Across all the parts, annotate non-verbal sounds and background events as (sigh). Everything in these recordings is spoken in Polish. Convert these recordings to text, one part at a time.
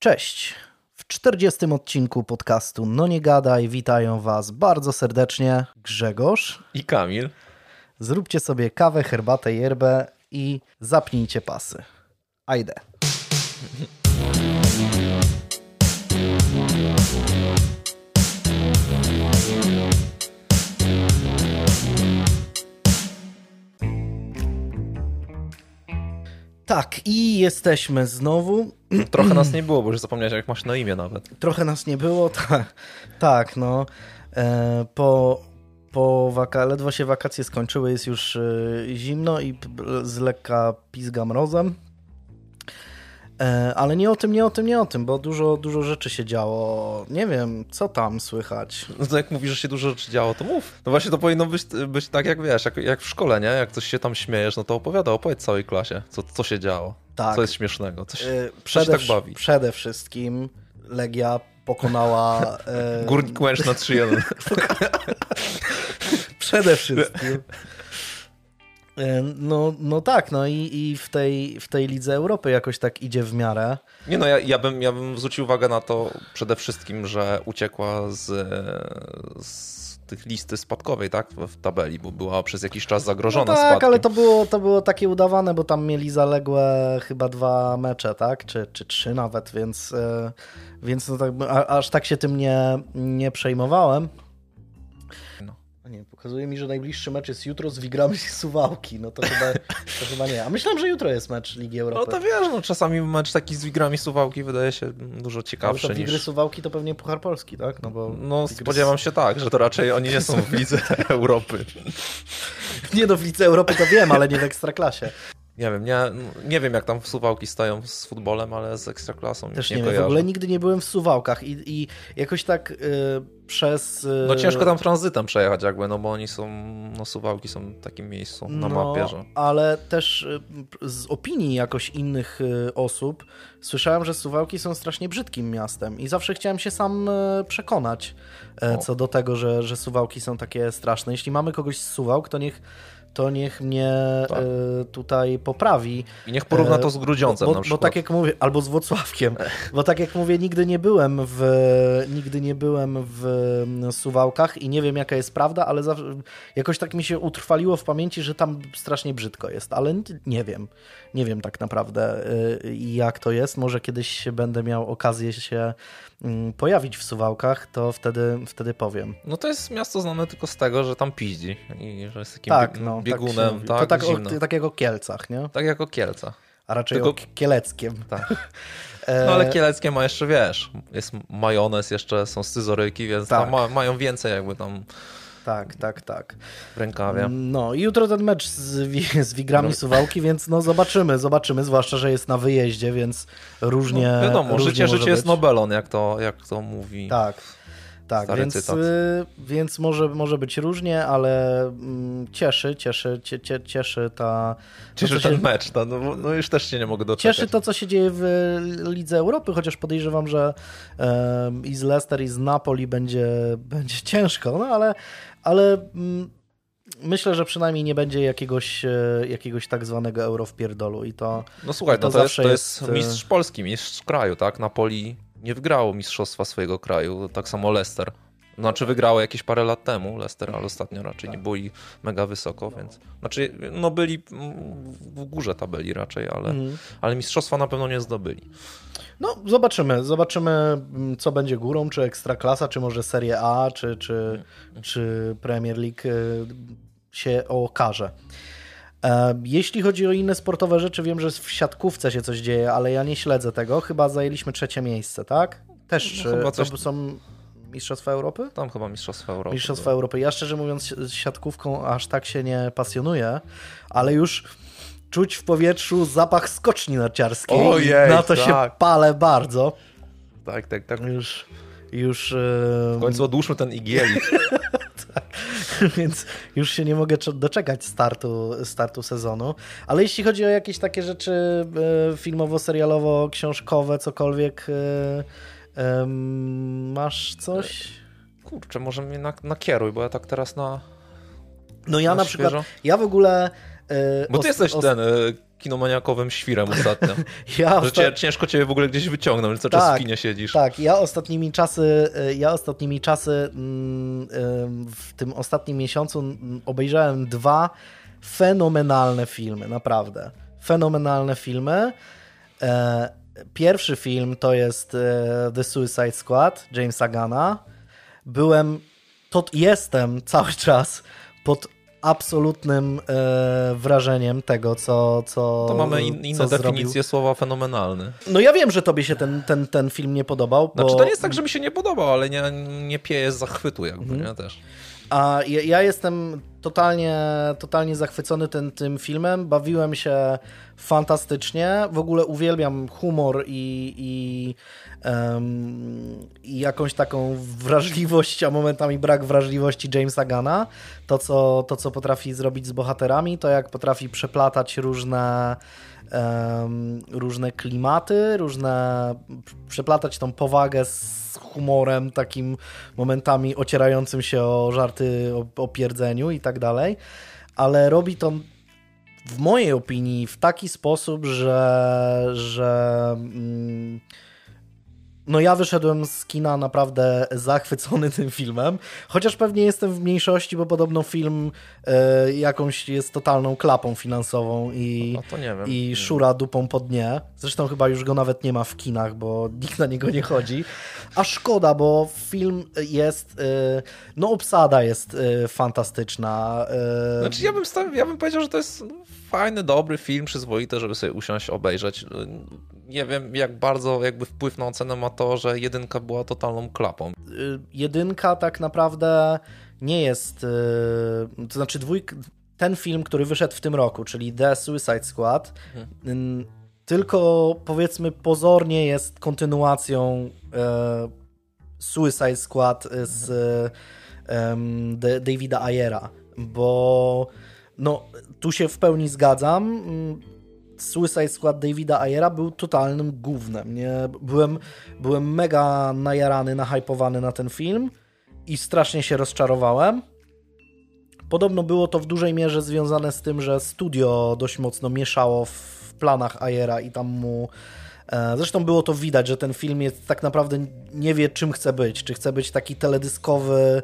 Cześć. W 40 odcinku podcastu No Nie Gadaj witają Was bardzo serdecznie Grzegorz. I Kamil. Zróbcie sobie kawę, herbatę, yerbę i zapnijcie pasy. Ajde. (laughs) Tak, i jesteśmy znowu. (clears throat) Trochę nas nie było, bo już zapomniałeś, jak masz na imię nawet. Trochę nas nie było, (laughs) tak, tak no. E, po, po waka ledwo się wakacje skończyły, jest już e, zimno i z lekka pizga mrozem. E, ale nie o tym, nie o tym, nie o tym, bo dużo, dużo rzeczy się działo. Nie wiem, co tam słychać. No to jak mówisz, że się dużo rzeczy działo, to mów. No właśnie to powinno być, być tak, jak wiesz, jak, jak w szkole, nie? Jak coś się tam śmiejesz, no to opowiada, opowiedz całej klasie, co, co się działo. Tak. Co jest śmiesznego, coś, E, co się przede, tak wsz- bawi. przede wszystkim Legia pokonała... E, Górnik Łęcz na 3-1. Przede wszystkim. E, No, no tak, no i, i w, tej, w tej Lidze Europy jakoś tak idzie w miarę. Nie no, ja, ja, bym, ja bym zwrócił uwagę na to przede wszystkim, że uciekła z, z tych listy spadkowej, tak, w, tabeli, bo była przez jakiś czas No zagrożona tak, spadkiem. ale to było, to było takie udawane, bo tam mieli zaległe chyba dwa mecze, tak? Czy, czy trzy nawet, więc, e, więc no tak, aż tak się tym nie, nie przejmowałem. No. Nie, pokazuje mi, że najbliższy mecz jest jutro z Wigramy z Suwałki. No to chyba, to chyba nie. A myślałem, że jutro jest mecz Ligi Europy. No to wiesz, no czasami mecz taki z Wigrami Suwałki wydaje się dużo ciekawszy to Wigry niż... Suwałki to pewnie Puchar Polski, tak? No, bo No Wigry spodziewam się tak, że to raczej oni nie są w lidze (laughs) Europy. Nie no, w Lidze Europy to wiem, ale nie w Ekstraklasie. Nie wiem, nie, nie wiem jak tam w Suwałki stają z futbolem, ale z Ekstraklasą Też nie, nie, wiem, kojarzę. w ogóle nigdy nie byłem w Suwałkach i, i jakoś tak y, przez... Y, No ciężko tam tranzytem przejechać jakby, no bo oni są, no Suwałki są w takim miejscu na no, mapie, że... ale też y, z opinii jakoś innych y, osób słyszałem, że Suwałki są strasznie brzydkim miastem i zawsze chciałem się sam y, przekonać O. co do tego, że, że Suwałki są takie straszne. Jeśli mamy kogoś z Suwałk, to niech to niech mnie Tak. y, tutaj poprawi. I niech porówna E, to z Grudziącem bo, na bo przykład. tak jak mówię, albo z Włocławkiem, bo tak jak mówię, nigdy nie byłem w nigdy nie byłem w Suwałkach i nie wiem jaka jest prawda, ale jakoś tak mi się utrwaliło w pamięci, że tam strasznie brzydko jest, ale nie wiem, nie wiem tak naprawdę y, jak to jest, może kiedyś będę miał okazję się mm, pojawić w Suwałkach, to wtedy, wtedy powiem. No to jest miasto znane tylko z tego, że tam piździ i że jest takim Tak, no, tak, biegunem, mówi. tak, to tak, o, tak jak o Kielcach, nie? tak jak o Kielca. A raczej Tylko- o Kieleckiem. Tak. (laughs) E, No ale Kieleckie ma jeszcze, wiesz, jest majonez, jeszcze są scyzoryki, więc Tak. ma, mają więcej jakby tam Tak, tak, tak. w rękawie. No i jutro ten mecz z, z Wigrami No. Suwałki, więc no zobaczymy, zobaczymy, zwłaszcza, że jest na wyjeździe, więc różnie No, wiadomo, różnie życie, może życie jest być. Nobelon, jak to, jak to mówi. Tak, tak, Stary więc, cytat. y, więc może, może być różnie, ale mm, cieszy, cieszy, cie, cie, cieszy ta... to, Cieszy co ten się- mecz, no, no, no już też się nie mogę doczekać. Cieszy to, co się dzieje w Lidze Europy, chociaż podejrzewam, że em, i z Leicester, i z Napoli będzie, będzie ciężko, no ale, ale mm, myślę, że przynajmniej nie będzie jakiegoś, e, jakiegoś tak zwanego euro w pierdolu i to... No słuchaj, to no to, jest, zawsze to jest, jest e, mistrz Polski, mistrz kraju, tak? Napoli nie wygrało mistrzostwa swojego kraju, tak samo Leicester. Znaczy wygrało jakieś parę lat temu Leicester, ale ostatnio raczej nie byli mega wysoko, więc... Znaczy, no byli mm, w górze tabeli raczej, ale, Mhm. ale mistrzostwa na pewno nie zdobyli. No, zobaczymy. Zobaczymy, mm, co będzie górą, czy Ekstraklasa, czy może Serie A, czy, czy, czy Premier League y, się okaże. E, Jeśli chodzi o inne sportowe rzeczy, wiem, że w siatkówce się coś dzieje, ale ja nie śledzę tego. Chyba zajęliśmy trzecie miejsce, tak? Też No, chyba e, to coś- są Mistrzostwa Europy? Tam chyba mistrzostwa Europy. Mistrzostwa. Europy. Ja szczerze mówiąc siatkówką aż tak się nie pasjonuję, ale już czuć w powietrzu zapach skoczni narciarskiej. Ojej, na to się tak. palę bardzo. Tak, tak, tak. Już, już W końcu odłóżmy ten igielik. (laughs) (laughs) więc już się nie mogę cze- doczekać startu, startu sezonu. Ale jeśli chodzi o jakieś takie rzeczy e, filmowo-serialowo, książkowe, cokolwiek, e, em, masz coś? Kurczę, może mnie na, nakieruj, bo ja tak teraz na... No ja Na na przykład, świeżo? ja w ogóle... e, Bo ty jesteś ten y, kinomaniakowym świrem ostatnio. (laughs) Ja że osta- cię, ciężko cię w ogóle gdzieś wyciągnąć, co czas Tak, w kinie siedzisz. Tak, ja ostatnimi czasy, y, ja ostatnimi czasy mm, w tym ostatnim miesiącu mm, obejrzałem dwa fenomenalne filmy, naprawdę. Fenomenalne filmy. Pierwszy film to jest e, The Suicide Squad Jamesa Gana. Byłem, to jestem cały czas pod absolutnym e, wrażeniem tego, co, co To mamy in, inne co zrobił. definicje słowa fenomenalny. No ja wiem, że tobie się ten, ten, ten film nie podobał, bo... Znaczy to nie jest tak, że mi się nie podobał, ale nie, nie pieje z zachwytu jakby, nie też. A ja, ja jestem totalnie, totalnie zachwycony ten, tym filmem. Bawiłem się fantastycznie. W ogóle uwielbiam humor i, i, em, i jakąś taką wrażliwość, a momentami brak wrażliwości Jamesa Gana. To co, to, co potrafi zrobić z bohaterami, to jak potrafi przeplatać różne em, różne klimaty, różne przeplatać tą powagę z humorem takim momentami ocierającym się o żarty o, o pierdzeniu i tak dalej, ale robi to w mojej opinii w taki sposób, że, że mm, no ja wyszedłem z kina naprawdę zachwycony (laughs) tym filmem, chociaż pewnie jestem w mniejszości, bo podobno film e, jakąś jest totalną klapą finansową i, No i szura dupą po dnie. Zresztą chyba już go nawet nie ma w kinach, bo (laughs) nikt na niego nie chodzi. A szkoda, bo film jest, e, no obsada jest e, fantastyczna. Znaczy ja bym, ja bym powiedział, że to jest fajny, dobry film, przyzwoity, żeby sobie usiąść, obejrzeć. Nie wiem, jak bardzo jakby wpływ na ocenę ma to, że jedynka była totalną klapą. y, jedynka tak naprawdę nie jest, y, to znaczy dwójk, ten film, który wyszedł w tym roku, czyli The Suicide Squad, ym, tylko powiedzmy pozornie jest kontynuacją e, Suicide Squad z De- Davida Ayera, bo no, tu się w pełni zgadzam. Suicide Squad Davida Ayera był totalnym gównem. Nie? Byłem, byłem mega najarany, nahypowany na ten film i strasznie się rozczarowałem. Podobno było to w dużej mierze związane z tym, że studio dość mocno mieszało w planach Ayera i tam mu. e, Zresztą było to widać, że ten film jest tak naprawdę nie wie, czym chce być. Czy chce być taki teledyskowy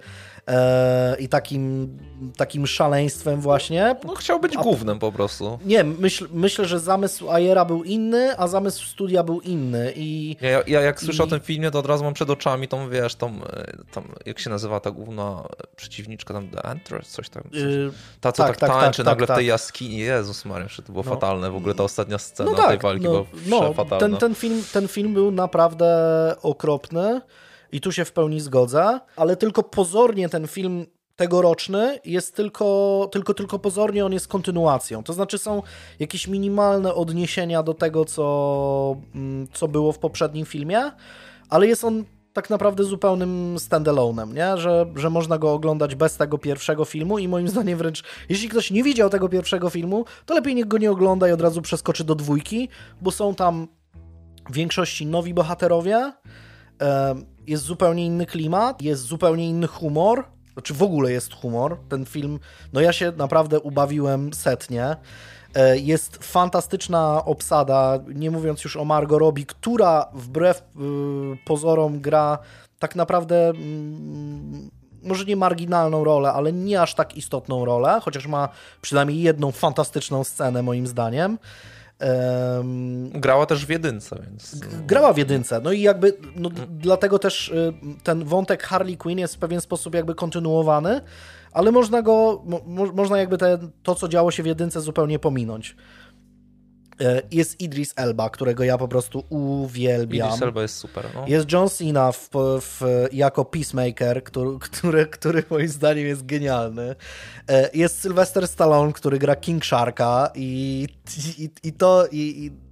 e, i takim, takim szaleństwem, właśnie. No chciał być głównym po prostu. Nie, myśl, myślę, że zamysł Ayera był inny, a zamysł studia był inny. I Ja, ja jak słyszę I- o tym filmie, to od razu mam przed oczami tą, wiesz, tą, e, tam, jak się nazywa ta główna przeciwniczka, tam The Entrance, coś tam. Yy, Ta, co tak, tak, tak, tańczy tak, nagle tak, w tej tak. jaskini. Jezus Maria, to było No. fatalne. W ogóle ta ostatnia scena no tej tak, walki no, była no, ten, ten, film, ten film był naprawdę okropny i tu się w pełni zgodzę, ale tylko pozornie ten film tegoroczny jest tylko, tylko, tylko pozornie on jest kontynuacją. To znaczy są jakieś minimalne odniesienia do tego, co, mm, co było w poprzednim filmie, ale jest on tak naprawdę zupełnym standalone'em, nie? Że, że można go oglądać bez tego pierwszego filmu i moim zdaniem wręcz, jeśli ktoś nie widział tego pierwszego filmu, to lepiej niech go nie ogląda i od razu przeskoczy do dwójki, bo są tam w większości nowi bohaterowie, jest zupełnie inny klimat, jest zupełnie inny humor, znaczy w ogóle jest humor. Ten film, no ja się naprawdę ubawiłem setnie. E, Jest fantastyczna obsada, nie mówiąc już o Margot Robbie, która wbrew y, pozorom gra tak naprawdę mm, może nie marginalną rolę, ale nie aż tak istotną rolę, chociaż ma przynajmniej jedną fantastyczną scenę moim zdaniem. Grała też w jedynce, więc... grała w jedynce. No i jakby no, dlatego też y, ten wątek Harley Quinn jest w pewien sposób jakby kontynuowany, ale można go, mo- można jakby te, to, co działo się w jedynce zupełnie pominąć. E, Jest Idris Elba, którego ja po prostu uwielbiam. Idris Elba jest super, no. Jest John Cena w, w, jako Peacemaker, który, który, który moim zdaniem jest genialny. E, Jest Sylvester Stallone, który gra King Sharka i, i, i to... I, i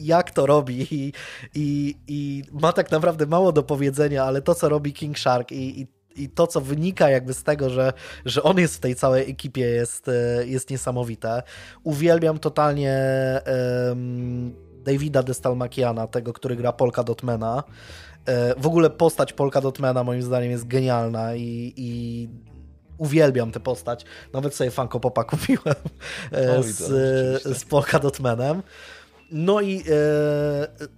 jak to robi i, i, i ma tak naprawdę mało do powiedzenia, ale to, co robi King Shark i, i, i to, co wynika jakby z tego, że, że on jest w tej całej ekipie jest, e, jest niesamowite. Uwielbiam totalnie em, Davida Destalmakiana, tego, który gra Polka Dotmana. E, W ogóle postać Polka Dotmana moim zdaniem jest genialna i, i uwielbiam tę postać. Nawet sobie Funko Popa kupiłem e, z, z Polka Dotmanem. No i e,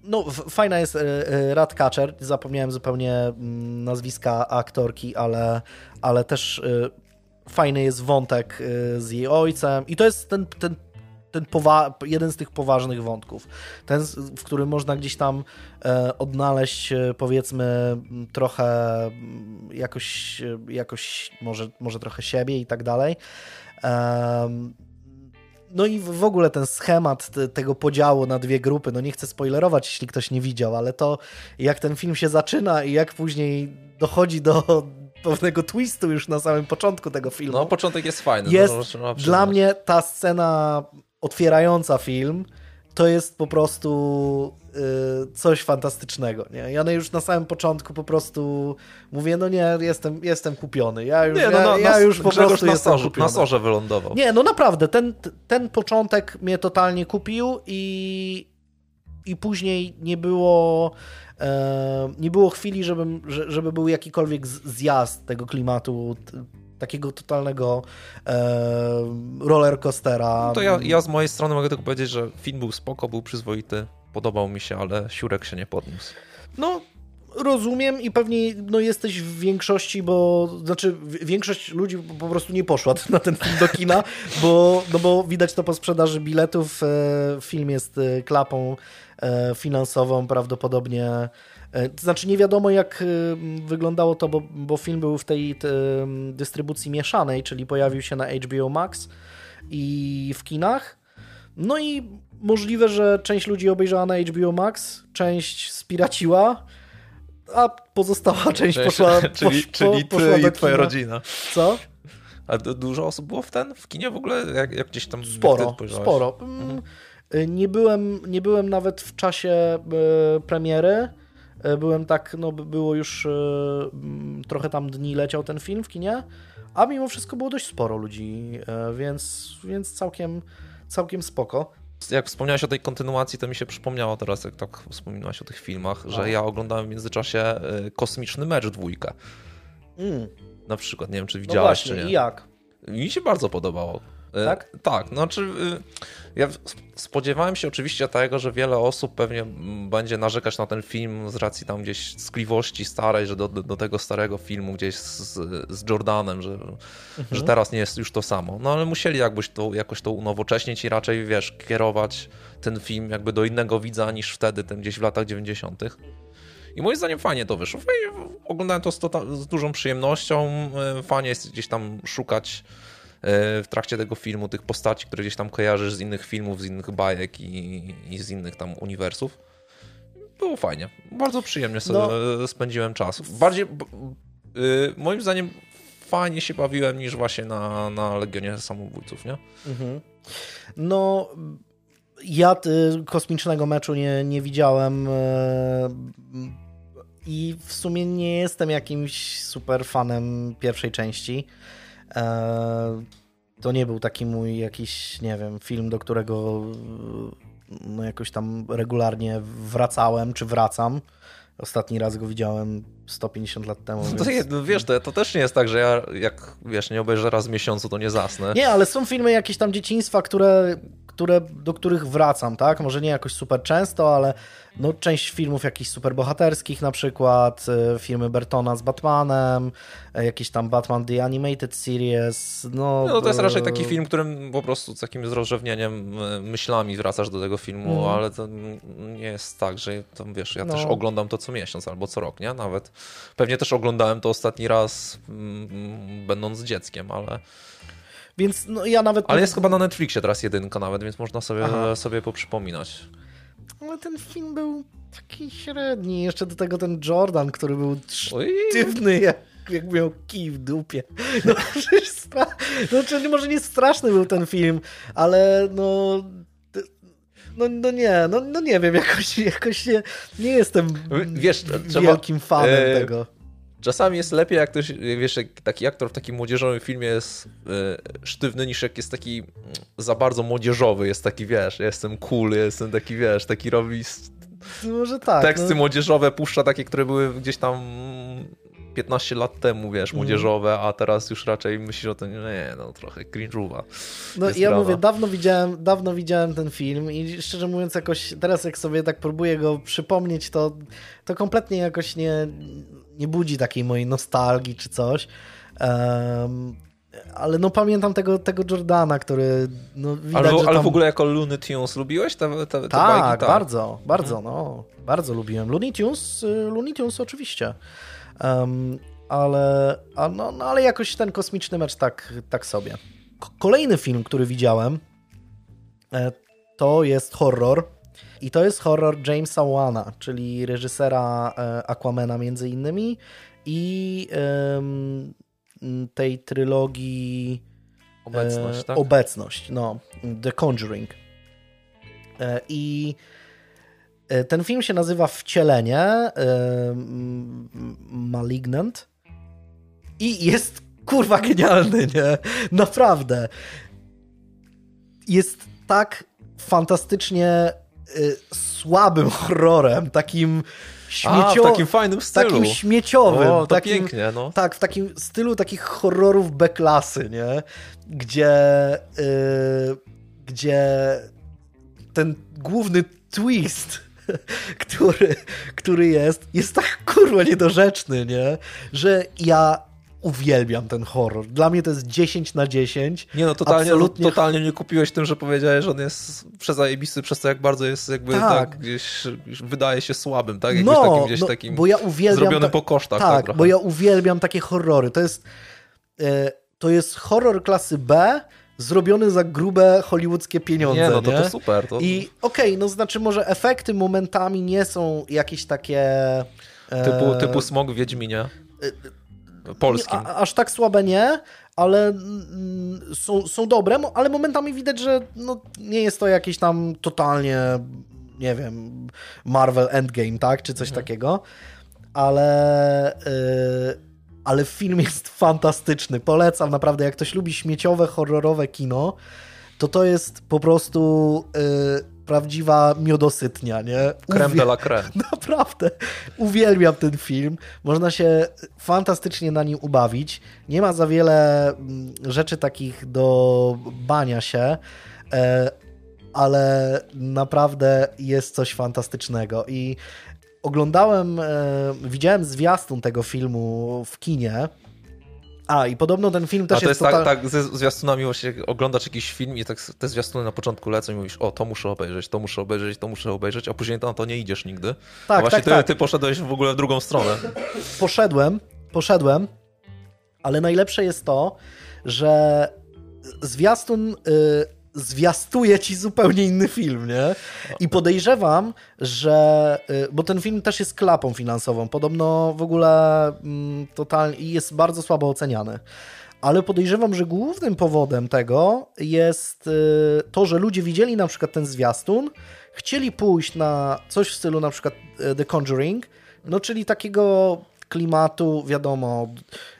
no, fajna jest e, Ratcatcher. Zapomniałem zupełnie mm, nazwiska aktorki, ale, ale też fajny jest wątek z jej ojcem. I to jest ten, ten ten jeden z tych poważnych wątków. Ten, w którym można gdzieś tam e, odnaleźć, e, powiedzmy, trochę jakoś, e, jakoś może, może trochę siebie i tak dalej. No i w ogóle ten schemat tego podziału na dwie grupy, no nie chcę spoilerować, jeśli ktoś nie widział, ale to jak ten film się zaczyna i jak później dochodzi do (laughs) pewnego twistu już na samym początku tego filmu. No, początek jest fajny. Jest dla mnie ta scena otwierająca film, to jest po prostu coś fantastycznego. Nie? Ja już na samym początku po prostu mówię, no nie, jestem, jestem kupiony. Ja już, nie, no, ja, ja już po prostu na jestem sorze, kupiony. Na sorze wylądował. Nie, no naprawdę, ten, ten początek mnie totalnie kupił i, i później nie było e, nie było chwili, żebym, żeby był jakikolwiek zjazd tego klimatu takiego totalnego e, rollercoastera. No to ja, ja z mojej strony mogę tylko powiedzieć, że film był spoko, był przyzwoity, podobał mi się, ale siurek się nie podniósł. No, rozumiem i pewnie no, jesteś w większości, bo znaczy większość ludzi po prostu nie poszła na ten film do kina, bo, no bo widać to po sprzedaży biletów. E, film jest e, klapą e, finansową, prawdopodobnie znaczy nie wiadomo jak wyglądało to, bo, bo film był w tej dystrybucji mieszanej, czyli pojawił się na HBO Max i w kinach. No i możliwe, że część ludzi obejrzała na HBO Max, część spiraciła, a pozostała (laughs) część poszła (laughs) Czyli, posz, czyli po, ty i twoja rodzina. Co? A dużo osób było w ten, w kinie w ogóle? Jak, jak gdzieś tam Sporo, sporo. Mhm. E, nie, byłem, nie byłem nawet w czasie premiery, E, byłem tak, no było już e, trochę tam dni leciał ten film w kinie, a mimo wszystko było dość sporo ludzi, więc, więc całkiem, całkiem spoko. Jak wspomniałeś o tej kontynuacji, to mi się przypomniało teraz, jak tak wspominałeś o tych filmach, że no. ja oglądałem w międzyczasie Kosmiczny Mecz dwójkę. Mm. Na przykład, nie wiem, czy no widziałeś, no właśnie, czy nie. i jak? Mi się bardzo podobało. E, tak? Tak, znaczy ja spodziewałem się oczywiście tego, że wiele osób pewnie będzie narzekać na ten film z racji tam gdzieś skliwości starej, że do, do tego starego filmu gdzieś z, z Jordanem, że, mhm. że teraz nie jest już to samo. No ale musieli jakbyś to, jakoś to unowocześnić i raczej, wiesz, kierować ten film jakby do innego widza niż wtedy, ten gdzieś w latach 90. I moim zdaniem fajnie to wyszło. Oglądałem to z, tota-, z dużą przyjemnością. E, fajnie jest gdzieś tam szukać w trakcie tego filmu, tych postaci, które gdzieś tam kojarzysz z innych filmów, z innych bajek i, i z innych tam uniwersów. Było fajnie. Bardzo przyjemnie sobie no. spędziłem czas. Bardziej, yy, moim zdaniem, fajnie się bawiłem niż właśnie na, na Legionie Samobójców, nie? Mhm. No, ja y, kosmicznego meczu nie, nie widziałem y, i w sumie nie jestem jakimś super fanem pierwszej części. E, to nie był taki mój jakiś, nie wiem, film, do którego no jakoś tam regularnie wracałem, czy wracam. Ostatni raz go widziałem 150 lat temu. No to jest, wiesz, to, to też nie jest tak, że ja jak wiesz, nie obejrzę raz w miesiącu, to nie zasnę. Nie, ale są filmy jakieś tam dzieciństwa, które, które, do których wracam, tak? Może nie jakoś super często, ale no, część filmów jakichś superbohaterskich na przykład, y, filmy Bertona z Batmanem, y, jakiś tam Batman The Animated Series. No, no to jest raczej taki film, którym po prostu z takim rozrzewnieniem y, myślami wracasz do tego filmu, mm. ale to nie jest tak, że to, wiesz, ja no. też oglądam to co miesiąc albo co rok, nie? Nawet pewnie też oglądałem to ostatni raz mm, będąc dzieckiem, ale więc no, ja nawet... Ale jest chyba na Netflixie teraz jedynka nawet, więc można sobie, sobie poprzypominać. Ale ten film był taki średni. Jeszcze do tego ten Jordan, który był sztywny jak, jak miał kij w dupie. No, (laughs) stra... no, może nie straszny był ten film, ale no no, no nie, no, no nie wiem, jakoś, jakoś nie, nie jestem Wiesz, wielkim trzeba, fanem e, tego. Czasami jest lepiej, jak ktoś, wiesz, taki aktor w takim młodzieżowym filmie jest e, sztywny, niż jak jest taki mm, za bardzo młodzieżowy, jest taki, wiesz, ja jestem cool, jestem taki, wiesz, taki robi Może tak. Teksty no. młodzieżowe puszcza takie, które były gdzieś tam 15 lat temu, wiesz, Mhm. młodzieżowe, a teraz już raczej myślisz o tym, nie, no trochę cringe'owa. No ja sprawa. mówię, dawno widziałem, dawno widziałem ten film i szczerze mówiąc jakoś teraz jak sobie tak próbuję go przypomnieć, to, to kompletnie jakoś nie, nie budzi takiej mojej nostalgii czy coś. Em, ale no pamiętam tego, tego Jordana, który no widać, Ale, że ale tam... w ogóle jako Looney Tunes lubiłeś te, te, te Tak, bajki? bardzo, bardzo, Mhm. no. Bardzo lubiłem. Looney Tunes, y, Looney Tunes oczywiście. Em, ale, a no, no, ale jakoś ten kosmiczny mecz tak, tak sobie. K- Kolejny film, który widziałem, e, to jest horror. I to jest horror Jamesa Wana, czyli reżysera e, Aquamana między innymi i tej trylogii Obecność, e, tak? Obecność, no. The Conjuring. E, I ten film się nazywa Wcielenie, Malignant. I jest kurwa genialny, nie? Naprawdę. Jest tak fantastycznie y, słabym (laughs) horrorem, takim A, śmiecio... w takim fajnym stylu. takim śmieciowym. O, takim, pięknie, no. tak, w takim stylu takich horrorów B-klasy, nie? Gdzie, yy, gdzie ten główny twist, (laughs) który, który jest, jest tak kurwa niedorzeczny, nie? Że ja uwielbiam ten horror. Dla mnie to jest 10 na 10. Nie no, totalnie, Absolutnie. totalnie nie kupiłeś tym, że powiedziałeś, że on jest przezajebisty przez to, jak bardzo jest jakby Tak. tak, gdzieś wydaje się słabym, tak? Jakbyś No, takim gdzieś no, takim bo ja uwielbiam zrobiony ta- po kosztach. Tak, Tak, bo ja uwielbiam takie horrory. To jest, e, to jest horror klasy B zrobiony za grube hollywoodzkie pieniądze. Nie, no to, nie? to super. To... I okej, no znaczy może efekty momentami nie są jakieś takie... e, Typu, typu smog w Wiedźminie. Polskim. a, aż tak słabe nie, ale mm, są, są dobre, ale momentami widać, że no, nie jest to jakieś tam totalnie, nie wiem, Marvel Endgame, tak, czy coś Mhm. takiego, ale, y, ale film jest fantastyczny. Polecam naprawdę, jak ktoś lubi śmieciowe, horrorowe kino, to to jest po prostu y, prawdziwa miodosytnia, nie? Creme Uwie- de la creme. (laughs) Naprawdę uwielbiam ten film. Można się fantastycznie na nim ubawić. Nie ma za wiele mm, rzeczy takich do bania się, e, ale naprawdę jest coś fantastycznego. I oglądałem, e, widziałem zwiastun tego filmu w kinie. A, i podobno ten film też A to jest total... tak, tak ze zwiastunami właśnie oglądasz jakiś film i tak te zwiastuny na początku lecą i mówisz, o to muszę obejrzeć, to muszę obejrzeć, to muszę obejrzeć, a później na to nie idziesz nigdy. Tak, a właśnie tak, ty, tak. ty poszedłeś w ogóle w drugą stronę. poszedłem, poszedłem, ale najlepsze jest to, że zwiastun y, zwiastuje ci zupełnie inny film, nie? I podejrzewam, że, y, bo ten film też jest klapą finansową, podobno w ogóle mm, totalnie i jest bardzo słabo oceniany. Ale podejrzewam, że głównym powodem tego jest y, to, że ludzie widzieli na przykład ten zwiastun, chcieli pójść na coś w stylu na przykład y, The Conjuring, no czyli takiego klimatu, wiadomo,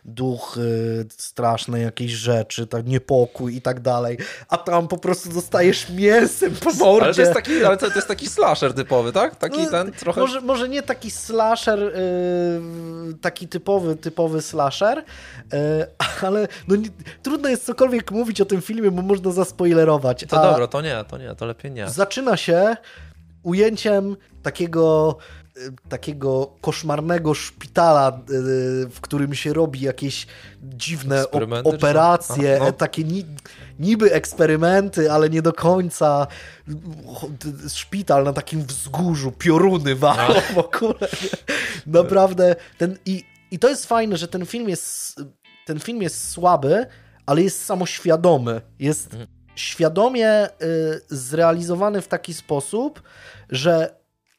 duchy, straszne jakieś rzeczy, tak niepokój i tak dalej, a tam po prostu dostajesz mięsem po mordzie. Ale to jest taki, ale to, to jest taki slasher typowy, tak? Taki No, ten trochę... Może, może nie taki slasher, yy, taki typowy, typowy slasher, yy, ale no nie, trudno jest cokolwiek mówić o tym filmie, bo można zaspoilerować. To a dobra, to nie, to nie, to lepiej nie. Zaczyna się ujęciem takiego y, takiego koszmarnego szpitala, y, w którym się robi jakieś dziwne operacje, no. takie ni niby eksperymenty, ale nie do końca. Szpital na takim wzgórzu, pioruny walą w ogóle. Naprawdę. Ten, i, I to jest fajne, że ten film jest ten film jest słaby, ale jest samoświadomy. Jest Mhm. świadomie y, zrealizowany w taki sposób, że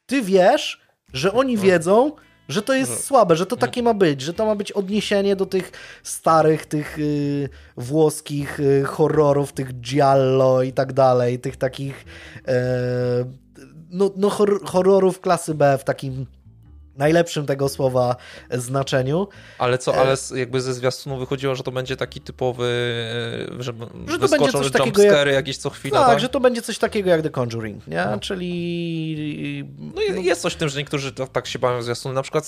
ty wiesz, że oni Mhm. wiedzą, że to jest słabe, że to takie ma być, że to ma być odniesienie do tych starych, tych y, włoskich y, horrorów, tych giallo i tak dalej, tych takich e, no, no hor horrorów klasy B w takim najlepszym tego słowa znaczeniu. Ale co, ale jakby ze zwiastunu wychodziło, że to będzie taki typowy, e, że, że to będzie coś takiego jak, jakieś co chwila. Tak, tak, że to będzie coś takiego jak The Conjuring, nie? No. Czyli... No, no jest coś w tym, że niektórzy tak się bawią zwiastuny, na przykład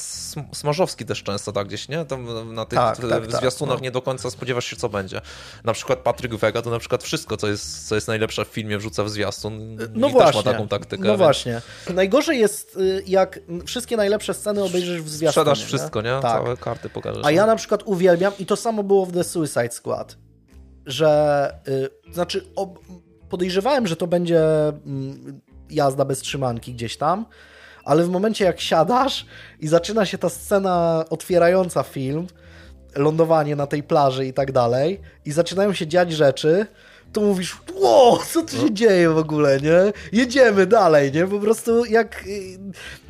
Smarzowski też często tak gdzieś, nie? Tam na tych tak, tak, tak zwiastunach no. nie do końca spodziewasz się, co będzie. Na przykład Patryk Wega to na przykład wszystko, co jest, co jest najlepsze w filmie, wrzuca w zwiastun no właśnie, też ma taką taktykę. No więc... właśnie. Najgorzej jest, y, jak wszystkie najlepsze sceny obejrzysz w zwiastunie. Sprzedasz nie? wszystko, nie? Tak. Całe karty pokażesz. A ja na przykład uwielbiam, i to samo było w The Suicide Squad, że, y, znaczy ob, podejrzewałem, że to będzie y, jazda bez trzymanki gdzieś tam, ale w momencie jak siadasz i zaczyna się ta scena otwierająca film, lądowanie na tej plaży i tak dalej, i zaczynają się dziać rzeczy, to mówisz, wow, co tu się dzieje w ogóle, nie? Jedziemy dalej, nie? Po prostu jak,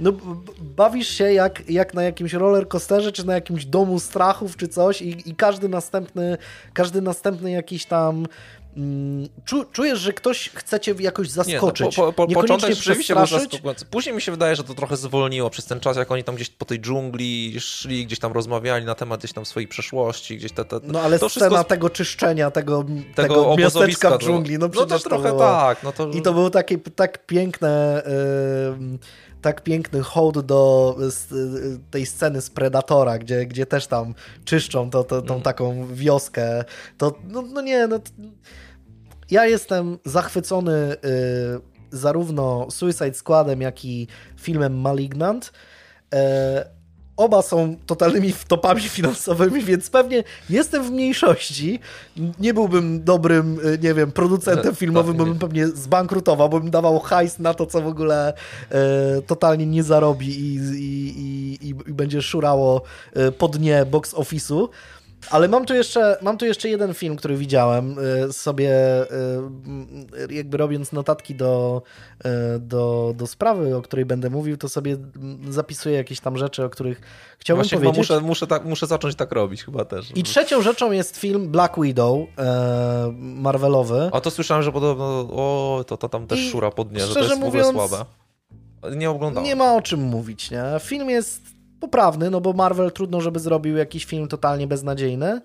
no, bawisz się jak, jak na jakimś rollercoasterze, czy na jakimś domu strachów, czy coś i, i każdy następny, każdy następny jakiś tam Mm, czujesz, że ktoś chce cię jakoś zaskoczyć. Nie, no, po, po, początek rzeczywiście był zaskakujący. Później mi się wydaje, że to trochę zwolniło przez ten czas, jak oni tam gdzieś po tej dżungli szli, gdzieś tam rozmawiali na temat gdzieś tam swojej przeszłości, gdzieś te, te, No ale to scena wszystko... tego czyszczenia, tego, tego, tego miasteczka w dżungli, no, no to trochę to było... tak. No to... I to było takie tak piękne... Yy tak piękny hołd do tej sceny z Predatora, gdzie, gdzie też tam czyszczą to, to, tą mm. taką wioskę. To, no, no nie, no ja jestem zachwycony y, zarówno Suicide Squadem, jak i filmem Malignant. E, oba są totalnymi wtopami finansowymi, więc pewnie jestem w mniejszości. Nie byłbym dobrym, y, nie wiem, producentem filmowym, bo bym pewnie zbankrutował, bo bym dawał hajs na to, co w ogóle e, totalnie nie zarobi i, i, i, i będzie szurało e, po dnie box office'u. Ale mam tu, jeszcze, mam tu jeszcze jeden film, który widziałem y, sobie, y, jakby robiąc notatki do, y, do, do sprawy, o której będę mówił, to sobie zapisuję jakieś tam rzeczy, o których chciałbym Właśnie powiedzieć. Muszę, muszę, tak, muszę zacząć tak robić chyba też. I trzecią rzeczą jest film Black Widow, Marvelowy. A to słyszałem, że podobno, o, to, to tam też I szura pod nie, że to jest mówiąc, w ogóle słabe. Nie oglądałem. Nie ma o czym mówić, nie? Film jest poprawny, no bo Marvel trudno, żeby zrobił jakiś film totalnie beznadziejny,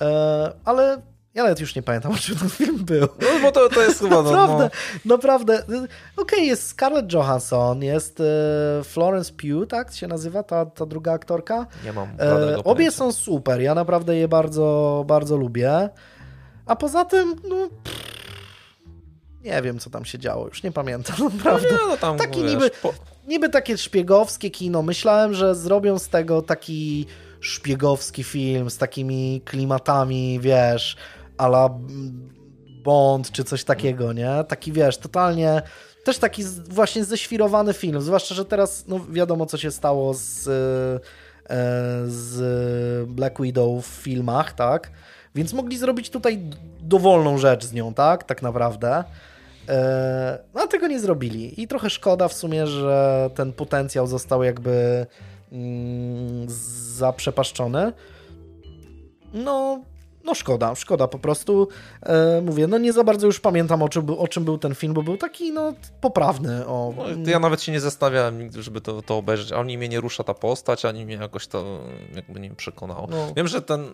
e, ale ja nawet już nie pamiętam, o czym ten film był. No bo to, to jest chyba... naprawdę, no. naprawdę. Okej, okay, jest Scarlett Johansson, jest e, Florence Pugh, tak się nazywa ta, ta druga aktorka? Nie mam e, Obie są super, ja naprawdę je bardzo, bardzo lubię. A poza tym, no... nie wiem, co tam się działo, już nie pamiętam, (laughs) naprawdę. No nie, no tam, Taki wiesz, niby... Po niby takie szpiegowskie kino. Myślałem, że zrobią z tego taki szpiegowski film z takimi klimatami, wiesz, ala Bond czy coś takiego, nie? Taki, wiesz, totalnie też taki właśnie ześwirowany film, zwłaszcza, że teraz no wiadomo, co się stało z, e, z Black Widow w filmach, tak? Więc mogli zrobić tutaj dowolną rzecz z nią, tak? Tak naprawdę. E, no, a tego nie zrobili. I trochę szkoda w sumie, że ten potencjał został jakby mm, zaprzepaszczony. No, no szkoda, szkoda po prostu. E, mówię, no nie za bardzo już pamiętam o czym, był, o czym był ten film, bo był taki no poprawny. O... No, ja nawet się nie zastanawiałem nigdy, żeby to, to obejrzeć. Ani mnie nie rusza ta postać, ani mnie jakoś to jakby nie przekonało. No. Wiem, że ten y,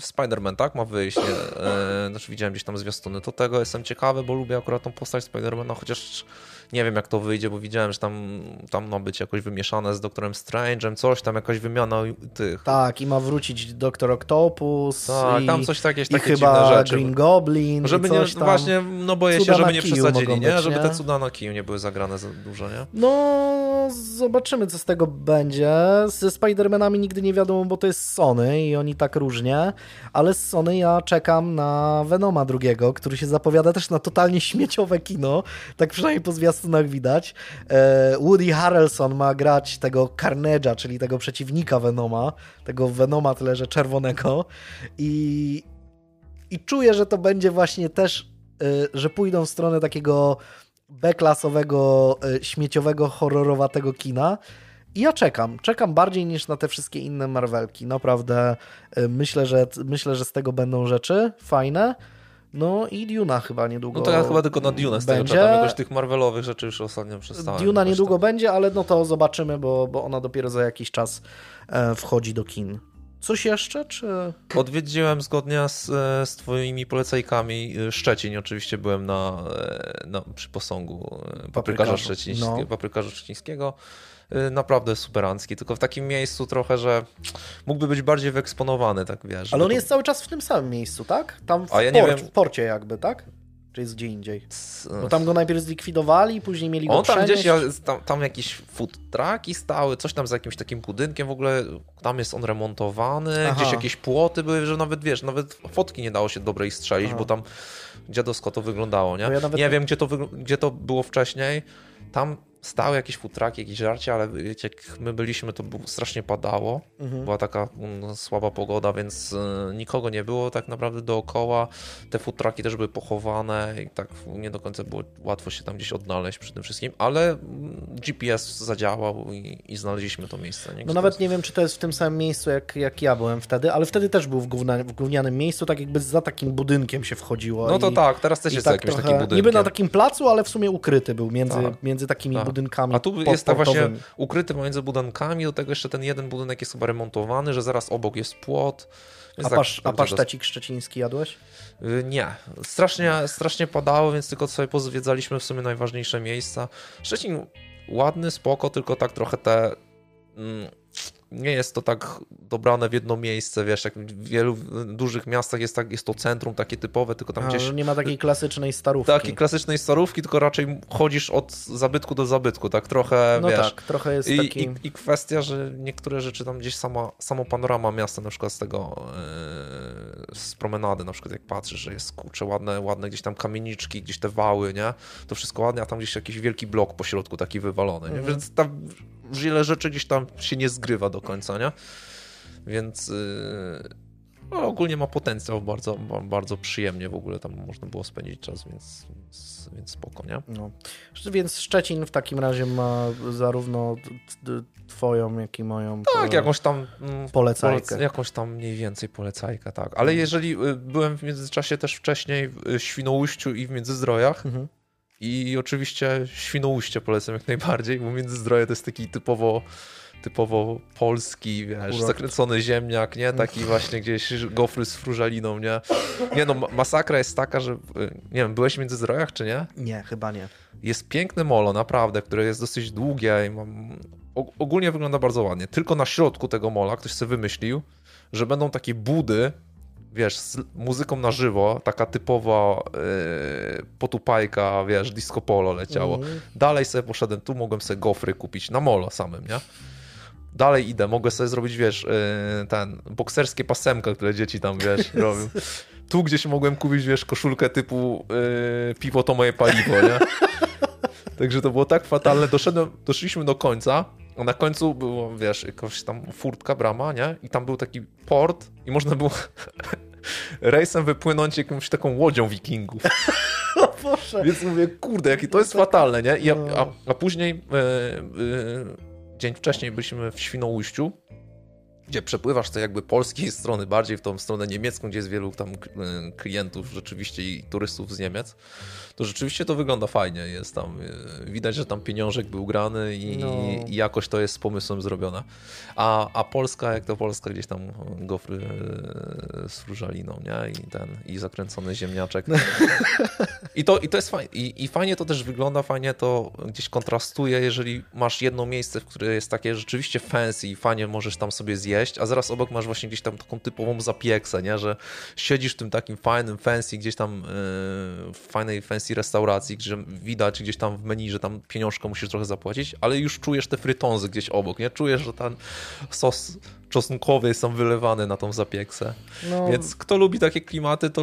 Spider-Man, tak, ma wyjść. Y, znaczy widziałem gdzieś tam zwiastuny. To tego jestem ciekawy, bo lubię akurat tą postać Spider-Mana, chociaż nie wiem jak to wyjdzie, bo widziałem, że tam, tam ma być jakoś wymieszane z Doktorem Strange'em, coś tam, jakaś wymiana tych. Tak, i ma wrócić Doktor Octopus. Tak, tam coś jakieś takie chyba rzeczy. Green Goblin. Żeby nie, właśnie, no boję się, żeby nie przesadzili, nie? Być, żeby te cuda na kiju nie były zagrane za dużo, nie? No, zobaczymy, co z tego będzie. Ze Spider-Manami nigdy nie wiadomo, bo to jest Sony i oni tak różnie, ale z Sony ja czekam na Venoma drugiego, który się zapowiada też na totalnie śmieciowe kino, tak przynajmniej po zwiastunach zwiastunach widać. E, Woody Harrelson ma grać tego Carnage'a, czyli tego przeciwnika Venoma, tego Venoma tyle, że czerwonego i, i czuję, że to będzie właśnie też, e, że pójdą w stronę takiego B-klasowego, e, śmieciowego, horrorowatego kina. I ja czekam. Czekam bardziej niż na te wszystkie inne Marvelki. Naprawdę myślę, że myślę, że z tego będą rzeczy fajne. No i Duna chyba niedługo No to ja chyba tylko na Dune z tego będzie. czekam, jakoś tych Marvelowych rzeczy już ostatnio przestałem. Duna niedługo tam. będzie, ale no to zobaczymy, bo, bo ona dopiero za jakiś czas e, wchodzi do kin. Coś jeszcze, czy... Odwiedziłem zgodnie z, e, z twoimi polecajkami e, Szczecin. Oczywiście byłem na, e, na, przy posągu paprykarza szczecińskiego. no. Paprykarza szczecińskiego. Naprawdę superancki, tylko w takim miejscu trochę, że mógłby być bardziej wyeksponowany, tak wiesz. Ale on to- jest cały czas w tym samym miejscu, tak? Tam w, A ja nie wiem- w porcie jakby, tak? Czy jest gdzie indziej? Bo tam go najpierw zlikwidowali, później mieli go On tam przenieść. gdzieś, tam, tam jakieś food trucki stały, coś tam z jakimś takim budynkiem w ogóle, tam jest on remontowany, Aha. gdzieś jakieś płoty były, że nawet wiesz, nawet fotki nie dało się dobrej strzelić, Aha. bo tam dziadowsko to wyglądało, nie? Ja nawet- Nie wiem, gdzie to, wygl- gdzie to było wcześniej, tam stały jakieś food trucki, jakieś żarcie, ale wiecie, jak my byliśmy, to strasznie padało, Mhm. była taka mm, słaba pogoda, więc y, nikogo nie było tak naprawdę dookoła. Te food trucki też były pochowane i tak nie do końca było łatwo się tam gdzieś odnaleźć przy tym wszystkim, ale mm, GPS zadziałał i, i znaleźliśmy to miejsce. Nie? No nawet nie wiem, czy to jest w tym samym miejscu, jak, jak ja byłem wtedy, ale wtedy też był w, gówna, w gównianym miejscu, tak jakby za takim budynkiem się wchodziło. No to i, tak, teraz też jest tak jakimś trochę, takim budynkiem. Niby na takim placu, ale w sumie ukryty był między, Tak. między takimi Tak. Budynkami A tu jest tak właśnie ukryty pomiędzy budynkami, do tego jeszcze ten jeden budynek jest chyba remontowany, że zaraz obok jest płot. Więc A, tak- pasz, a pasztecik szczeciński jadłeś? Y, Nie. Strasznie, strasznie padało, więc tylko sobie pozwiedzaliśmy w sumie najważniejsze miejsca. Szczecin ładny, spoko, tylko tak trochę te... Nie jest to tak dobrane w jedno miejsce, wiesz, jak w wielu dużych miastach jest, tak, jest to centrum takie typowe, tylko tam A, gdzieś... że nie ma takiej klasycznej starówki. Takiej klasycznej starówki, tylko raczej chodzisz od zabytku do zabytku, tak trochę, No wiesz... tak, trochę jest I, taki... i, I kwestia, że niektóre rzeczy tam gdzieś sama, samo panorama miasta, na przykład z tego yy, z promenady, na przykład jak patrzysz, że jest kurczę ładne, ładne gdzieś tam kamieniczki, gdzieś te wały, nie? To wszystko ładnie, a tam gdzieś jakiś wielki blok po środku taki wywalony, nie? Mhm. Więc tam wiele rzeczy gdzieś tam się nie zgrywa do końca, nie? Więc yy, no, ogólnie ma potencjał bardzo, ba- bardzo przyjemnie w ogóle tam można było spędzić czas, więc, więc, spoko, nie? No. Więc Szczecin w takim razie ma zarówno twoją, jak i moją Tak, jakąś tam mm, polecajkę. Polec- jakąś tam mniej więcej polecajkę, tak. Ale jeżeli y, byłem w międzyczasie też wcześniej w y, Świnoujściu i w Międzyzdrojach Mhm. I oczywiście Świnoujście polecam jak najbardziej, bo Międzyzdroje to jest taki typowo typowo polski, wiesz, zakręcony ziemniak, nie? Taki właśnie gdzieś gofry z frużaliną, nie? Nie no, ma- masakra jest taka, że y, nie wiem, byłeś w Międzyzdrojach czy nie? Nie, chyba nie. Jest piękne molo, naprawdę, które jest dosyć długie i mam... og- ogólnie wygląda bardzo ładnie. Tylko na środku tego mola ktoś sobie wymyślił, że będą takie budy, wiesz, z muzyką na żywo, taka typowa yy, potupajka, wiesz, disco polo leciało. Mhm. Dalej sobie poszedłem, tu mogłem sobie gofry kupić na molo samym, nie? Dalej idę, mogę sobie zrobić, wiesz, yy, ten, bokserskie pasemka, które dzieci tam, wiesz, (laughs) robią. Tu gdzieś mogłem kupić, wiesz, koszulkę typu yy, piwo to moje paliwo, nie? (laughs) Także to było tak fatalne. Doszedłem, doszliśmy do końca, a na końcu było, wiesz, jakaś tam furtka, brama, nie? I tam był taki port i można było (laughs) rejsem wypłynąć jakąś taką łodzią wikingów. (laughs) O Boże. Więc mówię, kurde, jakie to jest fatalne, nie? I, a, No. a, a później, e, e, dzień wcześniej byliśmy w Świnoujściu, gdzie przepływasz to jakby polskiej strony, bardziej w tą stronę niemiecką, gdzie jest wielu tam e, klientów rzeczywiście i turystów z Niemiec, to rzeczywiście to wygląda fajnie. Jest tam, e, widać, że tam pieniążek był grany i, No. i jakoś to jest z pomysłem zrobione. A, a Polska, jak to Polska, gdzieś tam gofry e, z frużaliną, nie? I ten, i zakręcony ziemniaczek. (laughs) I to, i to jest fajne. I, I fajnie to też wygląda, fajnie to gdzieś kontrastuje, jeżeli masz jedno miejsce, w które jest takie rzeczywiście fancy i fajnie możesz tam sobie zjeść, a zaraz obok masz właśnie gdzieś tam taką typową zapieksę, nie? Że siedzisz w tym takim fajnym fancy, gdzieś tam yy, w fajnej fancy restauracji, gdzie widać gdzieś tam w menu, że tam pieniążka musisz trochę zapłacić, ale już czujesz te frytązy gdzieś obok, nie? Czujesz, że ten sos czosnkowy jest tam wylewany na tą zapieksę. No, Więc kto lubi takie klimaty, to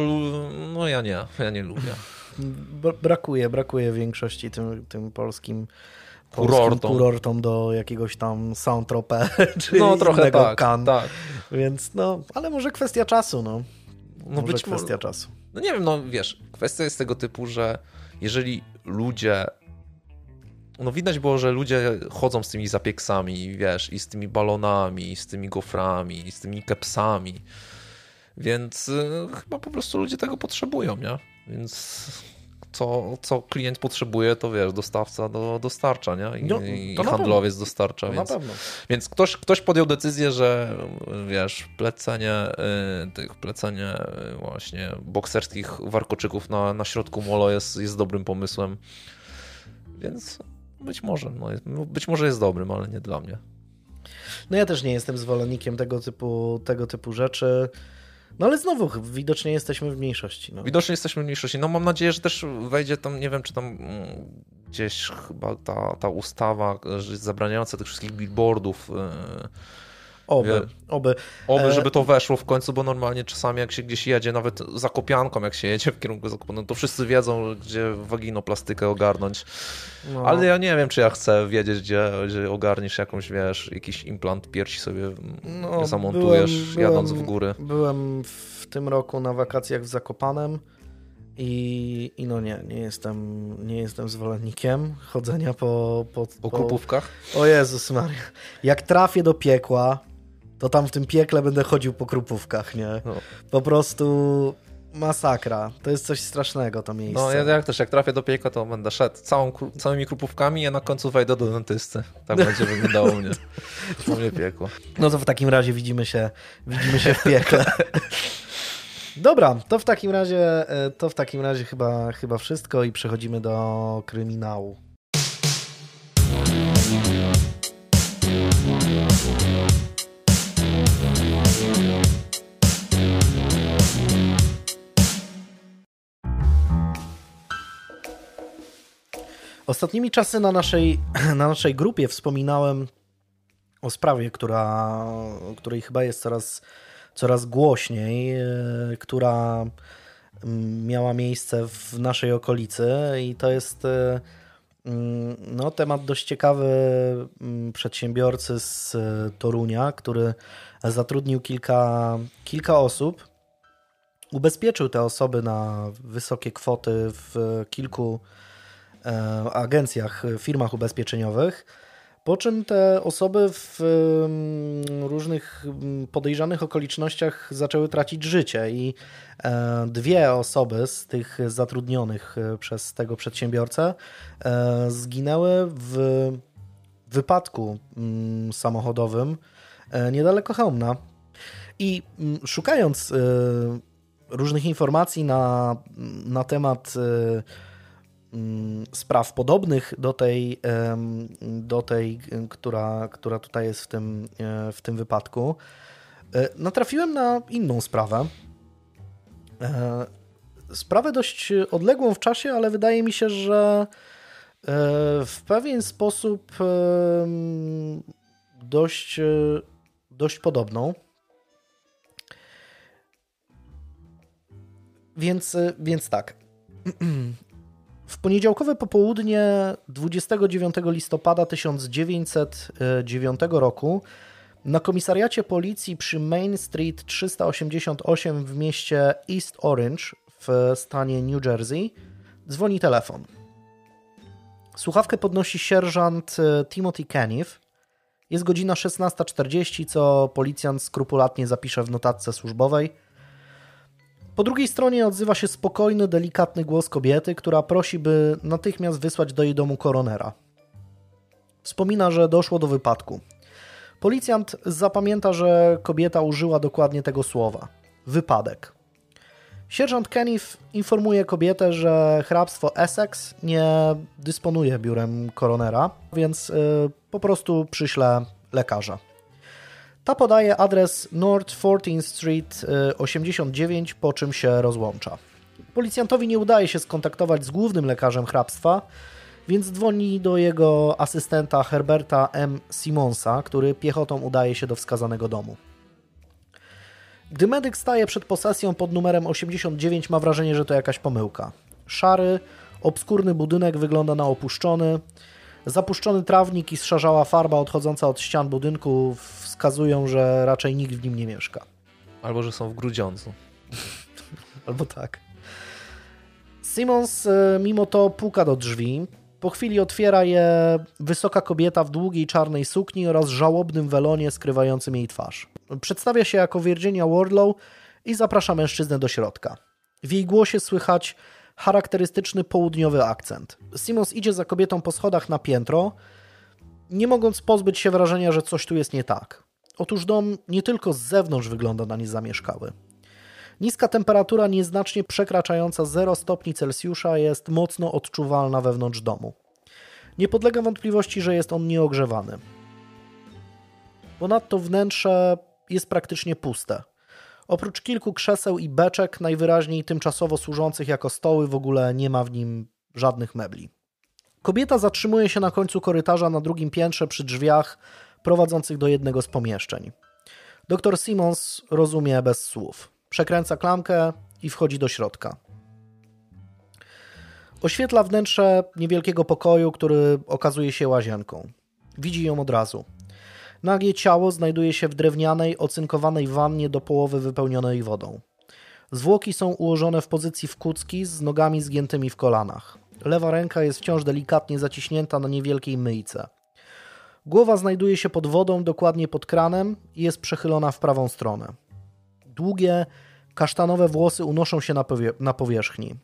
no ja nie, ja nie lubię. brakuje, brakuje większości tym, tym polskim Kurortom. kurortom do jakiegoś tam Saint-Tropez (laughs) czy No trochę innego tak, Cannes. tak. Więc no, ale może kwestia czasu, no. No może być kwestia może, czasu. No nie wiem, no wiesz, kwestia jest tego typu, że jeżeli ludzie no widać było, że ludzie chodzą z tymi zapieksami, wiesz, i z tymi balonami, i z tymi goframi, i z tymi kepsami. Więc y, chyba po prostu ludzie tego potrzebują, nie? Więc co, co klient potrzebuje, to wiesz, dostawca do, dostarcza, nie? I, No, i handlowiec dostarcza, To więc, na pewno. więc ktoś, ktoś podjął decyzję, że wiesz, plecenie y, tych, plecenie y, właśnie bokserskich warkoczyków na, na środku molo jest, jest dobrym pomysłem, więc być może, no, no, być może jest dobrym, ale nie dla mnie. No ja też nie jestem zwolennikiem tego typu, tego typu rzeczy. No ale znowu, widocznie jesteśmy w mniejszości. No. Widocznie jesteśmy w mniejszości. No mam nadzieję, że też wejdzie tam, nie wiem, czy tam mm, gdzieś chyba ta, ta ustawa zabraniająca tych wszystkich billboardów. y, Oby, oby. Oby, E, żeby to weszło w końcu, bo normalnie czasami jak się gdzieś jedzie, nawet za kopianką, jak się jedzie w kierunku Zakopanego, to wszyscy wiedzą, gdzie waginoplastykę ogarnąć. No. Ale ja nie wiem, czy ja chcę wiedzieć, gdzie, gdzie ogarniesz jakąś, wiesz, jakiś implant piersi sobie No, zamontujesz, byłem- jadąc byłem- w góry. Byłem w tym roku na wakacjach w Zakopanem i, i no nie, nie jestem, nie jestem zwolennikiem chodzenia po... Po, Po krupówkach? O Jezus Maria. Jak trafię do piekła, to tam w tym piekle będę chodził po krupówkach, nie? No. Po prostu masakra. To jest coś strasznego to miejsce. No ja jak też, jak trafię do piekła, to będę szedł całą, całymi krupówkami, a na końcu wejdę do dentysty. Tak będzie wyglądało mnie. (laughs) U mnie piekło. No to w takim razie widzimy się, widzimy się w piekle. (laughs) Dobra, to w takim razie, e, to w takim razie chyba, chyba wszystko i przechodzimy do kryminału. Ostatnimi czasy na naszej, (clears throat) na naszej grupie wspominałem o sprawie, która, której chyba jest coraz, coraz głośniej, e, która mm, miała miejsce w naszej okolicy i to jest e, mm, no, temat dość ciekawy mm, przedsiębiorcy z e, Torunia, który zatrudnił kilka, kilka osób. Ubezpieczył te osoby na wysokie kwoty w kilku agencjach, firmach ubezpieczeniowych. Po czym te osoby w mm, różnych mm, podejrzanych okolicznościach zaczęły tracić życie i e, dwie osoby z tych zatrudnionych e, przez tego przedsiębiorcę e, zginęły w wypadku mm, samochodowym e, niedaleko Chełmna. I szukając e, różnych informacji na, na temat e, spraw podobnych do tej, do tej która, która tutaj jest w tym, e, w tym wypadku, e, natrafiłem na inną sprawę. E, Sprawę dość odległą w czasie, ale wydaje mi się, że w pewien sposób dość, dość podobną. Więc, więc tak. (clears throat) W poniedziałkowe popołudnie 29 listopada 1909 roku na komisariacie policji przy Main Street 388 w mieście East Orange w stanie New Jersey dzwoni telefon. Słuchawkę podnosi sierżant e, Timothy Caniff. Jest godzina 16.40, co policjant skrupulatnie zapisze w notatce służbowej. Po drugiej stronie odzywa się spokojny, delikatny głos kobiety, która prosi, by natychmiast wysłać do jej domu koronera. Wspomina, że doszło do wypadku. Policjant zapamięta, że kobieta użyła dokładnie tego słowa wypadek. Sierżant Kenneth informuje kobietę, że hrabstwo Essex nie dysponuje biurem koronera, więc y, po prostu przyśle lekarza. Ta podaje adres North 14th Street y, 89, po czym się rozłącza. Policjantowi nie udaje się skontaktować z głównym lekarzem hrabstwa, więc dzwoni do jego asystenta Herberta M. Simonsa, który piechotą udaje się do wskazanego domu. Gdy medyk staje przed posesją pod numerem 89, ma wrażenie, że to jakaś pomyłka. Szary, obskurny budynek wygląda na opuszczony. Zapuszczony trawnik i zszarzała farba odchodząca od ścian budynku wskazują, że raczej nikt w nim nie mieszka. Albo, że są w Grudziądzu. (laughs) Albo tak. Simons e, mimo to puka do drzwi. Po chwili otwiera je wysoka kobieta w długiej czarnej sukni oraz żałobnym welonie skrywającym jej twarz. Przedstawia się jako Virginia Wardlow i zaprasza mężczyznę do środka. W jej głosie słychać charakterystyczny południowy akcent. Simons idzie za kobietą po schodach na piętro, nie mogąc pozbyć się wrażenia, że coś tu jest nie tak. Otóż dom nie tylko z zewnątrz wygląda na niezamieszkały. Niska temperatura, nieznacznie przekraczająca 0 stopni Celsjusza, jest mocno odczuwalna wewnątrz domu. Nie podlega wątpliwości, że jest on nieogrzewany. Ponadto wnętrze jest praktycznie puste. Oprócz kilku krzeseł i beczek, najwyraźniej tymczasowo służących jako stoły, w ogóle nie ma w nim żadnych mebli. Kobieta zatrzymuje się na końcu korytarza na drugim piętrze przy drzwiach prowadzących do jednego z pomieszczeń. Doktor Simons rozumie bez słów. Przekręca klamkę i wchodzi do środka. Oświetla wnętrze niewielkiego pokoju, który okazuje się łazienką. Widzi ją od razu. Nagie ciało znajduje się w drewnianej, ocynkowanej wannie do połowy wypełnionej wodą. Zwłoki są ułożone w pozycji w kucki z nogami zgiętymi w kolanach. Lewa ręka jest wciąż delikatnie zaciśnięta na niewielkiej myjce. Głowa znajduje się pod wodą, dokładnie pod kranem i jest przechylona w prawą stronę. Długie, kasztanowe włosy unoszą się na, powie na powierzchni.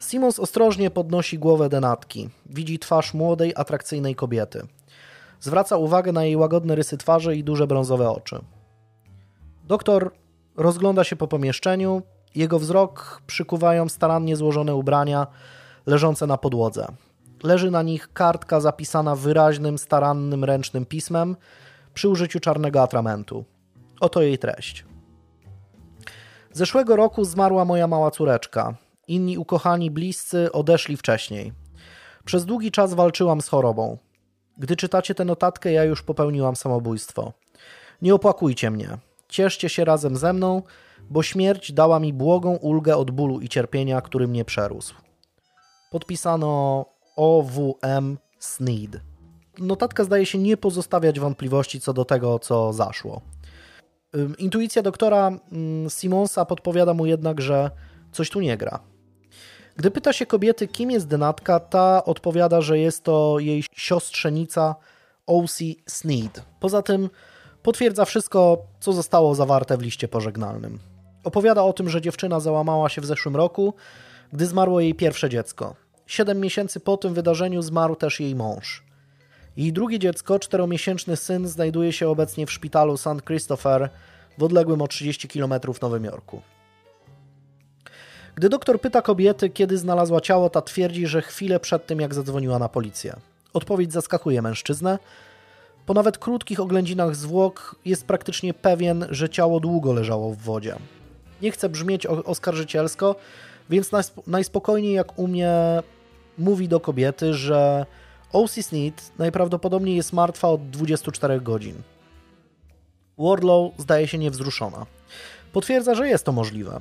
Simons ostrożnie podnosi głowę denatki. Widzi twarz młodej, atrakcyjnej kobiety. Zwraca uwagę na jej łagodne rysy twarzy i duże brązowe oczy. Doktor rozgląda się po pomieszczeniu. Jego wzrok przykuwają starannie złożone ubrania leżące na podłodze. Leży na nich kartka zapisana wyraźnym, starannym, ręcznym pismem przy użyciu czarnego atramentu. Oto jej treść. Zeszłego roku zmarła moja mała córeczka. Inni ukochani bliscy odeszli wcześniej. Przez długi czas walczyłam z chorobą. Gdy czytacie tę notatkę, ja już popełniłam samobójstwo. Nie opłakujcie mnie. Cieszcie się razem ze mną, bo śmierć dała mi błogą ulgę od bólu i cierpienia, który mnie przerósł. Podpisano OWM Sneed. Notatka zdaje się nie pozostawiać wątpliwości co do tego, co zaszło. Intuicja doktora Simonsa podpowiada mu jednak, że coś tu nie gra. Gdy pyta się kobiety, kim jest Denatka, ta odpowiada, że jest to jej siostrzenica O.C. Sneed. Poza tym potwierdza wszystko, co zostało zawarte w liście pożegnalnym. Opowiada o tym, że dziewczyna załamała się w zeszłym roku, gdy zmarło jej pierwsze dziecko. Siedem miesięcy po tym wydarzeniu zmarł też jej mąż. Jej drugie dziecko, czteromiesięczny syn, znajduje się obecnie w szpitalu St. Christopher w odległym o 30 km Nowym Jorku. Gdy doktor pyta kobiety, kiedy znalazła ciało, ta twierdzi, że chwilę przed tym, jak zadzwoniła na policję. Odpowiedź zaskakuje mężczyznę. Po nawet krótkich oględzinach zwłok jest praktycznie pewien, że ciało długo leżało w wodzie. Nie chce brzmieć oskarżycielsko, więc najspokojniej jak umie mówi do kobiety, że O.C. Sneed najprawdopodobniej jest martwa od 24 godzin. Wardlow zdaje się niewzruszona. Potwierdza, że jest to możliwe.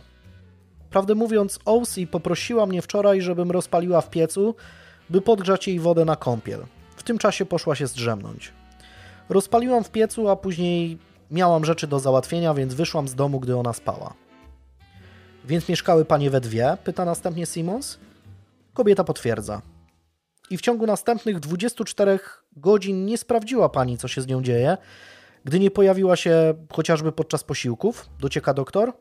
Prawdę mówiąc, O.C. poprosiła mnie wczoraj, żebym rozpaliła w piecu, by podgrzać jej wodę na kąpiel. W tym czasie poszła się zdrzemnąć. Rozpaliłam w piecu, a później miałam rzeczy do załatwienia, więc wyszłam z domu, gdy ona spała. Więc mieszkały panie we dwie? Pyta następnie Simons. Kobieta potwierdza. I w ciągu następnych 24 godzin nie sprawdziła pani, co się z nią dzieje, gdy nie pojawiła się chociażby podczas posiłków, docieka doktor.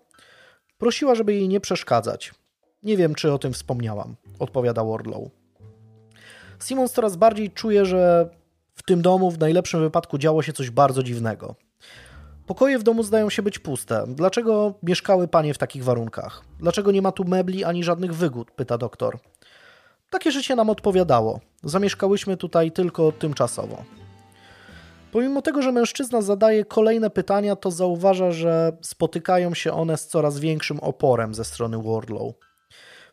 Prosiła, żeby jej nie przeszkadzać. Nie wiem, czy o tym wspomniałam, odpowiada Wardlow. Simons coraz bardziej czuje, że w tym domu w najlepszym wypadku działo się coś bardzo dziwnego. Pokoje w domu zdają się być puste. Dlaczego mieszkały panie w takich warunkach? Dlaczego nie ma tu mebli ani żadnych wygód? pyta doktor. Takie życie nam odpowiadało. Zamieszkałyśmy tutaj tylko tymczasowo. Pomimo tego, że mężczyzna zadaje kolejne pytania, to zauważa, że spotykają się one z coraz większym oporem ze strony Wardlow.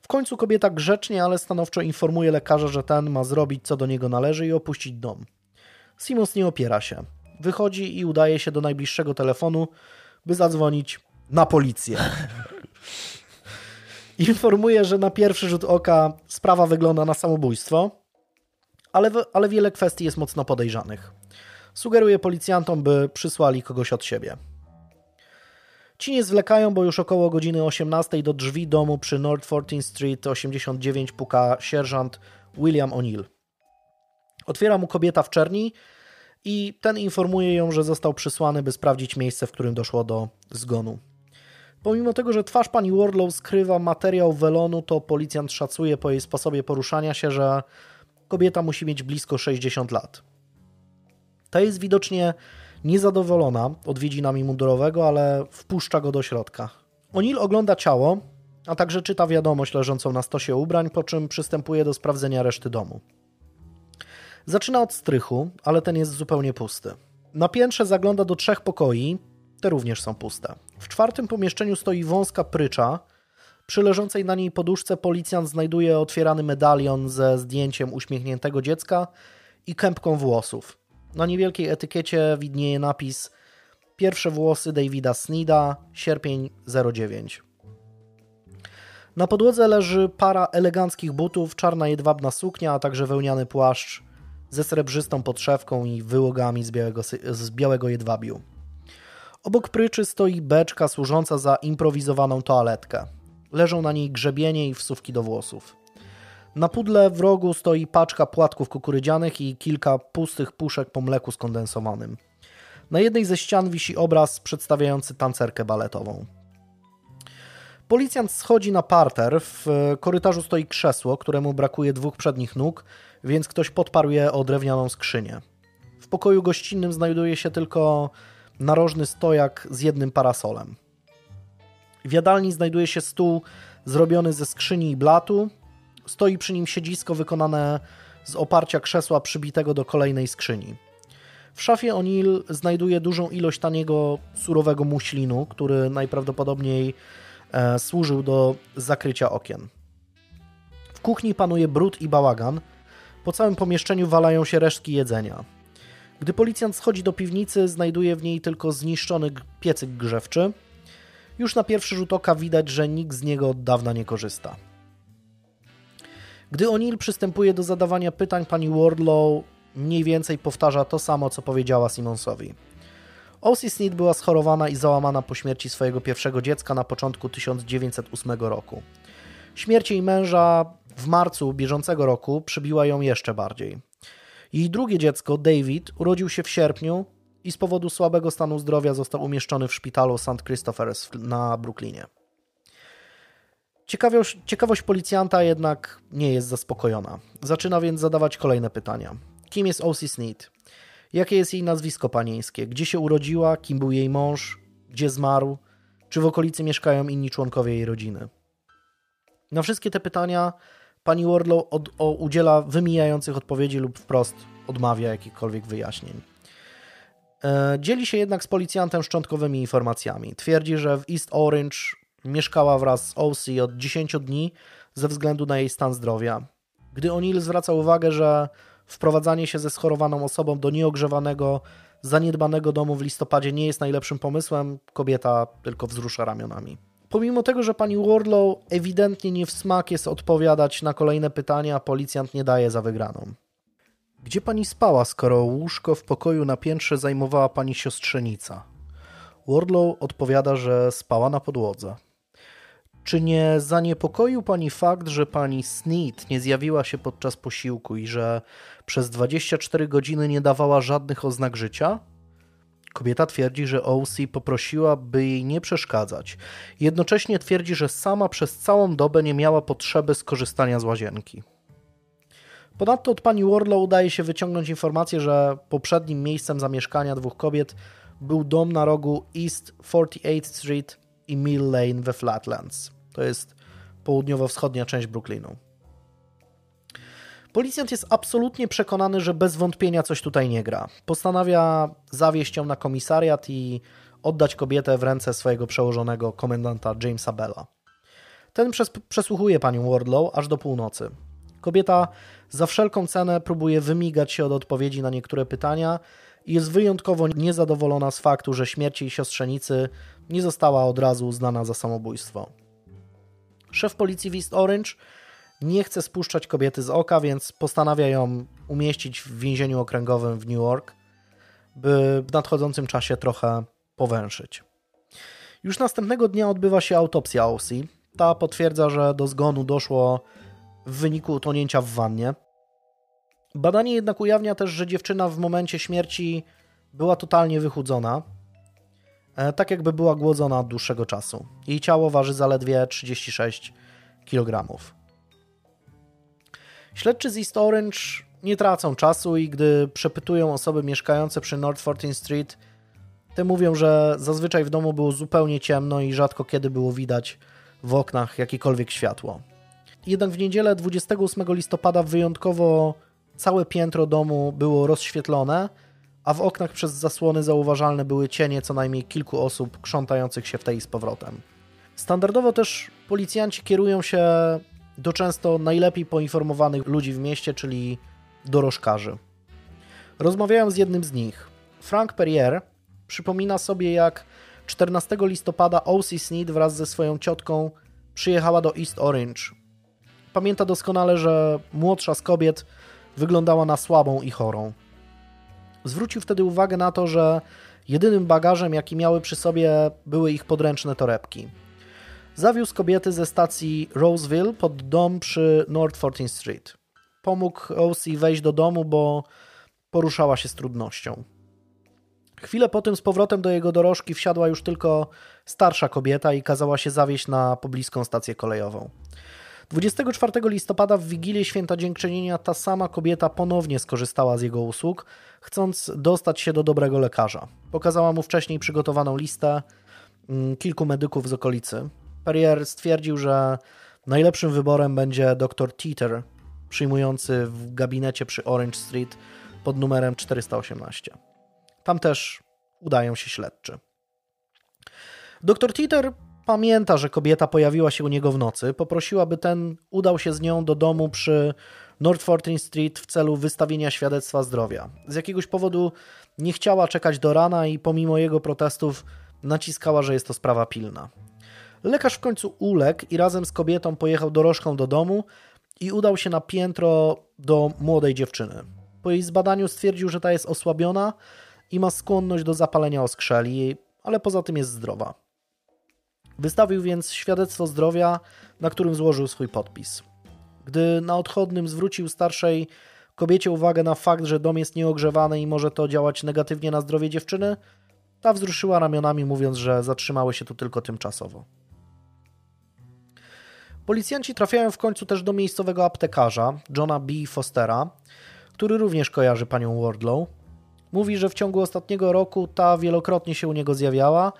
W końcu kobieta grzecznie, ale stanowczo informuje lekarza, że ten ma zrobić co do niego należy i opuścić dom. Simons nie opiera się. Wychodzi i udaje się do najbliższego telefonu, by zadzwonić na policję. (laughs) Informuje, że na pierwszy rzut oka sprawa wygląda na samobójstwo, ale, ale wiele kwestii jest mocno podejrzanych. Sugeruje policjantom, by przysłali kogoś od siebie. Ci nie zwlekają, bo już około godziny 18 do drzwi domu przy North 14th Street 89 puka sierżant William O'Neill. Otwiera mu kobieta w czerni i ten informuje ją, że został przysłany, by sprawdzić miejsce, w którym doszło do zgonu. Pomimo tego, że twarz pani Wardlow skrywa materiał welonu, to policjant szacuje po jej sposobie poruszania się, że kobieta musi mieć blisko 60 lat. Ta jest widocznie niezadowolona odwiedzinami mundurowego, ale wpuszcza go do środka. O'Neill ogląda ciało, a także czyta wiadomość leżącą na stosie ubrań, po czym przystępuje do sprawdzenia reszty domu. Zaczyna od strychu, ale ten jest zupełnie pusty. Na piętrze zagląda do trzech pokoi, te również są puste. W czwartym pomieszczeniu stoi wąska prycza. Przy leżącej na niej poduszce policjant znajduje otwierany medalion ze zdjęciem uśmiechniętego dziecka i kępką włosów. Na niewielkiej etykiecie widnieje napis Pierwsze włosy Davida Snida, sierpień 09. Na podłodze leży para eleganckich butów, czarna jedwabna suknia, a także wełniany płaszcz ze srebrzystą podszewką i wyłogami z białego, z białego jedwabiu. Obok pryczy stoi beczka służąca za improwizowaną toaletkę. Leżą na niej grzebienie i wsówki do włosów. Na pudle w rogu stoi paczka płatków kukurydzianych i kilka pustych puszek po mleku skondensowanym. Na jednej ze ścian wisi obraz przedstawiający tancerkę baletową. Policjant schodzi na parter. W korytarzu stoi krzesło, któremu brakuje dwóch przednich nóg, więc ktoś podparł je o drewnianą skrzynię. W pokoju gościnnym znajduje się tylko narożny stojak z jednym parasolem. W jadalni znajduje się stół zrobiony ze skrzyni i blatu. Stoi przy nim siedzisko wykonane z oparcia krzesła przybitego do kolejnej skrzyni. W szafie O'Neill znajduje dużą ilość taniego, surowego muślinu, który najprawdopodobniej e, służył do zakrycia okien. W kuchni panuje brud i bałagan. Po całym pomieszczeniu walają się resztki jedzenia. Gdy policjant schodzi do piwnicy, znajduje w niej tylko zniszczony piecyk grzewczy. Już na pierwszy rzut oka widać, że nikt z niego od dawna nie korzysta. Gdy O'Neill przystępuje do zadawania pytań, pani Wardlow mniej więcej powtarza to samo, co powiedziała Simonsowi. O.C. Sneed była schorowana i załamana po śmierci swojego pierwszego dziecka na początku 1908 roku. Śmierć jej męża w marcu bieżącego roku przybiła ją jeszcze bardziej. Jej drugie dziecko, David, urodził się w sierpniu i z powodu słabego stanu zdrowia został umieszczony w szpitalu St. Christopher's na Brooklynie. Ciekawość, ciekawość policjanta jednak nie jest zaspokojona. Zaczyna więc zadawać kolejne pytania. Kim jest O.C. Sneed? Jakie jest jej nazwisko panieńskie? Gdzie się urodziła? Kim był jej mąż? Gdzie zmarł? Czy w okolicy mieszkają inni członkowie jej rodziny? Na wszystkie te pytania pani Wardlow od, o, udziela wymijających odpowiedzi lub wprost odmawia jakichkolwiek wyjaśnień. E, dzieli się jednak z policjantem szczątkowymi informacjami. Twierdzi, że w East Orange mieszkała wraz z OC od 10 dni ze względu na jej stan zdrowia. Gdy O'Neill zwraca uwagę, że wprowadzanie się ze schorowaną osobą do nieogrzewanego, zaniedbanego domu w listopadzie nie jest najlepszym pomysłem, kobieta tylko wzrusza ramionami. Pomimo tego, że pani Wardlow ewidentnie nie w smak jest odpowiadać na kolejne pytania, policjant nie daje za wygraną. Gdzie pani spała, skoro łóżko w pokoju na piętrze zajmowała pani siostrzenica? Wardlow odpowiada, że spała na podłodze. Czy nie zaniepokoił pani fakt, że pani Sneed nie zjawiła się podczas posiłku i że przez 24 godziny nie dawała żadnych oznak życia? Kobieta twierdzi, że OC poprosiła, by jej nie przeszkadzać. Jednocześnie twierdzi, że sama przez całą dobę nie miała potrzeby skorzystania z łazienki. Ponadto od pani Warlow udaje się wyciągnąć informację, że poprzednim miejscem zamieszkania dwóch kobiet był dom na rogu East 48th Street i Mill Lane we Flatlands. To jest południowo-wschodnia część Brooklynu. Policjant jest absolutnie przekonany, że bez wątpienia coś tutaj nie gra. Postanawia zawieźć ją na komisariat i oddać kobietę w ręce swojego przełożonego komendanta Jamesa Bella. Ten przes przesłuchuje panią Wardlow aż do północy. Kobieta za wszelką cenę próbuje wymigać się od odpowiedzi na niektóre pytania i jest wyjątkowo niezadowolona z faktu, że śmierć jej siostrzenicy nie została od razu uznana za samobójstwo. Szef policji w East Orange nie chce spuszczać kobiety z oka, więc postanawia ją umieścić w więzieniu okręgowym w New York, by w nadchodzącym czasie trochę powęszyć. Już następnego dnia odbywa się autopsja OC. Ta potwierdza, że do zgonu doszło w wyniku utonięcia w wannie. Badanie jednak ujawnia też, że dziewczyna w momencie śmierci była totalnie wychudzona. e, tak jakby była głodzona od dłuższego czasu. Jej ciało waży zaledwie 36 kg. Śledczy z East Orange nie tracą czasu i gdy przepytują osoby mieszkające przy North 14th Street, te mówią, że zazwyczaj w domu było zupełnie ciemno i rzadko kiedy było widać w oknach jakiekolwiek światło. Jednak w niedzielę 28 listopada wyjątkowo całe piętro domu było rozświetlone, a w oknach przez zasłony zauważalne były cienie co najmniej kilku osób krzątających się w tej z powrotem. Standardowo też policjanci kierują się do często najlepiej poinformowanych ludzi w mieście, czyli dorożkarzy. Rozmawiałem z jednym z nich. Frank Perrier przypomina sobie, jak 14 listopada O.C. Sneed wraz ze swoją ciotką przyjechała do East Orange. Pamięta doskonale, że młodsza z kobiet wyglądała na słabą i chorą. Zwrócił wtedy uwagę na to, że jedynym bagażem, jaki miały przy sobie, były ich podręczne torebki. Zawiózł kobiety ze stacji Roseville pod dom przy North 14th Street. Pomógł OC wejść do domu, bo poruszała się z trudnością. Chwilę po tym z powrotem do jego dorożki wsiadła już tylko starsza kobieta i kazała się zawieźć na pobliską stację kolejową. 24 listopada w Wigilię Święta Dziękczynienia ta sama kobieta ponownie skorzystała z jego usług, chcąc dostać się do dobrego lekarza. Pokazała mu wcześniej przygotowaną listę mm, kilku medyków z okolicy. Perrier stwierdził, że najlepszym wyborem będzie dr Teeter, przyjmujący w gabinecie przy Orange Street pod numerem 418. Tam też udają się śledczy. Dr Teeter pamięta, że kobieta pojawiła się u niego w nocy, poprosiła, by ten udał się z nią do domu przy North 14 Street w celu wystawienia świadectwa zdrowia. Z jakiegoś powodu nie chciała czekać do rana i pomimo jego protestów naciskała, że jest to sprawa pilna. Lekarz w końcu uległ i razem z kobietą pojechał dorożką do domu i udał się na piętro do młodej dziewczyny. Po jej zbadaniu stwierdził, że ta jest osłabiona i ma skłonność do zapalenia oskrzeli, ale poza tym jest zdrowa. Wystawił więc świadectwo zdrowia, na którym złożył swój podpis. Gdy na odchodnym zwrócił starszej kobiecie uwagę na fakt, że dom jest nieogrzewany i może to działać negatywnie na zdrowie dziewczyny, ta wzruszyła ramionami, mówiąc, że zatrzymały się tu tylko tymczasowo. Policjanci trafiają w końcu też do miejscowego aptekarza, Johna B. Fostera, który również kojarzy panią Wardlow. Mówi, że w ciągu ostatniego roku ta wielokrotnie się u niego zjawiała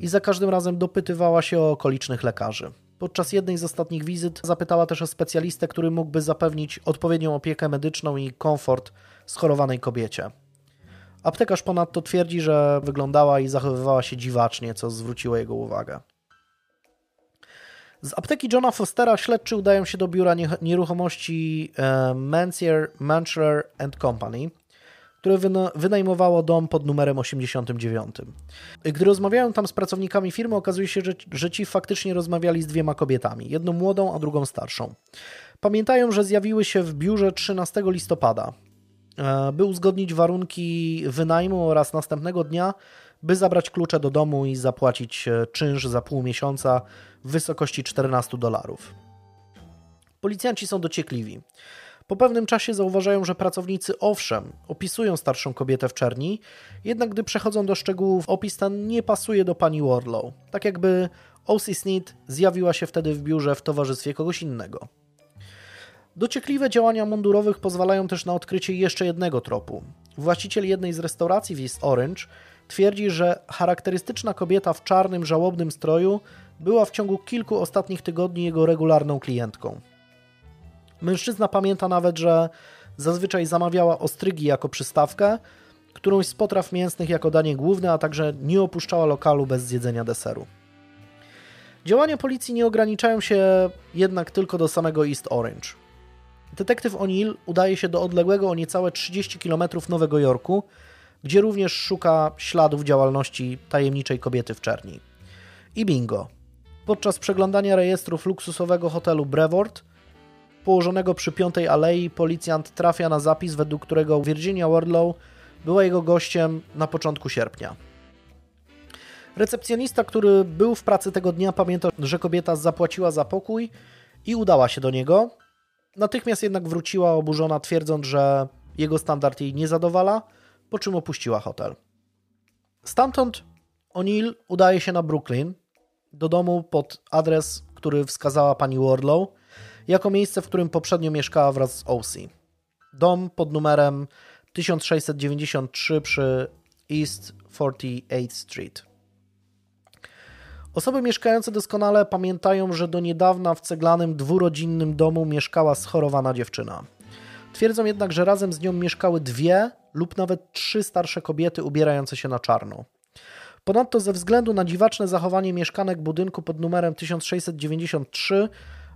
i za każdym razem dopytywała się o okolicznych lekarzy. Podczas jednej z ostatnich wizyt zapytała też o specjalistę, który mógłby zapewnić odpowiednią opiekę medyczną i komfort schorowanej kobiecie. Aptekarz ponadto twierdzi, że wyglądała i zachowywała się dziwacznie, co zwróciło jego uwagę. Z apteki Johna Fostera śledczy udają się do biura nieruchomości e, Mancier, Manchler Company, które wynajmowało dom pod numerem 89. Gdy rozmawiają tam z pracownikami firmy, okazuje się, że, że ci faktycznie rozmawiali z dwiema kobietami, jedną młodą, a drugą starszą. Pamiętają, że zjawiły się w biurze 13 listopada, e, by uzgodnić warunki wynajmu oraz następnego dnia, by zabrać klucze do domu i zapłacić e, czynsz za pół miesiąca w wysokości 14 dolarów. Policjanci są dociekliwi. Po pewnym czasie zauważają, że pracownicy owszem opisują starszą kobietę w czerni, jednak gdy przechodzą do szczegółów, opis ten nie pasuje do pani Wardlow. Tak jakby O.C. Sneed zjawiła się wtedy w biurze w towarzystwie kogoś innego. Dociekliwe działania mundurowych pozwalają też na odkrycie jeszcze jednego tropu. Właściciel jednej z restauracji w East Orange twierdzi, że charakterystyczna kobieta w czarnym, żałobnym stroju była w ciągu kilku ostatnich tygodni jego regularną klientką. Mężczyzna pamięta nawet, że zazwyczaj zamawiała ostrygi jako przystawkę, którąś z potraw mięsnych jako danie główne, a także nie opuszczała lokalu bez zjedzenia deseru. Działania policji nie ograniczają się jednak tylko do samego East Orange. Detektyw O'Neill udaje się do odległego o niecałe 30 km Nowego Jorku, gdzie również szuka śladów działalności tajemniczej kobiety w czerni. I bingo. Podczas przeglądania rejestrów luksusowego hotelu Brevort, położonego przy Piątej Alei, policjant trafia na zapis, według którego Virginia Wardlow była jego gościem na początku sierpnia. Recepcjonista, który był w pracy tego dnia, pamięta, że kobieta zapłaciła za pokój i udała się do niego. Natychmiast jednak wróciła oburzona, twierdząc, że jego standard jej nie zadowala, po czym opuściła hotel. Stamtąd O'Neill udaje się na Brooklyn, do domu pod adres, który wskazała pani Wardlow, jako miejsce, w którym poprzednio mieszkała wraz z OC. Dom pod numerem 1693 przy East 48th Street. Osoby mieszkające doskonale pamiętają, że do niedawna w ceglanym dwurodzinnym domu mieszkała schorowana dziewczyna. Twierdzą jednak, że razem z nią mieszkały dwie lub nawet trzy starsze kobiety ubierające się na czarno. Ponadto ze względu na dziwaczne zachowanie mieszkanek budynku pod numerem 1693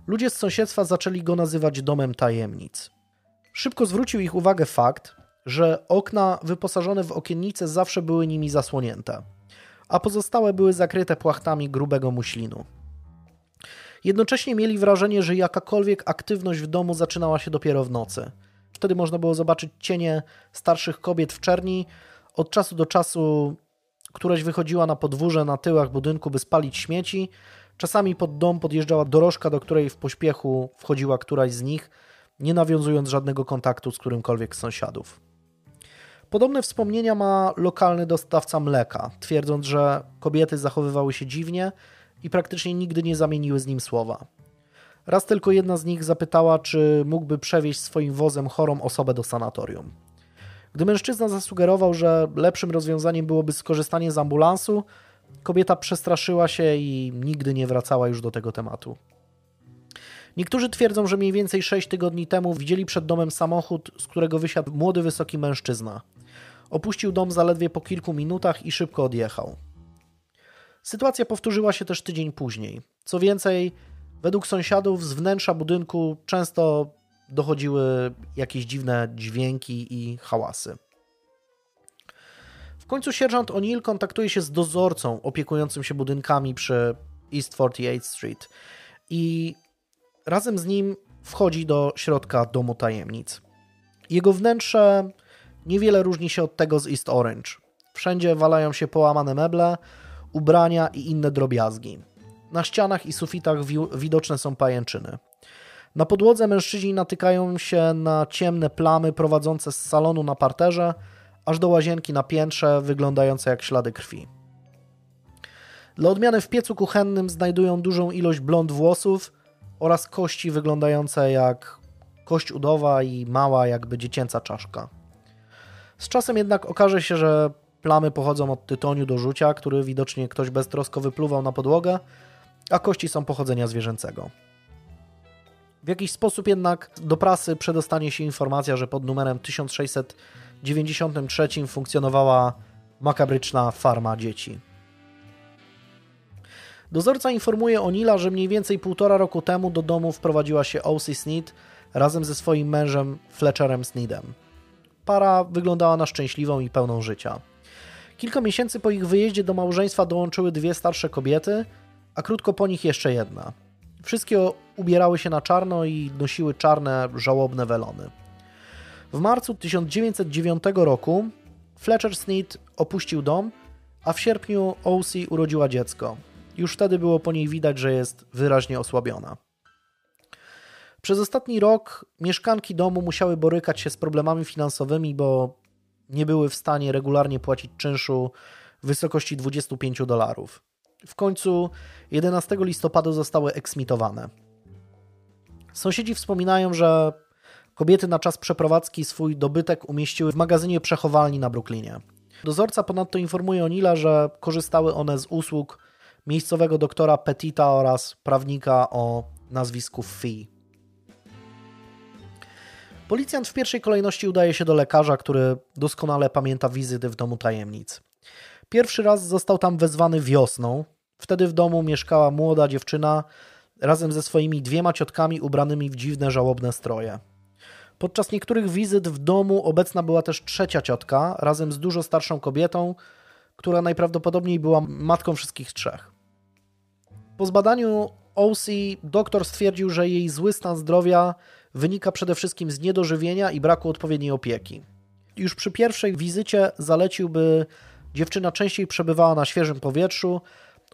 ludzie z sąsiedztwa zaczęli go nazywać domem tajemnic. Szybko zwrócił ich uwagę fakt, że okna wyposażone w okiennice zawsze były nimi zasłonięte, a pozostałe były zakryte płachtami grubego muślinu. Jednocześnie mieli wrażenie, że jakakolwiek aktywność w domu zaczynała się dopiero w nocy. Wtedy można było zobaczyć cienie starszych kobiet w czerni. Od czasu do czasu któraś wychodziła na podwórze na tyłach budynku, by spalić śmieci. Czasami pod dom podjeżdżała dorożka, do której w pośpiechu wchodziła któraś z nich, nie nawiązując żadnego kontaktu z którymkolwiek z sąsiadów. Podobne wspomnienia ma lokalny dostawca mleka, twierdząc, że kobiety zachowywały się dziwnie i praktycznie nigdy nie zamieniły z nim słowa. Raz tylko jedna z nich zapytała, czy mógłby przewieźć swoim wozem chorą osobę do sanatorium. Gdy mężczyzna zasugerował, że lepszym rozwiązaniem byłoby skorzystanie z ambulansu, kobieta przestraszyła się i nigdy nie wracała już do tego tematu. Niektórzy twierdzą, że mniej więcej 6 tygodni temu widzieli przed domem samochód, z którego wysiadł młody, wysoki mężczyzna. Opuścił dom zaledwie po kilku minutach i szybko odjechał. Sytuacja powtórzyła się też tydzień później. Co więcej, według sąsiadów z wnętrza budynku często dochodziły jakieś dziwne dźwięki i hałasy. W końcu sierżant O'Neill kontaktuje się z dozorcą opiekującym się budynkami przy East 48th Street i razem z nim wchodzi do środka domu tajemnic. Jego wnętrze niewiele różni się od tego z East Orange. Wszędzie walają się połamane meble, ubrania i inne drobiazgi. Na ścianach i sufitach wi widoczne są pajęczyny. Na podłodze mężczyźni natykają się na ciemne plamy prowadzące z salonu na parterze, aż do łazienki na piętrze, wyglądające jak ślady krwi. Dla odmiany w piecu kuchennym znajdują dużą ilość blond włosów oraz kości wyglądające jak kość udowa i mała, jakby dziecięca czaszka. Z czasem jednak okaże się, że plamy pochodzą od tytoniu do rzucia, który widocznie ktoś beztrosko wypluwał na podłogę, a kości są pochodzenia zwierzęcego. W jakiś sposób jednak do prasy przedostanie się informacja, że pod numerem 1693 funkcjonowała makabryczna farma dzieci. Dozorca informuje Onila, że mniej więcej półtora roku temu do domu wprowadziła się O.C. Sneed razem ze swoim mężem Fletcherem Sneedem. Para wyglądała na szczęśliwą i pełną życia. Kilka miesięcy po ich wyjeździe do małżeństwa dołączyły dwie starsze kobiety, a krótko po nich jeszcze jedna. Wszystkie ubierały się na czarno i nosiły czarne, żałobne welony. W marcu 1909 roku Fletcher Sneed opuścił dom, a w sierpniu O.C. urodziła dziecko. Już wtedy było po niej widać, że jest wyraźnie osłabiona. Przez ostatni rok mieszkanki domu musiały borykać się z problemami finansowymi, bo nie były w stanie regularnie płacić czynszu w wysokości 25 dolarów. W końcu 11 listopada zostały eksmitowane. Sąsiedzi wspominają, że kobiety na czas przeprowadzki swój dobytek umieściły w magazynie przechowalni na Brooklynie. Dozorca ponadto informuje Onila, że korzystały one z usług miejscowego doktora Petita oraz prawnika o nazwisku Fee. Policjant w pierwszej kolejności udaje się do lekarza, który doskonale pamięta wizyty w domu tajemnic. Pierwszy raz został tam wezwany wiosną. Wtedy w domu mieszkała młoda dziewczyna razem ze swoimi dwiema ciotkami ubranymi w dziwne, żałobne stroje. Podczas niektórych wizyt w domu obecna była też trzecia ciotka, razem z dużo starszą kobietą, która najprawdopodobniej była matką wszystkich trzech. Po zbadaniu OC doktor stwierdził, że jej zły stan zdrowia wynika przede wszystkim z niedożywienia i braku odpowiedniej opieki. Już przy pierwszej wizycie zalecił, by dziewczyna częściej przebywała na świeżym powietrzu,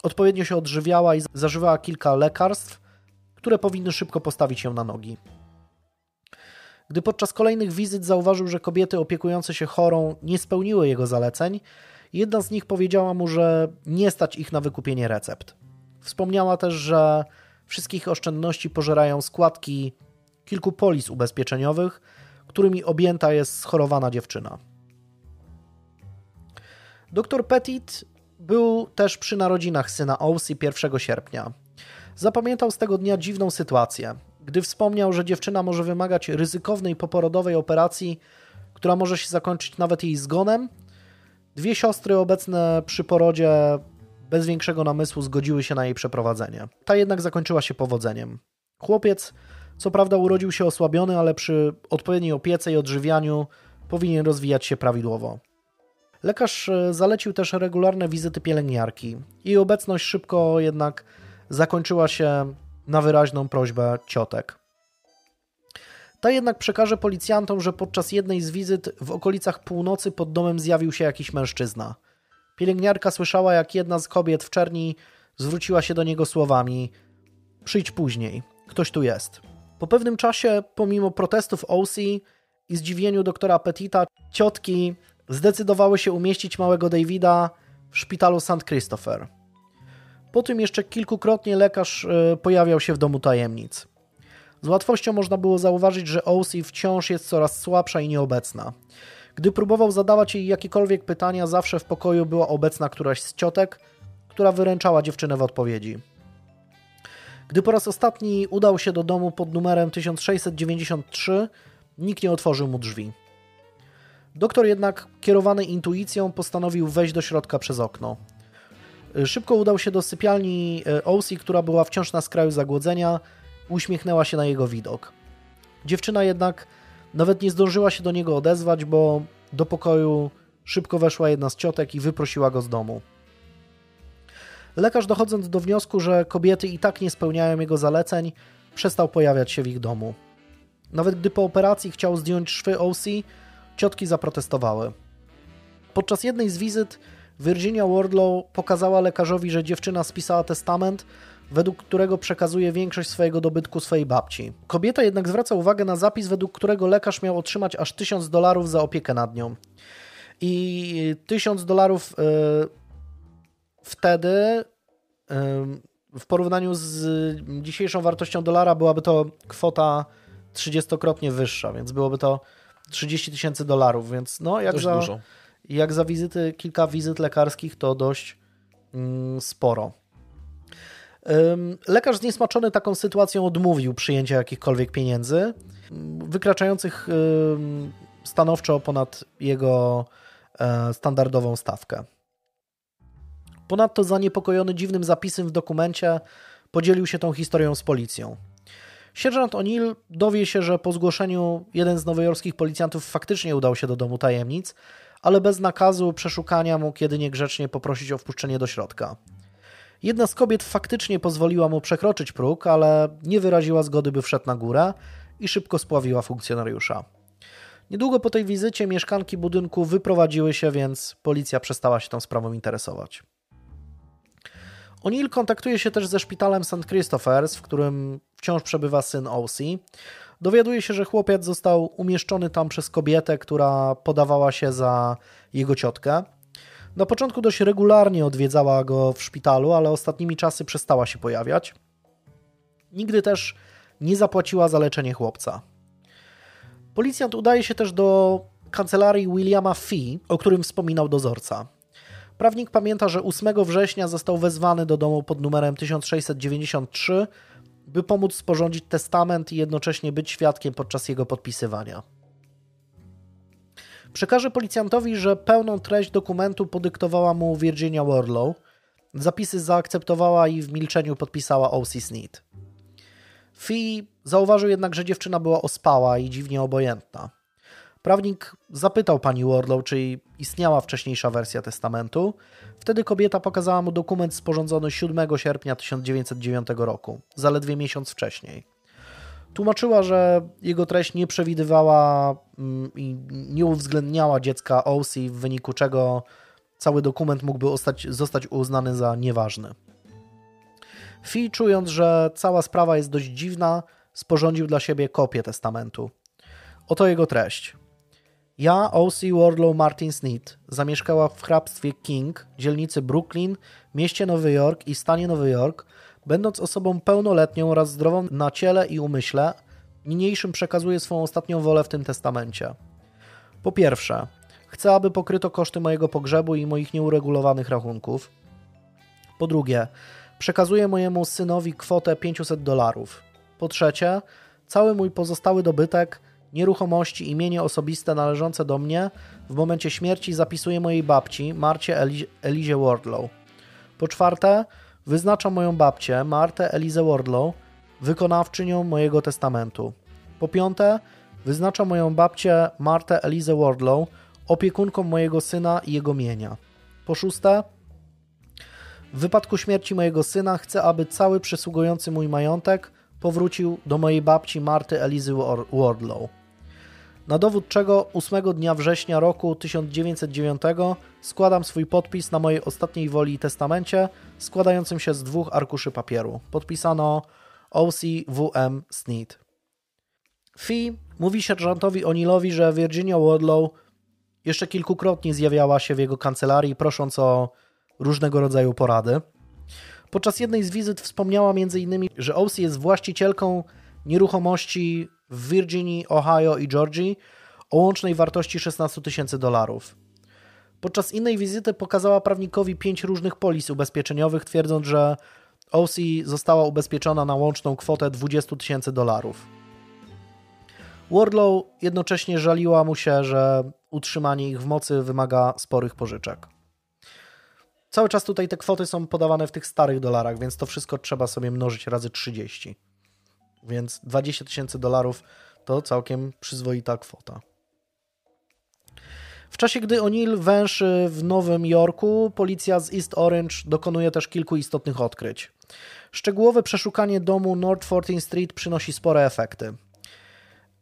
odpowiednio się odżywiała i zażywała kilka lekarstw, które powinny szybko postawić ją na nogi. Gdy podczas kolejnych wizyt zauważył, że kobiety opiekujące się chorą nie spełniły jego zaleceń, Jedna z nich powiedziała mu, że nie stać ich na wykupienie recept. Wspomniała też, że wszystkich oszczędności pożerają składki kilku polis ubezpieczeniowych, którymi objęta jest schorowana dziewczyna. Dr Petit był też przy narodzinach syna Ousy 1 sierpnia. Zapamiętał z tego dnia dziwną sytuację, gdy wspomniał, że dziewczyna może wymagać ryzykownej poporodowej operacji, która może się zakończyć nawet jej zgonem. Dwie siostry obecne przy porodzie bez większego namysłu zgodziły się na jej przeprowadzenie. Ta jednak zakończyła się powodzeniem. Chłopiec, co prawda, urodził się osłabiony, ale przy odpowiedniej opiece i odżywianiu powinien rozwijać się prawidłowo. Lekarz e, zalecił też regularne wizyty pielęgniarki. Jej obecność szybko jednak zakończyła się na wyraźną prośbę ciotek. Ta jednak przekaże policjantom, że podczas jednej z wizyt w okolicach północy pod domem zjawił się jakiś mężczyzna. Pielęgniarka słyszała, jak jedna z kobiet w czerni zwróciła się do niego słowami: Przyjdź później, ktoś tu jest. Po pewnym czasie, pomimo protestów OC i zdziwieniu doktora Petita, ciotki zdecydowały się umieścić małego Davida w szpitalu St. Christopher. Po tym jeszcze kilkukrotnie lekarz e, pojawiał się w domu tajemnic. Z łatwością można było zauważyć, że OC wciąż jest coraz słabsza i nieobecna. Gdy próbował zadawać jej jakiekolwiek pytania, zawsze w pokoju była obecna któraś z ciotek, która wyręczała dziewczynę w odpowiedzi. Gdy po raz ostatni udał się do domu pod numerem 1693, nikt nie otworzył mu drzwi. Doktor jednak, kierowany intuicją, postanowił wejść do środka przez okno. Szybko udał się do sypialni e, Osi, która była wciąż na skraju zagłodzenia, uśmiechnęła się na jego widok. Dziewczyna jednak nawet nie zdążyła się do niego odezwać, bo do pokoju szybko weszła jedna z ciotek i wyprosiła go z domu. Lekarz, dochodząc do wniosku, że kobiety i tak nie spełniają jego zaleceń, przestał pojawiać się w ich domu. Nawet gdy po operacji chciał zdjąć szwy OC, ciotki zaprotestowały. Podczas jednej z wizyt Virginia Wardlow pokazała lekarzowi, że dziewczyna spisała testament, według którego przekazuje większość swojego dobytku swojej babci. Kobieta jednak zwraca uwagę na zapis, według którego lekarz miał otrzymać aż 1000 dolarów za opiekę nad nią. I 1000 dolarów yy, wtedy yy, w porównaniu z dzisiejszą wartością dolara byłaby to kwota 30-krotnie wyższa, więc byłoby to 30 tysięcy dolarów, więc no jak za, dużo. jak za wizyty, kilka wizyt lekarskich to dość mm, sporo. Lekarz zniesmaczony taką sytuacją odmówił przyjęcia jakichkolwiek pieniędzy, wykraczających stanowczo ponad jego e, standardową stawkę. Ponadto zaniepokojony dziwnym zapisem w dokumencie podzielił się tą historią z policją. Sierżant O'Neill dowie się, że po zgłoszeniu jeden z nowojorskich policjantów faktycznie udał się do domu tajemnic, ale bez nakazu przeszukania mógł jedynie grzecznie poprosić o wpuszczenie do środka. Jedna z kobiet faktycznie pozwoliła mu przekroczyć próg, ale nie wyraziła zgody, by wszedł na górę i szybko spławiła funkcjonariusza. Niedługo po tej wizycie mieszkanki budynku wyprowadziły się, więc policja przestała się tą sprawą interesować. O'Neill kontaktuje się też ze szpitalem St. Christopher's, w którym wciąż przebywa syn OC. Dowiaduje się, że chłopiec został umieszczony tam przez kobietę, która podawała się za jego ciotkę. Na początku dość regularnie odwiedzała go w szpitalu, ale ostatnimi czasy przestała się pojawiać. Nigdy też nie zapłaciła za leczenie chłopca. Policjant udaje się też do kancelarii Williama Fee, o którym wspominał dozorca. Prawnik pamięta, że 8 września został wezwany do domu pod numerem 1693, by pomóc sporządzić testament i jednocześnie być świadkiem podczas jego podpisywania. Przekaże policjantowi, że pełną treść dokumentu podyktowała mu Virginia Warlow. Zapisy zaakceptowała i w milczeniu podpisała O.C. Sneed. Fee zauważył jednak, że dziewczyna była ospała i dziwnie obojętna. Prawnik zapytał pani Warlow, czy istniała wcześniejsza wersja testamentu. Wtedy kobieta pokazała mu dokument sporządzony 7 sierpnia 1909 roku, zaledwie miesiąc wcześniej. Tłumaczyła, że jego treść nie przewidywała mm, i nie uwzględniała dziecka OC, w wyniku czego cały dokument mógłby zostać, uznany za nieważny. Fee, czując, że cała sprawa jest dość dziwna, sporządził dla siebie kopię testamentu. Oto jego treść. Ja, O.C. Wardlow Martin Sneed, zamieszkała w hrabstwie King, dzielnicy Brooklyn, mieście Nowy Jork i stanie Nowy Jork, będąc osobą pełnoletnią oraz zdrową na ciele i umyśle, niniejszym przekazuje swą ostatnią wolę w tym testamencie. Po pierwsze, chcę, aby pokryto koszty mojego pogrzebu i moich nieuregulowanych rachunków. Po drugie, przekazuję mojemu synowi kwotę 500 dolarów. Po trzecie, cały mój pozostały dobytek, nieruchomości i mienie osobiste należące do mnie w momencie śmierci zapisuję mojej babci, Marcie Eli Elizie Wardlow. Po czwarte, wyznaczam moją babcię, Martę Elizę Wardlow, wykonawczynią mojego testamentu. Po piąte, wyznaczam moją babcię, Martę Elizę Wardlow, opiekunką mojego syna i jego mienia. Po szóste, w wypadku śmierci mojego syna chcę, aby cały przysługujący mój majątek powrócił do mojej babci Marty Elizy Wardlow. Na dowód czego 8 dnia września roku 1909 składam swój podpis na mojej ostatniej woli i testamencie, składającym się z dwóch arkuszy papieru. Podpisano OCWM Sneed. Fee mówi sierżantowi Onilowi, że Virginia Wardlow jeszcze kilkukrotnie zjawiała się w jego kancelarii, prosząc o różnego rodzaju porady. Podczas jednej z wizyt wspomniała m.in., że OC jest właścicielką nieruchomości w Virginii, Ohio i Georgii o łącznej wartości 16 tysięcy dolarów. Podczas innej wizyty pokazała prawnikowi pięć różnych polis ubezpieczeniowych, twierdząc, że OC została ubezpieczona na łączną kwotę 20 tysięcy dolarów. Wardlow jednocześnie żaliła mu się, że utrzymanie ich w mocy wymaga sporych pożyczek. Cały czas tutaj te kwoty są podawane w tych starych dolarach, więc to wszystko trzeba sobie mnożyć razy 30. Więc 20 tysięcy dolarów to całkiem przyzwoita kwota. W czasie, gdy O'Neill węszy w Nowym Jorku, policja z East Orange dokonuje też kilku istotnych odkryć. Szczegółowe przeszukanie domu North 14th Street przynosi spore efekty.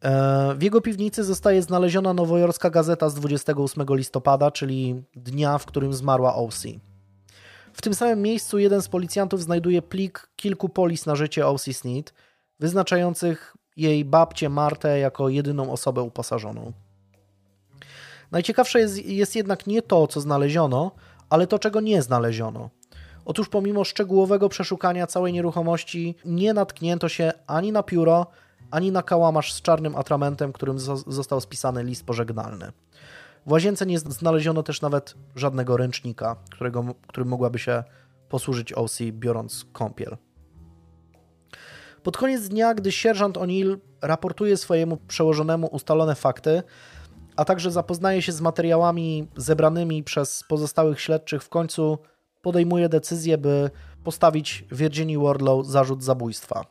E, w jego piwnicy zostaje znaleziona nowojorska gazeta z 28 listopada, czyli dnia, w którym zmarła O.C. W tym samym miejscu jeden z policjantów znajduje plik kilku polis na życie O.C. Sneed, wyznaczających jej babcię Martę jako jedyną osobę uposażoną. Najciekawsze jest, jest jednak nie to, co znaleziono, ale to, czego nie znaleziono. Otóż pomimo szczegółowego przeszukania całej nieruchomości nie natknięto się ani na pióro, ani na kałamarz z czarnym atramentem, którym został spisany list pożegnalny. W łazience nie znaleziono też nawet żadnego ręcznika, którego, którym mogłaby się posłużyć OC biorąc kąpiel. Pod koniec dnia, gdy sierżant O'Neill raportuje swojemu przełożonemu ustalone fakty, a także zapoznaje się z materiałami zebranymi przez pozostałych śledczych, w końcu podejmuje decyzję, by postawić Virginia Wardlow zarzut zabójstwa.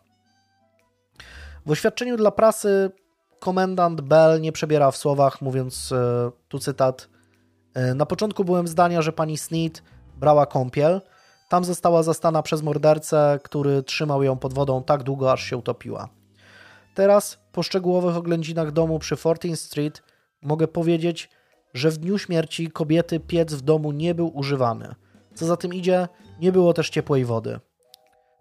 W oświadczeniu dla prasy komendant Bell nie przebiera w słowach, mówiąc e, tu cytat. E, na początku byłem zdania, że pani Sneed brała kąpiel. Tam została zastana przez mordercę, który trzymał ją pod wodą tak długo, aż się utopiła. Teraz, po szczegółowych oględzinach domu przy 14th Street, mogę powiedzieć, że w dniu śmierci kobiety piec w domu nie był używany. Co za tym idzie, nie było też ciepłej wody.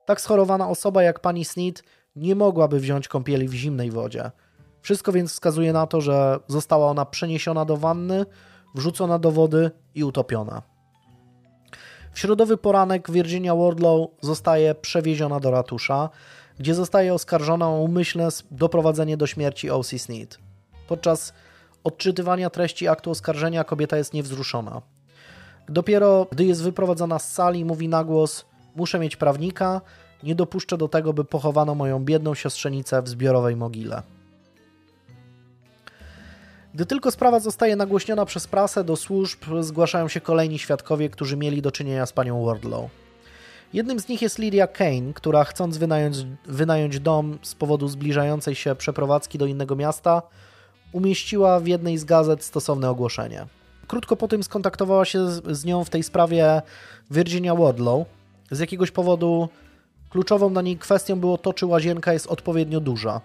Tak schorowana osoba jak pani Sneed nie mogłaby wziąć kąpieli w zimnej wodzie. Wszystko więc wskazuje na to, że została ona przeniesiona do wanny, wrzucona do wody i utopiona. Środowy poranek Virginia Wardlow zostaje przewieziona do ratusza, gdzie zostaje oskarżona o umyślne doprowadzenie do śmierci O.C. Sneed. Podczas odczytywania treści aktu oskarżenia kobieta jest niewzruszona. Dopiero gdy jest wyprowadzona z sali, mówi na głos: Muszę mieć prawnika, nie dopuszczę do tego, by pochowano moją biedną siostrzenicę w zbiorowej mogile. Gdy tylko sprawa zostaje nagłośniona przez prasę, do służb zgłaszają się kolejni świadkowie, którzy mieli do czynienia z panią Wardlow. Jednym z nich jest Lydia Kane, która chcąc wynająć, wynająć dom z powodu zbliżającej się przeprowadzki do innego miasta, umieściła w jednej z gazet stosowne ogłoszenie. Krótko po tym skontaktowała się z, z nią w tej sprawie Virginia Wardlow. Z jakiegoś powodu kluczową na niej kwestią było to, czy łazienka jest odpowiednio duża.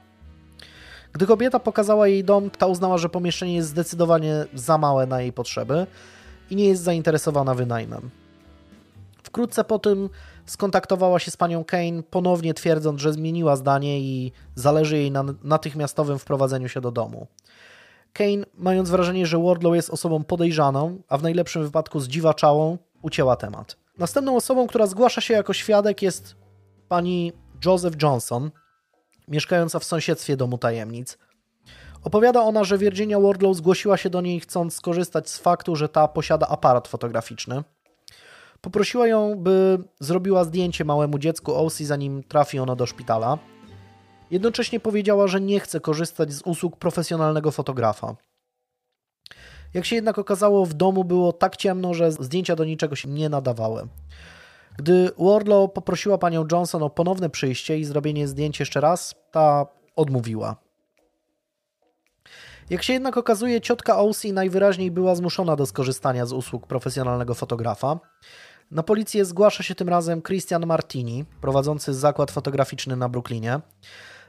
Gdy kobieta pokazała jej dom, ta uznała, że pomieszczenie jest zdecydowanie za małe na jej potrzeby i nie jest zainteresowana wynajmem. Wkrótce po tym skontaktowała się z panią Kane, ponownie twierdząc, że zmieniła zdanie i zależy jej na natychmiastowym wprowadzeniu się do domu. Kane, mając wrażenie, że Wardlow jest osobą podejrzaną, a w najlepszym wypadku zdziwaczałą, ucięła temat. Następną osobą, która zgłasza się jako świadek jest pani Joseph Johnson, mieszkająca w sąsiedztwie domu tajemnic. Opowiada ona, że Virginia Wardlow zgłosiła się do niej chcąc skorzystać z faktu, że ta posiada aparat fotograficzny. Poprosiła ją, by zrobiła zdjęcie małemu dziecku Osi, zanim trafi ono do szpitala. Jednocześnie powiedziała, że nie chce korzystać z usług profesjonalnego fotografa. Jak się jednak okazało, w domu było tak ciemno, że zdjęcia do niczego się nie nadawały. Gdy Wardlow poprosiła panią Johnson o ponowne przyjście i zrobienie zdjęć jeszcze raz, ta odmówiła. Jak się jednak okazuje, ciotka Osi najwyraźniej była zmuszona do skorzystania z usług profesjonalnego fotografa. Na policję zgłasza się tym razem Christian Martini, prowadzący zakład fotograficzny na Brooklynie.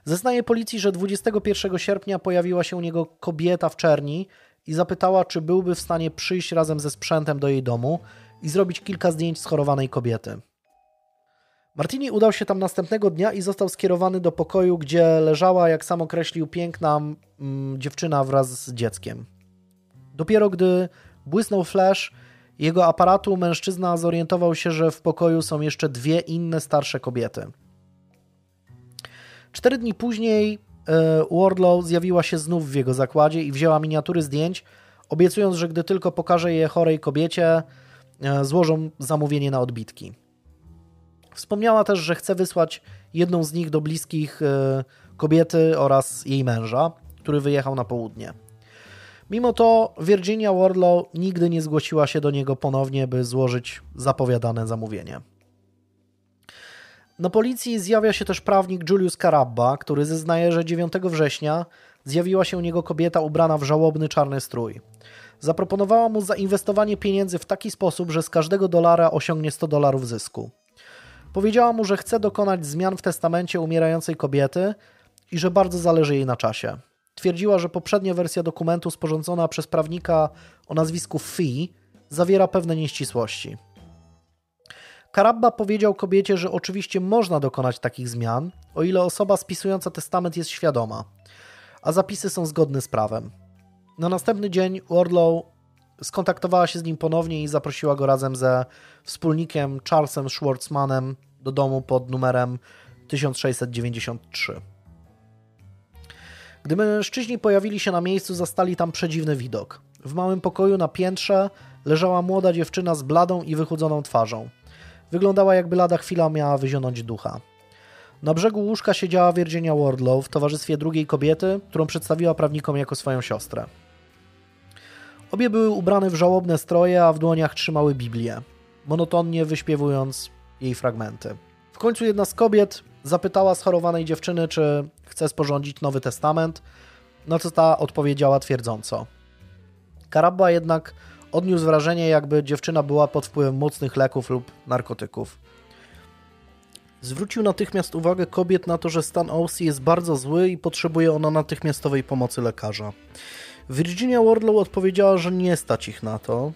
Zeznaje policji, że 21 sierpnia pojawiła się u niego kobieta w czerni i zapytała, czy byłby w stanie przyjść razem ze sprzętem do jej domu i zrobić kilka zdjęć schorowanej kobiety. Martini udał się tam następnego dnia i został skierowany do pokoju, gdzie leżała, jak sam określił, piękna mm, dziewczyna wraz z dzieckiem. Dopiero gdy błysnął flash jego aparatu, mężczyzna zorientował się, że w pokoju są jeszcze dwie inne starsze kobiety. Cztery dni później e, Wardlow zjawiła się znów w jego zakładzie i wzięła miniatury zdjęć, obiecując, że gdy tylko pokaże je chorej kobiecie, złożą zamówienie na odbitki. Wspomniała też, że chce wysłać jedną z nich do bliskich e, kobiety oraz jej męża, który wyjechał na południe. Mimo to Virginia Wardlow nigdy nie zgłosiła się do niego ponownie, by złożyć zapowiadane zamówienie. Na policji zjawia się też prawnik Julius Carabba, który zeznaje, że 9 września zjawiła się u niego kobieta ubrana w żałobny czarny strój. Zaproponowała mu zainwestowanie pieniędzy w taki sposób, że z każdego dolara osiągnie 100 dolarów zysku. Powiedziała mu, że chce dokonać zmian w testamencie umierającej kobiety i że bardzo zależy jej na czasie. Twierdziła, że poprzednia wersja dokumentu sporządzona przez prawnika o nazwisku Fee zawiera pewne nieścisłości. Karabba powiedział kobiecie, że oczywiście można dokonać takich zmian, o ile osoba spisująca testament jest świadoma, a zapisy są zgodne z prawem. Na następny dzień Wardlow skontaktowała się z nim ponownie i zaprosiła go razem ze wspólnikiem Charlesem Schwartzmanem do domu pod numerem 1693. Gdy mężczyźni pojawili się na miejscu, zastali tam przedziwny widok. W małym pokoju na piętrze leżała młoda dziewczyna z bladą i wychudzoną twarzą. Wyglądała jakby lada chwila miała wyzionąć ducha. Na brzegu łóżka siedziała Virginia Wardlow w towarzystwie drugiej kobiety, którą przedstawiła prawnikom jako swoją siostrę. Obie były ubrane w żałobne stroje, a w dłoniach trzymały Biblię, monotonnie wyśpiewując jej fragmenty. W końcu jedna z kobiet zapytała schorowanej dziewczyny, czy chce sporządzić Nowy Testament, na co ta odpowiedziała twierdząco. Karabba jednak odniósł wrażenie, jakby dziewczyna była pod wpływem mocnych leków lub narkotyków. Zwrócił natychmiast uwagę kobiet na to, że stan Aussie jest bardzo zły i potrzebuje ona natychmiastowej pomocy lekarza. Virginia Wardlow odpowiedziała, że nie stać ich na to.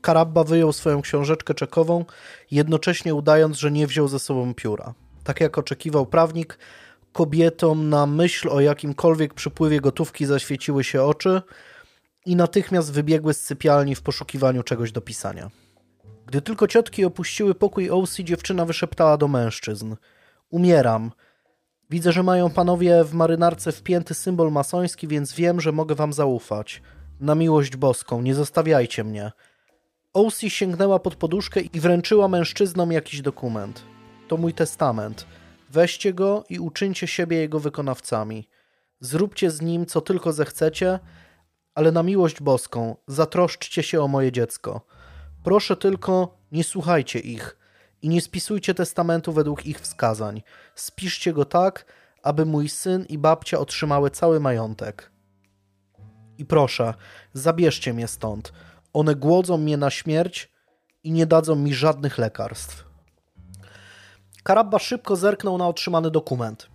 Karabba mm, wyjął swoją książeczkę czekową, jednocześnie udając, że nie wziął ze sobą pióra. Tak jak oczekiwał prawnik, kobietom na myśl o jakimkolwiek przypływie gotówki zaświeciły się oczy i natychmiast wybiegły z sypialni w poszukiwaniu czegoś do pisania. Gdy tylko ciotki opuściły pokój OC, dziewczyna wyszeptała do mężczyzn. Umieram. Widzę, że mają panowie w marynarce wpięty symbol masoński, więc wiem, że mogę wam zaufać. Na miłość boską, nie zostawiajcie mnie. OC sięgnęła pod poduszkę i wręczyła mężczyznom jakiś dokument. To mój testament. Weźcie go i uczyńcie siebie jego wykonawcami. Zróbcie z nim, co tylko zechcecie, ale na miłość boską zatroszczcie się o moje dziecko. Proszę tylko, nie słuchajcie ich i nie spisujcie testamentu według ich wskazań. Spiszcie go tak, aby mój syn i babcia otrzymały cały majątek. I proszę, zabierzcie mnie stąd. One głodzą mnie na śmierć i nie dadzą mi żadnych lekarstw. Karabba szybko zerknął na otrzymany dokument.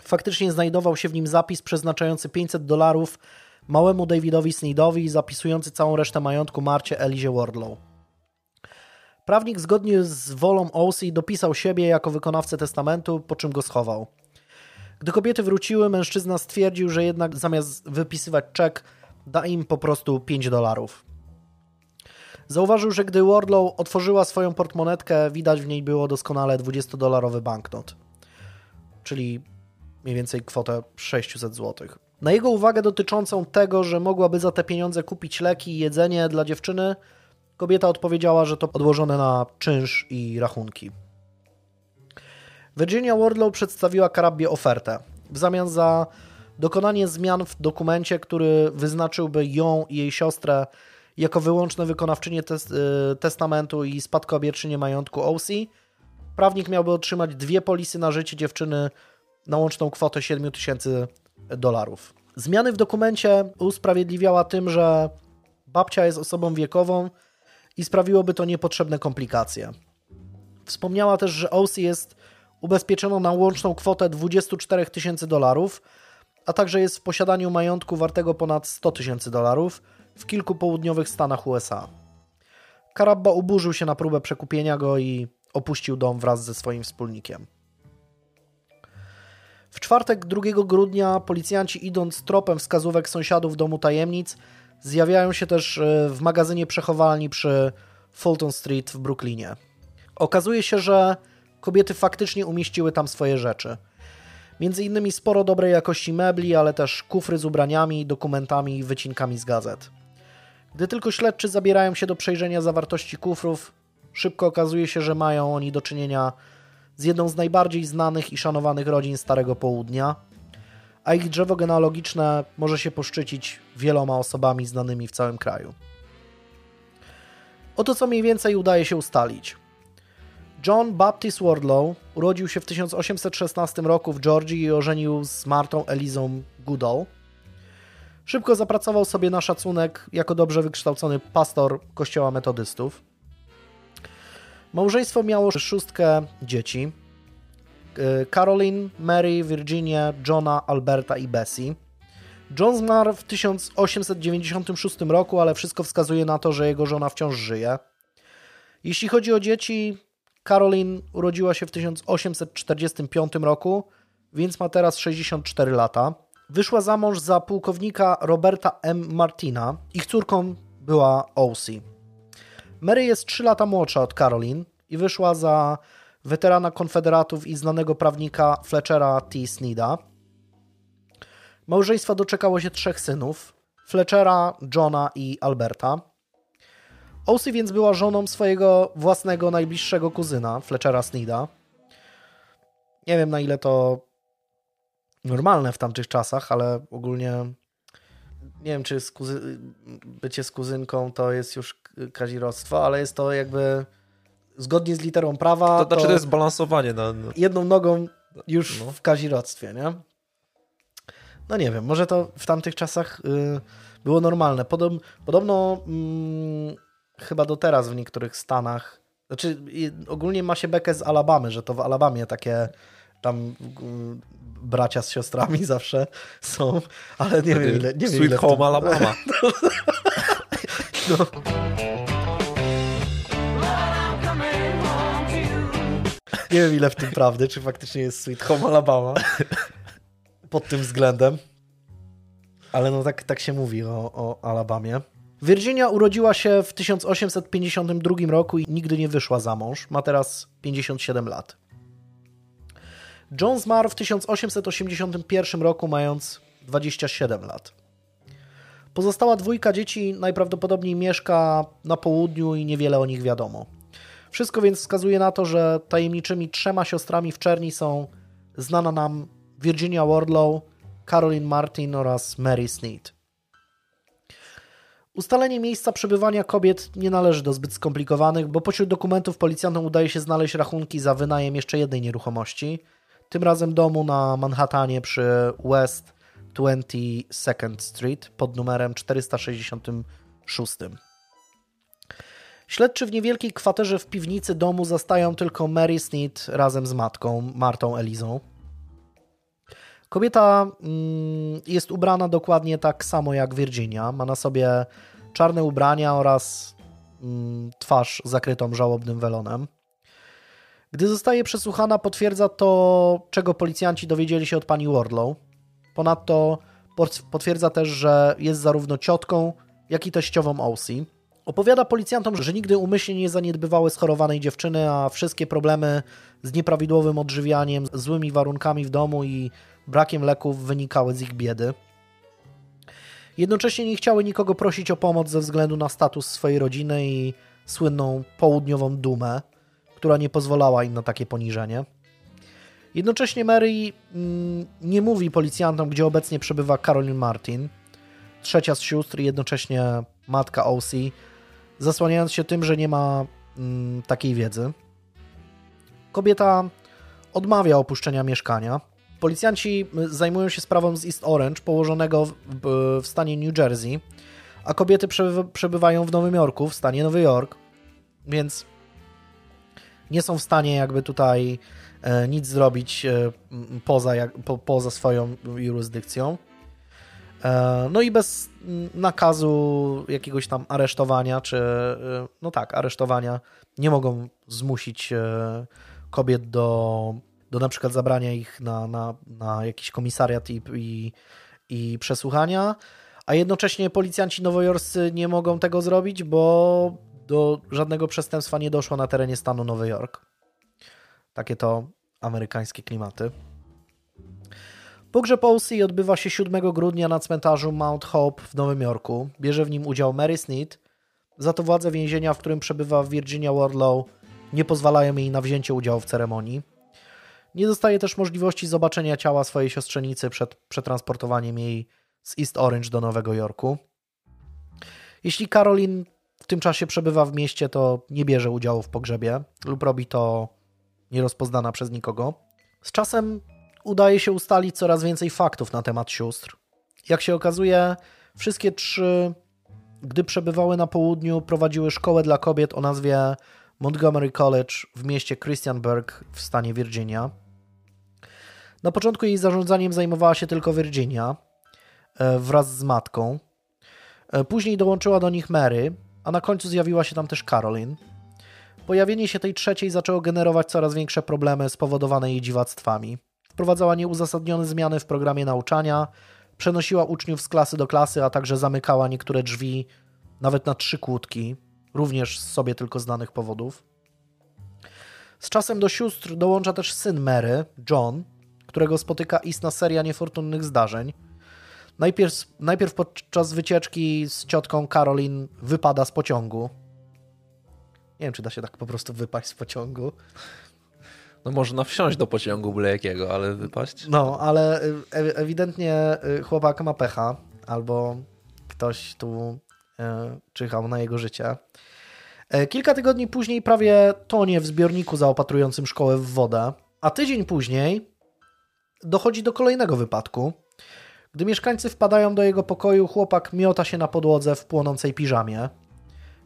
Faktycznie znajdował się w nim zapis przeznaczający 500 dolarów małemu Davidowi Sneedowi i zapisujący całą resztę majątku Marcie Elizie Wardlow. Prawnik zgodnie z wolą Olsey dopisał siebie jako wykonawcę testamentu, po czym go schował. Gdy kobiety wróciły, mężczyzna stwierdził, że jednak zamiast wypisywać czek, da im po prostu 5 dolarów. Zauważył, że gdy Wardlow otworzyła swoją portmonetkę, widać w niej było doskonale 20-dolarowy banknot, czyli mniej więcej kwotę 600 zł. Na jego uwagę dotyczącą tego, że mogłaby za te pieniądze kupić leki i jedzenie dla dziewczyny, kobieta odpowiedziała, że to odłożone na czynsz i rachunki. Virginia Wardlow przedstawiła Karabie ofertę. W zamian za dokonanie zmian w dokumencie, który wyznaczyłby ją i jej siostrę jako wyłączne wykonawczynie tes y, testamentu i spadkobierczynię majątku OC, prawnik miałby otrzymać dwie polisy na życie dziewczyny na łączną kwotę 7 tysięcy dolarów. Zmiany w dokumencie usprawiedliwiała tym, że babcia jest osobą wiekową i sprawiłoby to niepotrzebne komplikacje. Wspomniała też, że OC jest ubezpieczoną na łączną kwotę 24 tysięcy dolarów, a także jest w posiadaniu majątku wartego ponad 100 tysięcy dolarów w kilku południowych stanach USA. Karabba uburzył się na próbę przekupienia go i opuścił dom wraz ze swoim wspólnikiem. W czwartek 2 grudnia policjanci idąc tropem wskazówek sąsiadów domu tajemnic zjawiają się też e, w magazynie przechowalni przy Fulton Street w Brooklynie. Okazuje się, że kobiety faktycznie umieściły tam swoje rzeczy. Między innymi sporo dobrej jakości mebli, ale też kufry z ubraniami, dokumentami i wycinkami z gazet. Gdy tylko śledczy zabierają się do przejrzenia zawartości kufrów, szybko okazuje się, że mają oni do czynienia z jedną z najbardziej znanych i szanowanych rodzin Starego Południa, a ich drzewo genealogiczne może się poszczycić wieloma osobami znanymi w całym kraju. Oto co mniej więcej udaje się ustalić. John Baptist Wardlow urodził się w 1816 roku w Georgii i ożenił z Martą Elizą Goodall. Szybko zapracował sobie na szacunek jako dobrze wykształcony pastor kościoła metodystów. Małżeństwo miało szóstkę dzieci. E, Caroline, Mary, Virginia, Johna, Alberta i Bessie. John zmarł w 1896 roku, ale wszystko wskazuje na to, że jego żona wciąż żyje. Jeśli chodzi o dzieci, Caroline urodziła się w 1845 roku, więc ma teraz 64 lata. Wyszła za mąż za pułkownika Roberta M. Martina. Ich córką była Ossie. Mary jest 3 lata młodsza od Caroline i wyszła za weterana konfederatów i znanego prawnika Fletchera T. Snida. Małżeństwa doczekało się trzech synów: Fletchera, Johna i Alberta. Ossie więc była żoną swojego własnego najbliższego kuzyna, Fletchera Snida. Nie wiem na ile to normalne w tamtych czasach, ale ogólnie nie wiem, czy z kuzy... bycie z kuzynką to jest już kazirodztwo, ale jest to jakby zgodnie z literą prawa. To znaczy, to, to jest balansowanie. Na... Jedną nogą już no. w kazirodztwie, nie? No nie wiem, może to w tamtych czasach y, było normalne. Podob, podobno mm, chyba do teraz w niektórych stanach, znaczy ogólnie ma się bekę z Alabamy, że to w Alabamie takie tam bracia z siostrami (laughs) zawsze są, ale nie wiem ile. Nie Sweet wiem, ile Home Alabama. (laughs) (laughs) no. Nie wiem ile w tym prawdy, czy faktycznie jest Sweet Home Alabama pod tym względem. Ale no tak, tak się mówi o, o Alabamie. Virginia urodziła się w 1852 roku i nigdy nie wyszła za mąż. Ma teraz 57 lat. John zmarł w 1881 roku, mając 27 lat. Pozostała dwójka dzieci najprawdopodobniej mieszka na południu i niewiele o nich wiadomo. Wszystko więc wskazuje na to, że tajemniczymi trzema siostrami w czerni są znana nam Virginia Wardlow, Caroline Martin oraz Mary Sneed. Ustalenie miejsca przebywania kobiet nie należy do zbyt skomplikowanych, bo pośród dokumentów policjantom udaje się znaleźć rachunki za wynajem jeszcze jednej nieruchomości, tym razem domu na Manhattanie przy West 22nd Street pod numerem 466. Śledczy w niewielkiej kwaterze w piwnicy domu zastają tylko Mary Sneed razem z matką, Martą Elizą. Kobieta mm, jest ubrana dokładnie tak samo jak Virginia. Ma na sobie czarne ubrania oraz mm, twarz zakrytą żałobnym welonem. Gdy zostaje przesłuchana, potwierdza to, czego policjanci dowiedzieli się od pani Wardlow. Ponadto potwierdza też, że jest zarówno ciotką, jak i teściową Aussie. Opowiada policjantom, że nigdy umyślnie nie zaniedbywały schorowanej dziewczyny, a wszystkie problemy z nieprawidłowym odżywianiem, złymi warunkami w domu i brakiem leków wynikały z ich biedy. Jednocześnie nie chciały nikogo prosić o pomoc ze względu na status swojej rodziny i słynną południową dumę, która nie pozwalała im na takie poniżenie. Jednocześnie Mary mm, nie mówi policjantom, gdzie obecnie przebywa Caroline Martin, trzecia z sióstr i jednocześnie matka Ossie, zasłaniając się tym, że nie ma mm, takiej wiedzy. Kobieta odmawia opuszczenia mieszkania. Policjanci zajmują się sprawą z East Orange, położonego w, w stanie New Jersey, a kobiety przebywają w Nowym Jorku, w stanie Nowy Jork, więc nie są w stanie jakby tutaj e, nic zrobić e, poza, poza swoją jurysdykcją. E, no i bez nakazu jakiegoś tam aresztowania, czy no tak, aresztowania, nie mogą zmusić kobiet do, do na przykład zabrania ich na, na, na jakiś komisariat i, i, i przesłuchania, a jednocześnie policjanci nowojorscy nie mogą tego zrobić, bo do żadnego przestępstwa nie doszło na terenie stanu Nowy Jork. Takie to amerykańskie klimaty. Pogrzeb Olsey odbywa się 7 grudnia na cmentarzu Mount Hope w Nowym Jorku. Bierze w nim udział Mary Sneed. Za to władze więzienia, w którym przebywa Virginia Wardlow, nie pozwalają jej na wzięcie udziału w ceremonii. Nie dostaje też możliwości zobaczenia ciała swojej siostrzenicy przed przetransportowaniem jej z East Orange do Nowego Jorku. Jeśli Caroline w tym czasie przebywa w mieście, to nie bierze udziału w pogrzebie lub robi to nierozpoznana przez nikogo. Z czasem udaje się ustalić coraz więcej faktów na temat sióstr. Jak się okazuje, wszystkie trzy, gdy przebywały na południu, prowadziły szkołę dla kobiet o nazwie Montgomery College w mieście Christiansburg w stanie Virginia. Na początku jej zarządzaniem zajmowała się tylko Virginia e, wraz z matką. E, później dołączyła do nich Mary, a na końcu zjawiła się tam też Caroline. Pojawienie się tej trzeciej zaczęło generować coraz większe problemy spowodowane jej dziwactwami. Wprowadzała nieuzasadnione zmiany w programie nauczania, przenosiła uczniów z klasy do klasy, a także zamykała niektóre drzwi nawet na trzy kłódki, również z sobie tylko znanych powodów. Z czasem do sióstr dołącza też syn Mary, John, którego spotyka istna seria niefortunnych zdarzeń. Najpierw, najpierw podczas wycieczki z ciotką Caroline wypada z pociągu. Nie wiem, czy da się tak po prostu wypaść z pociągu. No można wsiąść do pociągu byle jakiego, ale wypaść? No, ale e, ewidentnie y, chłopak ma pecha, albo ktoś tu e, czyhał na jego życie. E, kilka tygodni później prawie tonie w zbiorniku zaopatrującym szkołę w wodę, a tydzień później dochodzi do kolejnego wypadku. Gdy mieszkańcy wpadają do jego pokoju, chłopak miota się na podłodze w płonącej piżamie.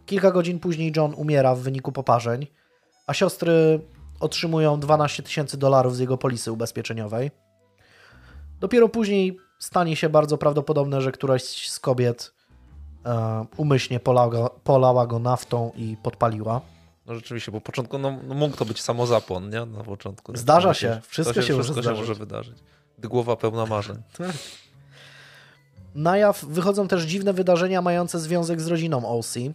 Kilka godzin później John umiera w wyniku poparzeń, a siostry otrzymują 12 tysięcy dolarów z jego polisy ubezpieczeniowej. Dopiero później stanie się bardzo prawdopodobne, że któraś z kobiet e, umyślnie polała, polała go naftą i podpaliła. No rzeczywiście, bo po początku no, no mógł to być samozapłon, nie? Na początku. Zdarza się, wszystko, się, się, wszystko może, się może wydarzyć. Gdy głowa pełna marzeń. (laughs) Tak. Na jaw wychodzą też dziwne wydarzenia mające związek z rodziną Olsey.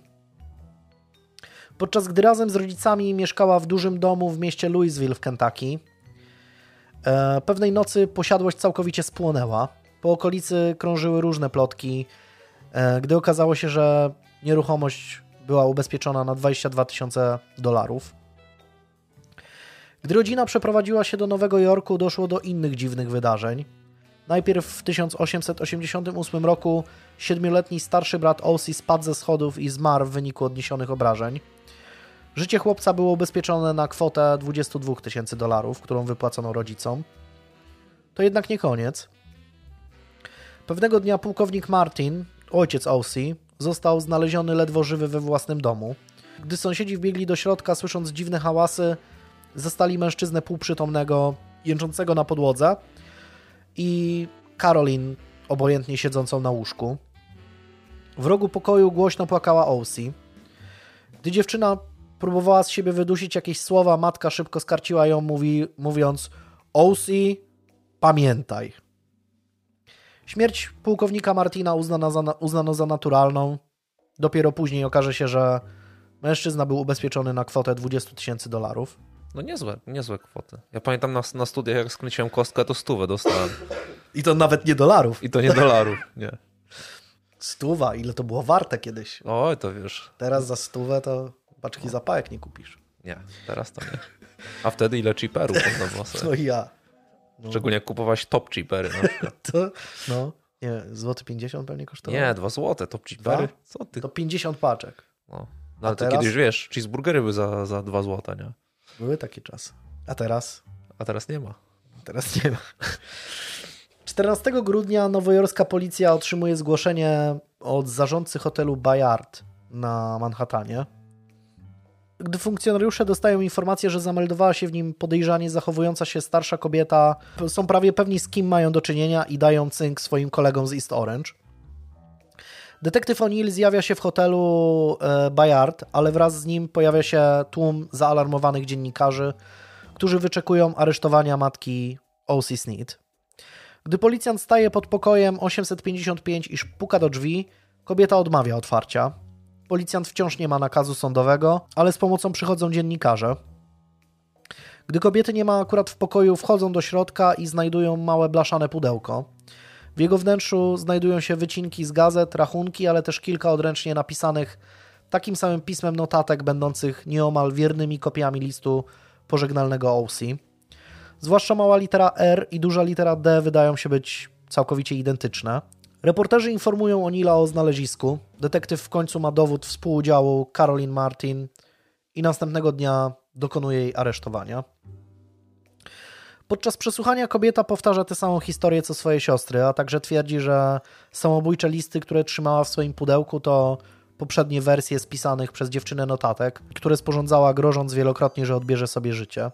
Podczas gdy razem z rodzicami mieszkała w dużym domu w mieście Louisville w Kentucky, e, pewnej nocy posiadłość całkowicie spłonęła. Po okolicy krążyły różne plotki, e, gdy okazało się, że nieruchomość była ubezpieczona na 22 tysiące dolarów. Gdy rodzina przeprowadziła się do Nowego Jorku, doszło do innych dziwnych wydarzeń. Najpierw w 1888 roku siedmioletni starszy brat Olsey spadł ze schodów i zmarł w wyniku odniesionych obrażeń. Życie chłopca było ubezpieczone na kwotę 22 tysięcy dolarów, którą wypłacono rodzicom. To jednak nie koniec. Pewnego dnia pułkownik Martin, ojciec Olsey, został znaleziony ledwo żywy we własnym domu. Gdy sąsiedzi wbiegli do środka, słysząc dziwne hałasy, zastali mężczyznę półprzytomnego, jęczącego na podłodze i Caroline obojętnie siedzącą na łóżku. W rogu pokoju głośno płakała Olsey. Gdy dziewczyna próbowała z siebie wydusić jakieś słowa, matka szybko skarciła ją, mówi, mówiąc OC, pamiętaj. Śmierć pułkownika Martina uznano za, uznano za naturalną. Dopiero później okaże się, że mężczyzna był ubezpieczony na kwotę 20 tysięcy dolarów. No niezłe, niezłe kwoty. Ja pamiętam na, na studiach, jak skręciłem kostkę, to stówę dostałem. I to nawet nie dolarów. I to nie dolarów, nie. Stuwa, ile to było warte kiedyś. Oj, to wiesz. Teraz za stówę to paczki zapałek nie kupisz. Nie, teraz to nie. A wtedy ile cheaperów można było. To ja. No. Szczególnie jak kupować top cheapery na przykład. (laughs) To, no, nie, złoty 50 pewnie kosztowało? Nie, dwa złote top cheapery. Dwa? Co ty? To 50 paczek. No. No, ale to teraz? kiedyś, wiesz, cheeseburgery były za, za dwa złota, nie? Były takie czasy. A teraz? A teraz nie ma. Teraz nie ma. 14 grudnia nowojorska policja otrzymuje zgłoszenie od zarządcy hotelu Bayard na Manhattanie. Gdy funkcjonariusze dostają informację, że zameldowała się w nim podejrzanie zachowująca się starsza kobieta, są prawie pewni z kim mają do czynienia i dają cynk swoim kolegom z East Orange. Detektyw O'Neill zjawia się w hotelu e, Bayard, ale wraz z nim pojawia się tłum zaalarmowanych dziennikarzy, którzy wyczekują aresztowania matki O.C. Sneed. Gdy policjant staje pod pokojem 855 i puka do drzwi, kobieta odmawia otwarcia. Policjant wciąż nie ma nakazu sądowego, ale z pomocą przychodzą dziennikarze. Gdy kobiety nie ma akurat w pokoju, wchodzą do środka i znajdują małe blaszane pudełko. W jego wnętrzu znajdują się wycinki z gazet, rachunki, ale też kilka odręcznie napisanych takim samym pismem notatek, będących nieomal wiernymi kopiami listu pożegnalnego OC. Zwłaszcza mała litera R i duża litera D wydają się być całkowicie identyczne. Reporterzy informują o Nila o znalezisku. Detektyw w końcu ma dowód współudziału Caroline Martin i następnego dnia dokonuje jej aresztowania. Podczas przesłuchania kobieta powtarza tę samą historię co swoje siostry, a także twierdzi, że samobójcze listy, które trzymała w swoim pudełku, to poprzednie wersje spisanych przez dziewczynę notatek, które sporządzała grożąc wielokrotnie, że odbierze sobie życie.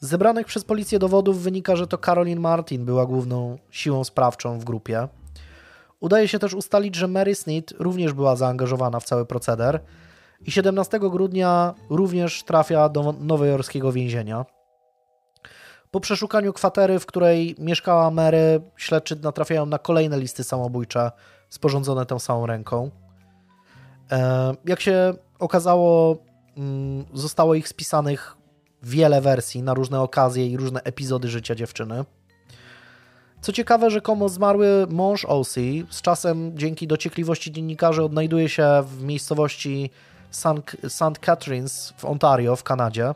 Z zebranych przez policję dowodów wynika, że to Caroline Martin była główną siłą sprawczą w grupie. Udaje się też ustalić, że Mary Sneed również była zaangażowana w cały proceder i 17 grudnia również trafia do nowojorskiego więzienia. Po przeszukaniu kwatery, w której mieszkała Mary, śledczy natrafiają na kolejne listy samobójcze sporządzone tą samą ręką. Jak się okazało, zostało ich spisanych wiele wersji na różne okazje i różne epizody życia dziewczyny. Co ciekawe, rzekomo zmarły mąż O.C. z czasem dzięki dociekliwości dziennikarzy odnajduje się w miejscowości St. Catharines w Ontario w Kanadzie.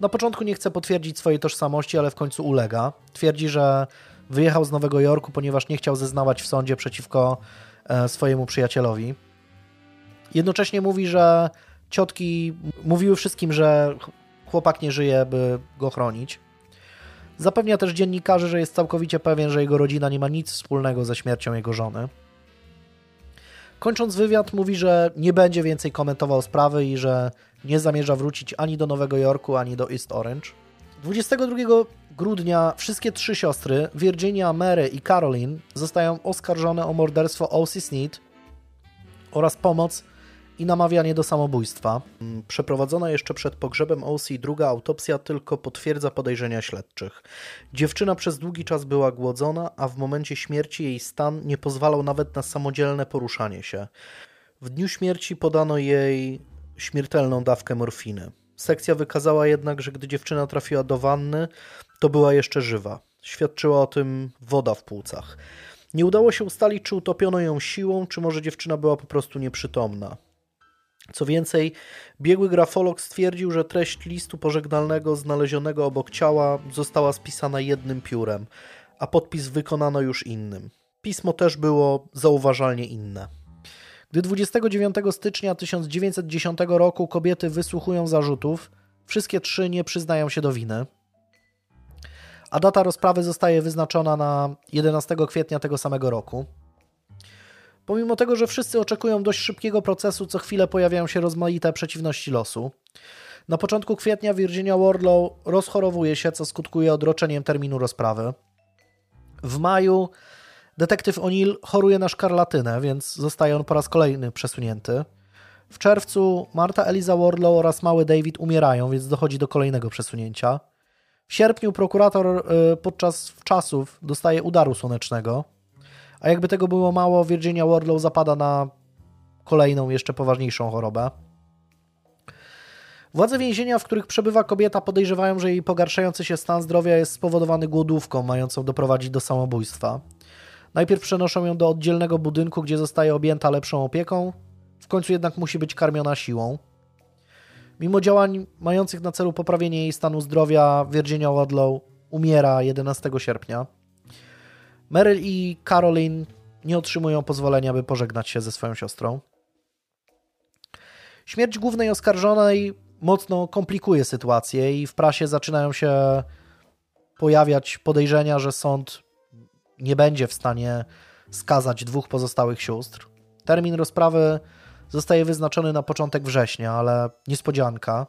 Na początku nie chce potwierdzić swojej tożsamości, ale w końcu ulega. Twierdzi, że wyjechał z Nowego Jorku, ponieważ nie chciał zeznawać w sądzie przeciwko swojemu przyjacielowi. Jednocześnie mówi, że ciotki mówiły wszystkim, że chłopak nie żyje, by go chronić. Zapewnia też dziennikarzy, że jest całkowicie pewien, że jego rodzina nie ma nic wspólnego ze śmiercią jego żony. Kończąc wywiad, mówi, że nie będzie więcej komentował sprawy i że nie zamierza wrócić ani do Nowego Jorku, ani do East Orange. 22 grudnia wszystkie trzy siostry, Virginia, Mary i Caroline, zostają oskarżone o morderstwo O.C. Sneed oraz pomoc i namawianie do samobójstwa. Przeprowadzona jeszcze przed pogrzebem OC druga autopsja tylko potwierdza podejrzenia śledczych. Dziewczyna przez długi czas była głodzona, a w momencie śmierci jej stan nie pozwalał nawet na samodzielne poruszanie się. W dniu śmierci podano jej śmiertelną dawkę morfiny. Sekcja wykazała jednak, że gdy dziewczyna trafiła do wanny, to była jeszcze żywa. Świadczyła o tym woda w płucach. Nie udało się ustalić, czy utopiono ją siłą, czy może dziewczyna była po prostu nieprzytomna. Co więcej, biegły grafolog stwierdził, że treść listu pożegnalnego znalezionego obok ciała została spisana jednym piórem, a podpis wykonano już innym. Pismo też było zauważalnie inne. Gdy 29 stycznia 1910 roku kobiety wysłuchują zarzutów, wszystkie trzy nie przyznają się do winy, a data rozprawy zostaje wyznaczona na 11 kwietnia tego samego roku. Pomimo tego, że wszyscy oczekują dość szybkiego procesu, co chwilę pojawiają się rozmaite przeciwności losu. Na początku kwietnia Virginia Wardlow rozchorowuje się, co skutkuje odroczeniem terminu rozprawy. W maju detektyw O'Neill choruje na szkarlatynę, więc zostaje on po raz kolejny przesunięty. W czerwcu Marta Eliza Wardlow oraz mały David umierają, więc dochodzi do kolejnego przesunięcia. W sierpniu prokurator y, podczas czasów dostaje udaru słonecznego, a jakby tego było mało, Virginia Wardlow zapada na kolejną, jeszcze poważniejszą chorobę. Władze więzienia, w których przebywa kobieta, podejrzewają, że jej pogarszający się stan zdrowia jest spowodowany głodówką, mającą doprowadzić do samobójstwa. Najpierw przenoszą ją do oddzielnego budynku, gdzie zostaje objęta lepszą opieką, w końcu jednak musi być karmiona siłą. Mimo działań mających na celu poprawienie jej stanu zdrowia, Virginia Wadlow umiera 11 sierpnia. Meryl i Caroline nie otrzymują pozwolenia, by pożegnać się ze swoją siostrą. Śmierć głównej oskarżonej mocno komplikuje sytuację i w prasie zaczynają się pojawiać podejrzenia, że sąd nie będzie w stanie skazać dwóch pozostałych sióstr. Termin rozprawy zostaje wyznaczony na początek września, ale niespodzianka.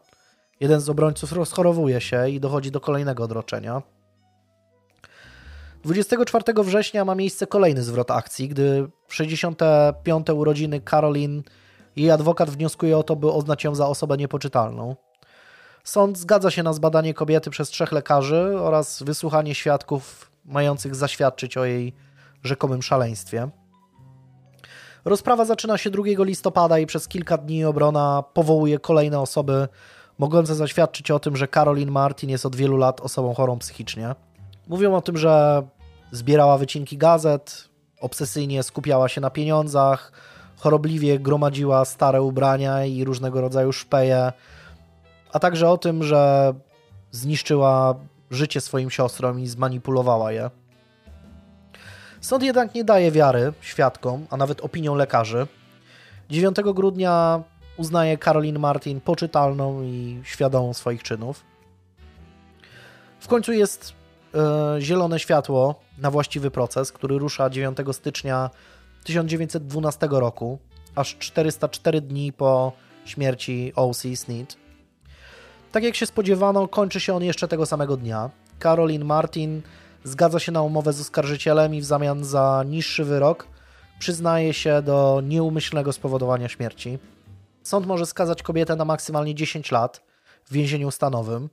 Jeden z obrońców rozchorowuje się i dochodzi do kolejnego odroczenia. 24 września ma miejsce kolejny zwrot akcji, gdy w 65. urodziny Caroline jej adwokat wnioskuje o to, by uznać ją za osobę niepoczytalną. Sąd zgadza się na zbadanie kobiety przez trzech lekarzy oraz wysłuchanie świadków mających zaświadczyć o jej rzekomym szaleństwie. Rozprawa zaczyna się 2 listopada i przez kilka dni obrona powołuje kolejne osoby mogące zaświadczyć o tym, że Caroline Martin jest od wielu lat osobą chorą psychicznie. Mówią o tym, że zbierała wycinki gazet, obsesyjnie skupiała się na pieniądzach, chorobliwie gromadziła stare ubrania i różnego rodzaju szpeje, a także o tym, że zniszczyła życie swoim siostrom i zmanipulowała je. Sąd jednak nie daje wiary świadkom, a nawet opiniom lekarzy. 9 grudnia uznaje Caroline Martin poczytalną i świadomą swoich czynów. W końcu jest zielone światło na właściwy proces, który rusza 9 stycznia 1912 roku, aż 404 dni po śmierci O.C. Sneed. Tak jak się spodziewano, kończy się on jeszcze tego samego dnia. Caroline Martin zgadza się na umowę z oskarżycielem i w zamian za niższy wyrok przyznaje się do nieumyślnego spowodowania śmierci. Sąd może skazać kobietę na maksymalnie 10 lat w więzieniu stanowym.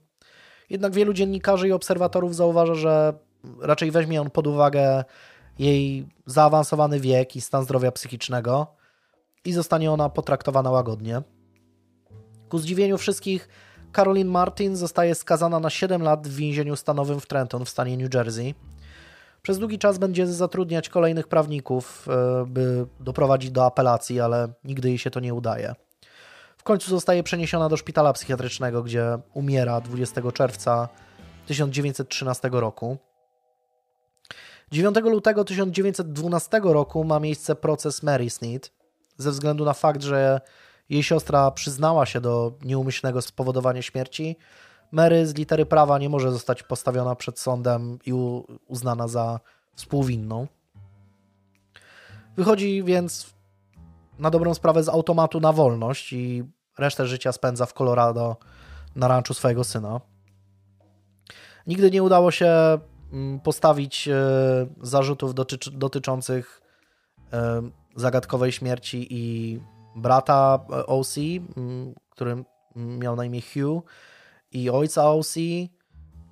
Jednak wielu dziennikarzy i obserwatorów zauważa, że raczej weźmie on pod uwagę jej zaawansowany wiek i stan zdrowia psychicznego i zostanie ona potraktowana łagodnie. Ku zdziwieniu wszystkich, Caroline Martin zostaje skazana na 7 lat w więzieniu stanowym w Trenton w stanie New Jersey. Przez długi czas będzie zatrudniać kolejnych prawników, e, by doprowadzić do apelacji, ale nigdy jej się to nie udaje. Końcu zostaje przeniesiona do szpitala psychiatrycznego, gdzie umiera 20 czerwca 1913 roku. 9 lutego 1912 roku ma miejsce proces Mary Sneed, ze względu na fakt, że jej siostra przyznała się do nieumyślnego spowodowania śmierci. Mary z litery prawa nie może zostać postawiona przed sądem i uznana za współwinną. Wychodzi więc na dobrą sprawę z automatu na wolność i resztę życia spędza w Colorado na ranczu swojego syna. Nigdy nie udało się mm, postawić e, zarzutów dotyczących e, zagadkowej śmierci i brata e, OC, mm, który miał na imię Hugh, i ojca OC,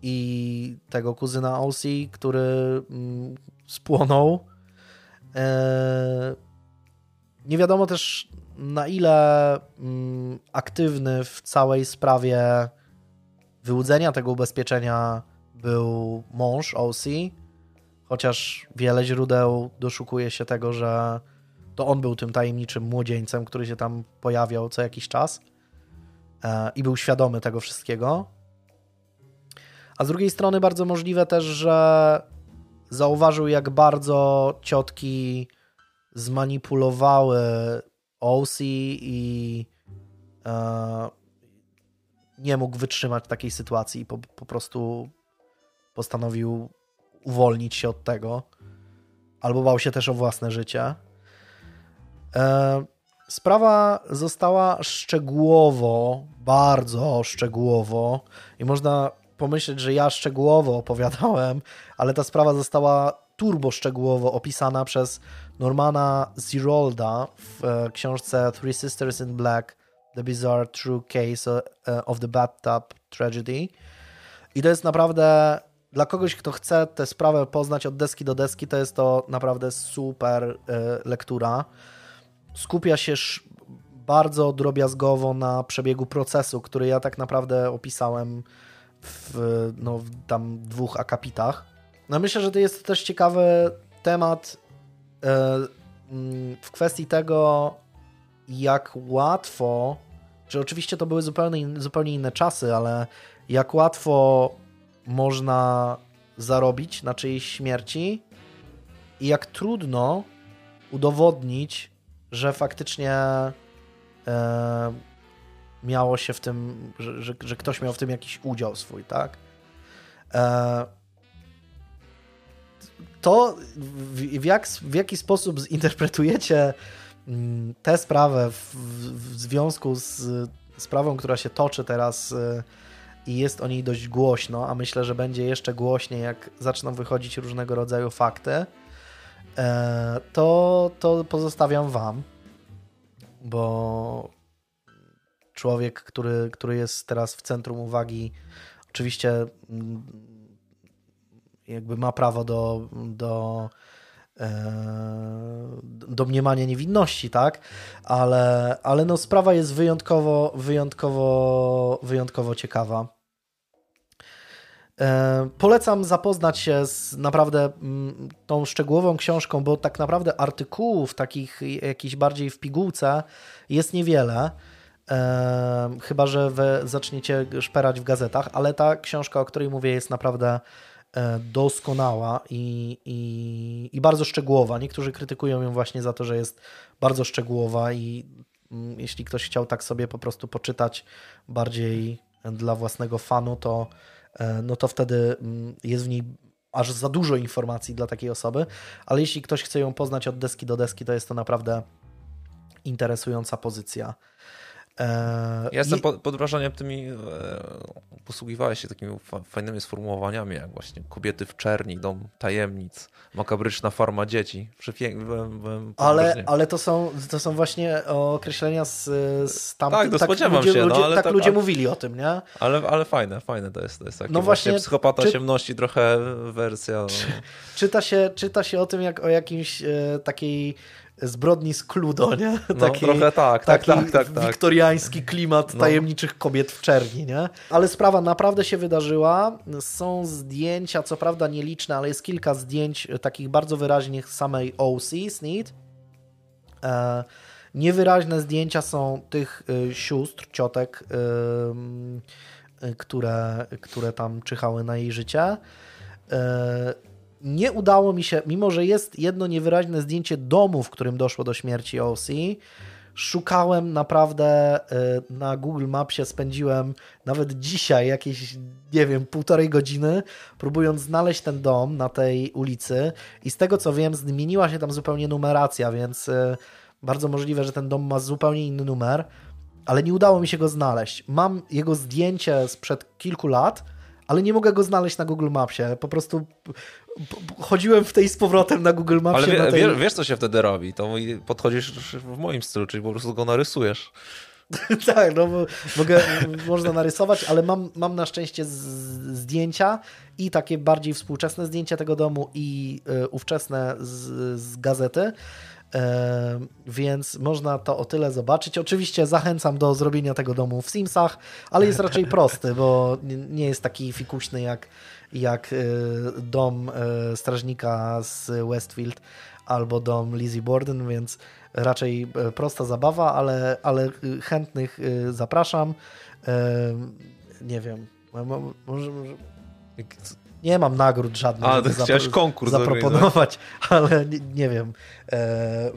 i tego kuzyna OC, który mm, spłonął. Nie wiadomo też na ile mm, aktywny w całej sprawie wyłudzenia tego ubezpieczenia był mąż OC, chociaż wiele źródeł doszukuje się tego, że to on był tym tajemniczym młodzieńcem, który się tam pojawiał co jakiś czas e, i był świadomy tego wszystkiego. A z drugiej strony bardzo możliwe też, że zauważył, jak bardzo ciotki zmanipulowały OC i e, nie mógł wytrzymać takiej sytuacji i po, po prostu postanowił uwolnić się od tego. Albo bał się też o własne życie. E, sprawa została szczegółowo, bardzo szczegółowo i można pomyśleć, że ja szczegółowo opowiadałem, ale ta sprawa została turbo szczegółowo opisana przez Normana Zirolda w e, książce Three Sisters in Black The Bizarre True Case e, of the Bathtub Tragedy. I to jest naprawdę dla kogoś, kto chce tę sprawę poznać od deski do deski, to jest to naprawdę super e, lektura. Skupia się bardzo drobiazgowo na przebiegu procesu, który ja tak naprawdę opisałem w, no, w tam dwóch akapitach. No myślę, że to jest też ciekawy temat w kwestii tego, jak łatwo, że oczywiście to były zupełnie, zupełnie inne czasy, ale jak łatwo można zarobić na czyjejś śmierci i jak trudno udowodnić, że faktycznie e, miało się w tym, że, że, że, ktoś miał w tym jakiś udział swój, tak? E, to w, jak, w jaki sposób zinterpretujecie mm, tę sprawę w, w związku z sprawą, która się toczy teraz e, i jest o niej dość głośno, a myślę, że będzie jeszcze głośniej, jak zaczną wychodzić różnego rodzaju fakty, e, to, to pozostawiam Wam, bo człowiek, który, który jest teraz w centrum uwagi, oczywiście mm, jakby ma prawo do, do e, domniemania niewinności, tak? Ale, ale no sprawa jest wyjątkowo, wyjątkowo, wyjątkowo ciekawa. E, polecam zapoznać się z naprawdę mm, tą szczegółową książką, bo tak naprawdę artykułów takich jakichś bardziej w pigułce jest niewiele. E, chyba, że wy zaczniecie szperać w gazetach, ale ta książka, o której mówię, jest naprawdę doskonała i, i, i bardzo szczegółowa. Niektórzy krytykują ją właśnie za to, że jest bardzo szczegółowa i mm, jeśli ktoś chciał tak sobie po prostu poczytać bardziej dla własnego fanu, to E, no to wtedy mm, jest w niej aż za dużo informacji dla takiej osoby, ale jeśli ktoś chce ją poznać od deski do deski, to jest to naprawdę interesująca pozycja. E, ja jestem pod, pod wrażeniem tymi, e, posługiwałeś się takimi fajnymi sformułowaniami, jak właśnie kobiety w czerni, dom tajemnic, makabryczna farma dzieci. byłem ale, ale to są, to są właśnie określenia z, z tamtych... Tak, to tak spodziewam ludzie, się. No, ale tak to, ludzie ale, mówili o tym, nie? Ale, ale fajne, fajne to jest. To jest takie no właśnie, psychopata czy, ciemności, trochę wersja... No. Czyta, się, czyta się o tym jak o jakimś e, takiej zbrodni z Cludo, nie? No, (laughs) taki, trochę tak, tak, tak, tak, tak. wiktoriański klimat no. tajemniczych kobiet w czerni, nie? Ale sprawa naprawdę się wydarzyła. Są zdjęcia, co prawda nieliczne, ale jest kilka zdjęć takich bardzo wyraźnych samej OC, Sneed. E, niewyraźne zdjęcia są tych y, sióstr, ciotek, y, y, które, które tam czyhały na jej życie. Nie udało mi się, mimo że jest jedno niewyraźne zdjęcie domu, w którym doszło do śmierci OC, szukałem naprawdę y, na Google Mapsie, spędziłem nawet dzisiaj jakieś, nie wiem, półtorej godziny, próbując znaleźć ten dom na tej ulicy i z tego co wiem, zmieniła się tam zupełnie numeracja, więc y, bardzo możliwe, że ten dom ma zupełnie inny numer, ale nie udało mi się go znaleźć. Mam jego zdjęcie sprzed kilku lat, ale nie mogę go znaleźć na Google Mapsie. Po prostu chodziłem w tej z powrotem na Google Mapsie. Ale wie, tej... wiesz, wiesz, co się wtedy robi? To podchodzisz w moim stylu, czyli po prostu go narysujesz. (laughs) tak, no mogę, można narysować, ale mam, mam na szczęście z, zdjęcia i takie bardziej współczesne zdjęcia tego domu i y, ówczesne z, z gazety. E, więc można to o tyle zobaczyć. Oczywiście zachęcam do zrobienia tego domu w Simsach, ale jest raczej prosty, bo nie jest taki fikuśny jak, jak e, dom e, strażnika z Westfield albo dom Lizzie Borden, więc raczej prosta zabawa, ale, ale chętnych zapraszam. Nie wiem, może, może nie mam nagród żadnych, A, żeby chciałeś konkurs zaproponować, ale nie, nie wiem. E,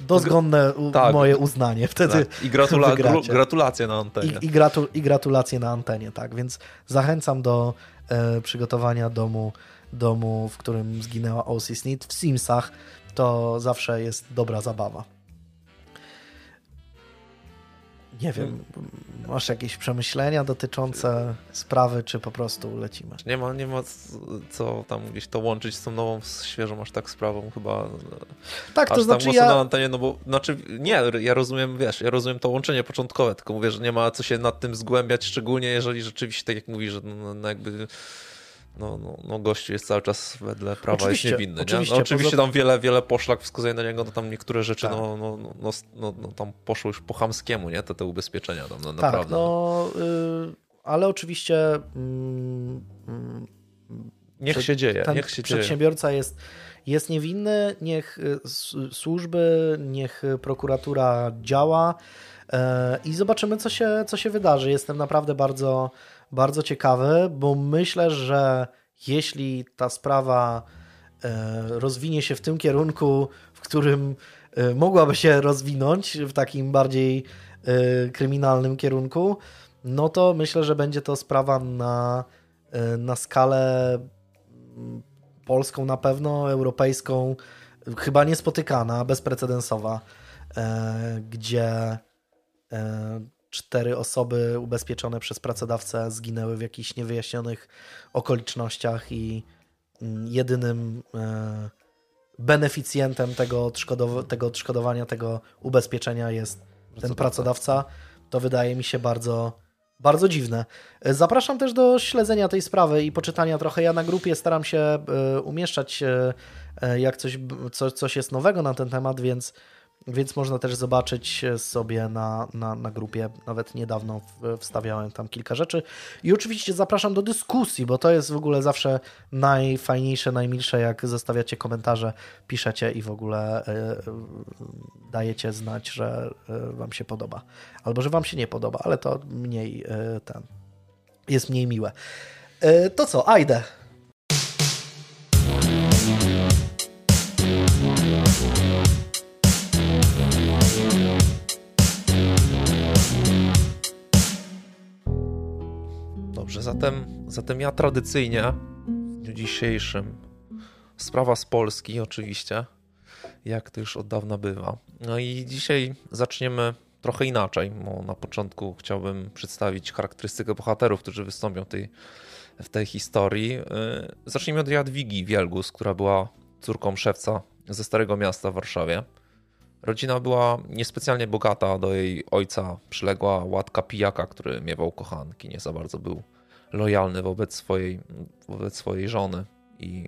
dozgonne tak. moje uznanie wtedy. Tak. I gratula gratulacje na antenie. I, i, gratu I, gratulacje na antenie, tak. Więc zachęcam do e, przygotowania domu, domu, w którym zginęła O.C. Snit w Simsach. To zawsze jest dobra zabawa. Nie wiem, masz jakieś przemyślenia dotyczące sprawy, czy po prostu lecimy? Nie ma, nie ma co tam gdzieś to łączyć z tą nową, świeżą aż tak sprawą chyba. Tak, to znaczy tak ja... na antenie, no bo, znaczy, nie, ja rozumiem, wiesz, ja rozumiem to łączenie początkowe, tylko mówię, że nie ma co się nad tym zgłębiać, szczególnie jeżeli rzeczywiście, tak jak mówisz, że no, no jakby no, no, no gościu jest cały czas wedle prawa oczywiście, jest niewinny. Oczywiście, nie? No, oczywiście tam wiele, wiele poszlak wskazuje na niego, no tam niektóre rzeczy tak. no, no, no, no, no, tam poszły już po chamskiemu, nie? Te, te ubezpieczenia tam, no, tak, naprawdę. no, y, ale oczywiście mm, niech się dzieje, ten niech się przedsiębiorca dzieje. jest jest niewinny, niech y, służby, niech prokuratura działa y, i zobaczymy, co się, co się wydarzy. Jestem naprawdę bardzo bardzo ciekawy, bo myślę, że jeśli ta sprawa e, rozwinie się w tym kierunku, w którym e, mogłaby się rozwinąć, w takim bardziej e, kryminalnym kierunku, no to myślę, że będzie to sprawa na, na skalę mm, polską na pewno, europejską, chyba niespotykana, bezprecedensowa, gdzie cztery osoby ubezpieczone przez pracodawcę zginęły w jakichś niewyjaśnionych okolicznościach i mm, jedynym e, beneficjentem tego, odszkodow tego odszkodowania, tego ubezpieczenia jest ten pracodawca, to wydaje mi się bardzo, bardzo dziwne. E, zapraszam też do śledzenia tej sprawy i poczytania trochę. Ja na grupie staram się e, umieszczać, jak coś, co, coś jest nowego na ten temat, więc więc można też zobaczyć sobie na, na, na grupie. Nawet niedawno wstawiałem tam kilka rzeczy. I oczywiście zapraszam do dyskusji, bo to jest w ogóle zawsze najfajniejsze, najmilsze, jak zostawiacie komentarze, piszecie i w ogóle e, dajecie znać, że e, Wam się podoba. Albo że Wam się nie podoba, ale to mniej e, ten jest mniej miłe. To co, Ajde. Dobrze, zatem, zatem ja tradycyjnie w dniu dzisiejszym sprawa z Polski oczywiście, jak to już od dawna bywa. No i dzisiaj zaczniemy trochę inaczej, bo na początku chciałbym przedstawić charakterystykę bohaterów, którzy wystąpią tej, w tej historii. Y, zacznijmy od Jadwigi Wielgus, która była córką szewca ze Starego Miasta w Warszawie. Rodzina była niespecjalnie bogata, do jej ojca przyległa łatka pijaka, który miewał kochanki, nie za bardzo był lojalny wobec swojej, wobec swojej żony i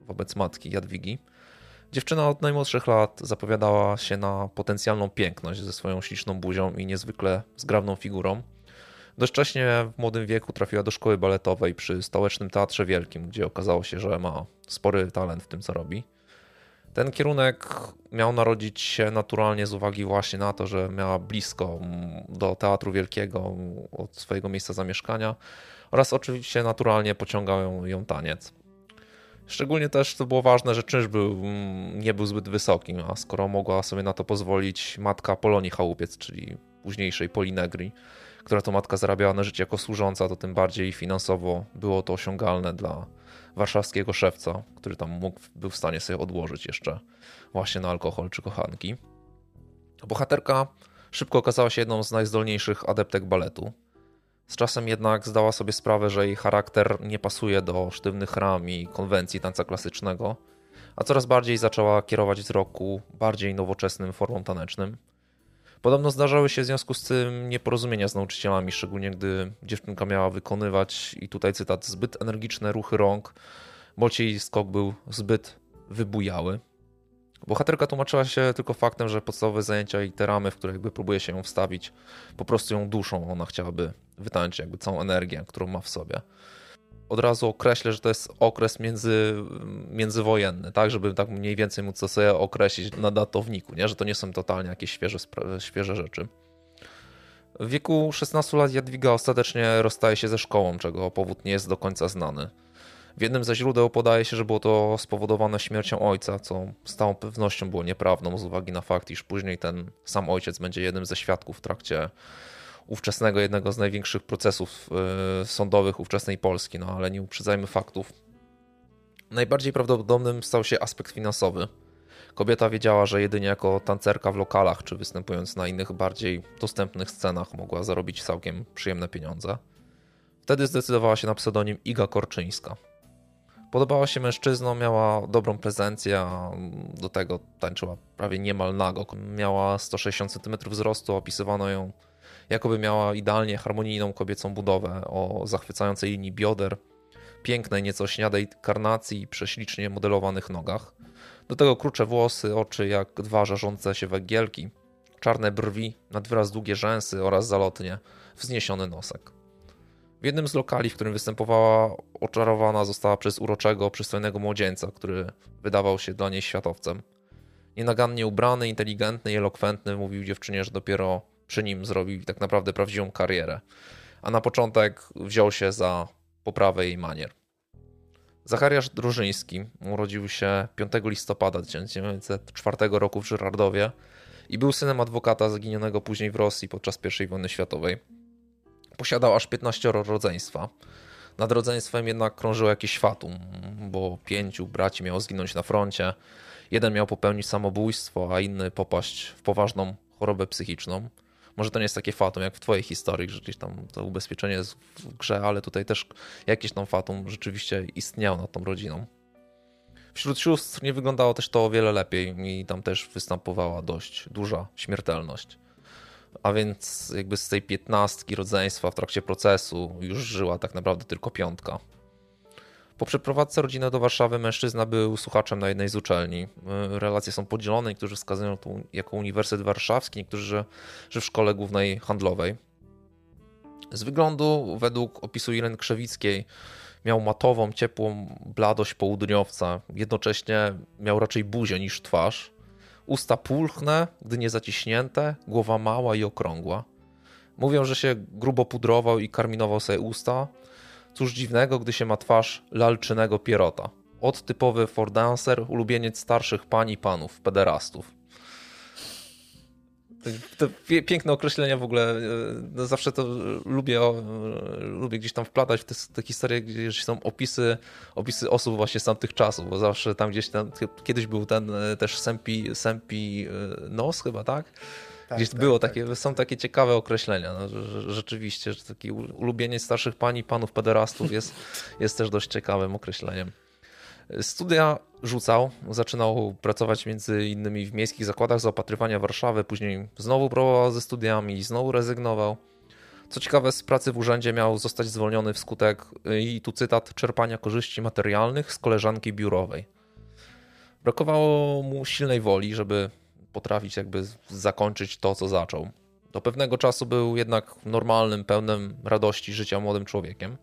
wobec matki Jadwigi. Dziewczyna od najmłodszych lat zapowiadała się na potencjalną piękność ze swoją śliczną buzią i niezwykle zgrabną figurą. Dość wcześnie w młodym wieku trafiła do szkoły baletowej przy Stołecznym Teatrze Wielkim, gdzie okazało się, że ma spory talent w tym, co robi. Ten kierunek miał narodzić się naturalnie z uwagi właśnie na to, że miała blisko do Teatru Wielkiego od swojego miejsca zamieszkania oraz oczywiście naturalnie pociągał ją taniec. Szczególnie też to było ważne, że czynsz był, mm, nie był zbyt wysoki, a skoro mogła sobie na to pozwolić matka Polonii Chałupiec, czyli późniejszej Polinegri, która to matka zarabiała na życie jako służąca, to tym bardziej finansowo było to osiągalne dla warszawskiego szewca, który tam mógł, był w stanie sobie odłożyć jeszcze właśnie na alkohol czy kochanki. Bohaterka szybko okazała się jedną z najzdolniejszych adeptek baletu. Z czasem jednak zdała sobie sprawę, że jej charakter nie pasuje do sztywnych ram i konwencji tańca klasycznego, a coraz bardziej zaczęła kierować wzrok ku bardziej nowoczesnym formom tanecznym. Podobno zdarzały się w związku z tym nieporozumienia z nauczycielami, szczególnie gdy dziewczynka miała wykonywać, i tutaj cytat, zbyt energiczne ruchy rąk, bo jej skok był zbyt wybujały. Bohaterka tłumaczyła się tylko faktem, że podstawowe zajęcia i te ramy, w które jakby próbuje się ją wstawić, po prostu ją duszą. Ona chciałaby wytańczyć jakby całą energię, którą ma w sobie. Od razu określę, że to jest okres między, międzywojenny, tak, żeby tak mniej więcej móc to sobie określić na datowniku, nie? że to nie są totalnie jakieś świeże, świeże rzeczy. W wieku 16 lat Jadwiga ostatecznie rozstaje się ze szkołą, czego powód nie jest do końca znany. W jednym ze źródeł podaje się, że było to spowodowane śmiercią ojca, co z całą pewnością było nieprawdą z uwagi na fakt, iż później ten sam ojciec będzie jednym ze świadków w trakcie ówczesnego, jednego z największych procesów e, sądowych ówczesnej Polski, no ale nie uprzedzajmy faktów. Najbardziej prawdopodobnym stał się aspekt finansowy, Kobieta wiedziała, że jedynie jako tancerka w lokalach, czy występując na innych bardziej dostępnych scenach mogła zarobić całkiem przyjemne pieniądze. Wtedy zdecydowała się na pseudonim Iga Korczyńska. Podobała się mężczyznom, miała dobrą prezencję, a do tego tańczyła prawie niemal nago. Miała 160 cm wzrostu, opisywano ją jakoby miała idealnie harmonijną kobiecą budowę o zachwycającej linii bioder, pięknej, nieco śniadej karnacji i prześlicznie modelowanych nogach. Do tego krucze włosy, oczy jak dwa żarzące się węgielki, czarne brwi, nad wyraz długie rzęsy oraz zalotnie wzniesiony nosek. W jednym z lokali, w którym występowała, oczarowana została przez uroczego, przystojnego młodzieńca, który wydawał się dla niej światowcem. Nienagannie ubrany, inteligentny i elokwentny mówił dziewczynie, że dopiero przy nim zrobił tak naprawdę prawdziwą karierę. A na początek wziął się za poprawę jej manier. Zachariasz Drużyński urodził się 5 listopada 1904 roku w Żyrardowie i był synem adwokata zaginionego później w Rosji podczas I wojny światowej. Posiadał aż 15 rodzeństwa. Nad rodzeństwem jednak krążyło jakieś fatum, bo pięciu braci miało zginąć na froncie, jeden miał popełnić samobójstwo, a inny popaść w poważną chorobę psychiczną. Może to nie jest takie fatum jak w twojej historii, że gdzieś tam to ubezpieczenie jest w grze, ale tutaj też jakieś tam fatum rzeczywiście istniało nad tą rodziną. Wśród sióstr nie wyglądało też to o wiele lepiej i tam też występowała dość duża śmiertelność. A więc jakby z tej piętnastki rodzeństwa w trakcie procesu już żyła tak naprawdę tylko piątka. Po przeprowadzce rodziny do Warszawy mężczyzna był słuchaczem na jednej z uczelni. E, relacje są podzielone, niektórzy wskazują to jako Uniwersytet Warszawski, niektórzy, że, że w szkole głównej handlowej. Z wyglądu, według opisu Ireny Krzewickiej, miał matową, ciepłą bladość południowca. Jednocześnie miał raczej buzię niż twarz. Usta pulchne, gdy nie zaciśnięte, głowa mała i okrągła. Mówią, że się grubo pudrował i karminował sobie usta, Cóż dziwnego, gdy się ma twarz lalczynego pierota. Od typowy fordancer, ulubieniec starszych pań i panów, pederastów. Te piękne określenia w ogóle, e, no zawsze to lubię, lubię gdzieś tam wplatać w te, te historie, gdzie są opisy, opisy osób właśnie z tamtych czasów, bo zawsze tam gdzieś tam, kiedyś był ten e, też Sempi, Sempi e, Nos chyba, tak? Tak, Gdzieś tak, było tak, takie, są takie ciekawe określenia. No, że, rzeczywiście, że taki ulubieniec starszych pani, panów pederastów jest, (laughs) jest też dość ciekawym określeniem. Studia rzucał, zaczynał pracować między innymi w miejskich zakładach zaopatrywania Warszawy, później znowu próbował ze studiami i znowu rezygnował. Co ciekawe, z pracy w urzędzie miał zostać zwolniony wskutek, i tu cytat, czerpania korzyści materialnych z koleżanki biurowej. Brakowało mu silnej woli, żeby potrafić jakby zakończyć to, co zaczął. Do pewnego czasu był jednak normalnym, pełnym radości życia młodym człowiekiem.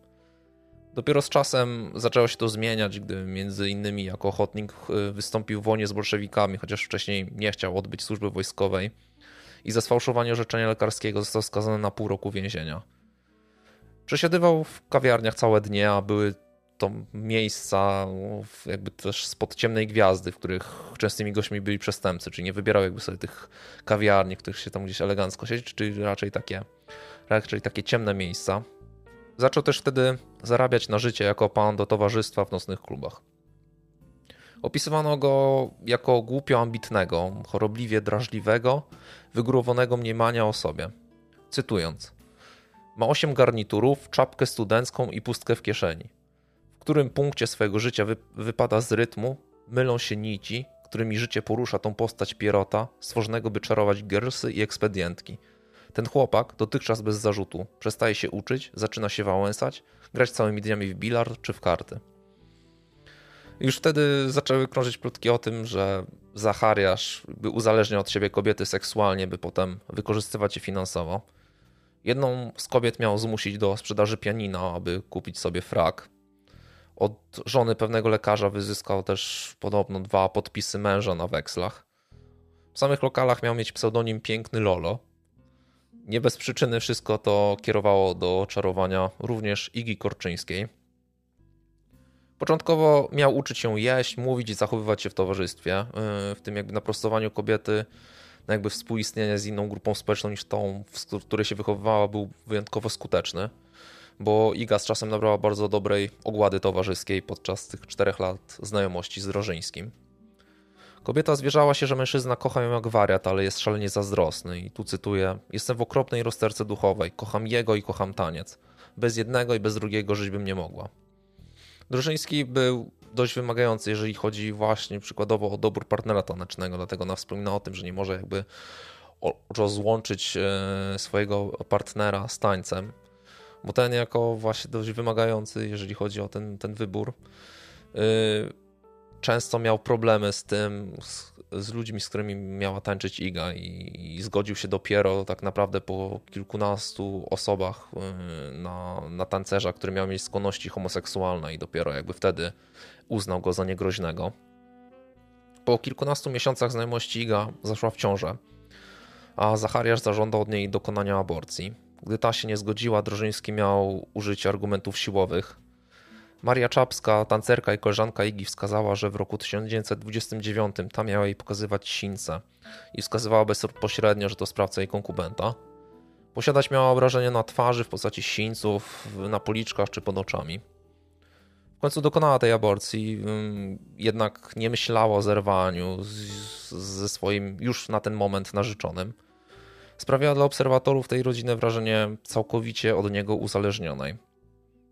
Dopiero z czasem zaczęło się to zmieniać, gdy między innymi jako ochotnik y, wystąpił w wojnie z bolszewikami, chociaż wcześniej nie chciał odbyć służby wojskowej i za sfałszowanie orzeczenia lekarskiego został skazany na pół roku więzienia. Przesiadywał w kawiarniach całe dnie, a były to miejsca jakby też spod ciemnej gwiazdy, w których częstymi gośćmi byli przestępcy, czyli nie wybierał jakby sobie tych kawiarni, w których się tam gdzieś elegancko siedzi, czyli raczej takie, raczej takie ciemne miejsca. Zaczął też wtedy zarabiać na życie jako pan do towarzystwa w nocnych klubach. Opisywano go jako głupio ambitnego, chorobliwie drażliwego, wygórowanego mniemania o sobie. Cytując: Ma osiem garniturów, czapkę studencką i pustkę w kieszeni którym punkcie swojego życia wy, wypada z rytmu, mylą się nici, którymi życie porusza tą postać Pierota, stworzonego by czarować gersy i ekspedientki. Ten chłopak, dotychczas bez zarzutu, przestaje się uczyć, zaczyna się wałęsać, grać całymi dniami w bilard czy w karty. Już wtedy zaczęły krążyć plotki o tym, że Zachariasz by uzależniał od siebie kobiety seksualnie, by potem wykorzystywać je finansowo. Jedną z kobiet miał zmusić do sprzedaży pianina, aby kupić sobie frak. Od żony pewnego lekarza wyzyskał też podobno dwa podpisy męża na wekslach. W samych lokalach miał mieć pseudonim Piękny Lolo. Nie bez przyczyny wszystko to kierowało do czarowania również Igi Korczyńskiej. Początkowo miał uczyć się jeść, mówić i zachowywać się w towarzystwie, y, w tym jakby na prostowaniu kobiety, na jakby współistnienie z inną grupą społeczną niż tą, w której się wychowywała, był wyjątkowo skuteczny bo Iga z czasem nabrała bardzo dobrej ogłady towarzyskiej podczas tych czterech lat znajomości z Rożyńskim. Kobieta zwierzała się, że mężczyzna kocha ją jak wariat, ale jest szalenie zazdrosny. I tu cytuję: Jestem w okropnej rozterce duchowej. Kocham jego i kocham taniec. Bez jednego i bez drugiego żyć bym nie mogła. Drożyński był dość wymagający, jeżeli chodzi właśnie przykładowo o dobór partnera tanecznego, dlatego ona wspomina o tym, że nie może jakby rozłączyć e, swojego partnera z tańcem, bo ten jako właśnie dość wymagający, jeżeli chodzi o ten, ten wybór, e, często miał problemy z tym, z, z, ludźmi, z którymi miała tańczyć Iga i, i, zgodził się dopiero tak naprawdę po kilkunastu osobach e, na, na tancerza, który miał mieć skłonności homoseksualne i dopiero jakby wtedy uznał go za niegroźnego. Po kilkunastu miesiącach znajomości Iga zaszła w ciążę a Zachariasz zażądał od niej dokonania aborcji. Gdy ta się nie zgodziła, Drożyński miał użyć argumentów siłowych. Maria Czapska, tancerka i koleżanka Igi wskazała, że w roku 1929 ta miała jej pokazywać sińce i wskazywała bezpośrednio, że to sprawca jej konkubenta. Posiadać miała obrażenie na twarzy w postaci sińców, na policzkach czy pod oczami. W końcu dokonała tej aborcji, jednak nie myślała o zerwaniu ze swoim już na ten moment narzeczonym sprawiała dla obserwatorów tej rodziny wrażenie całkowicie od niego uzależnionej.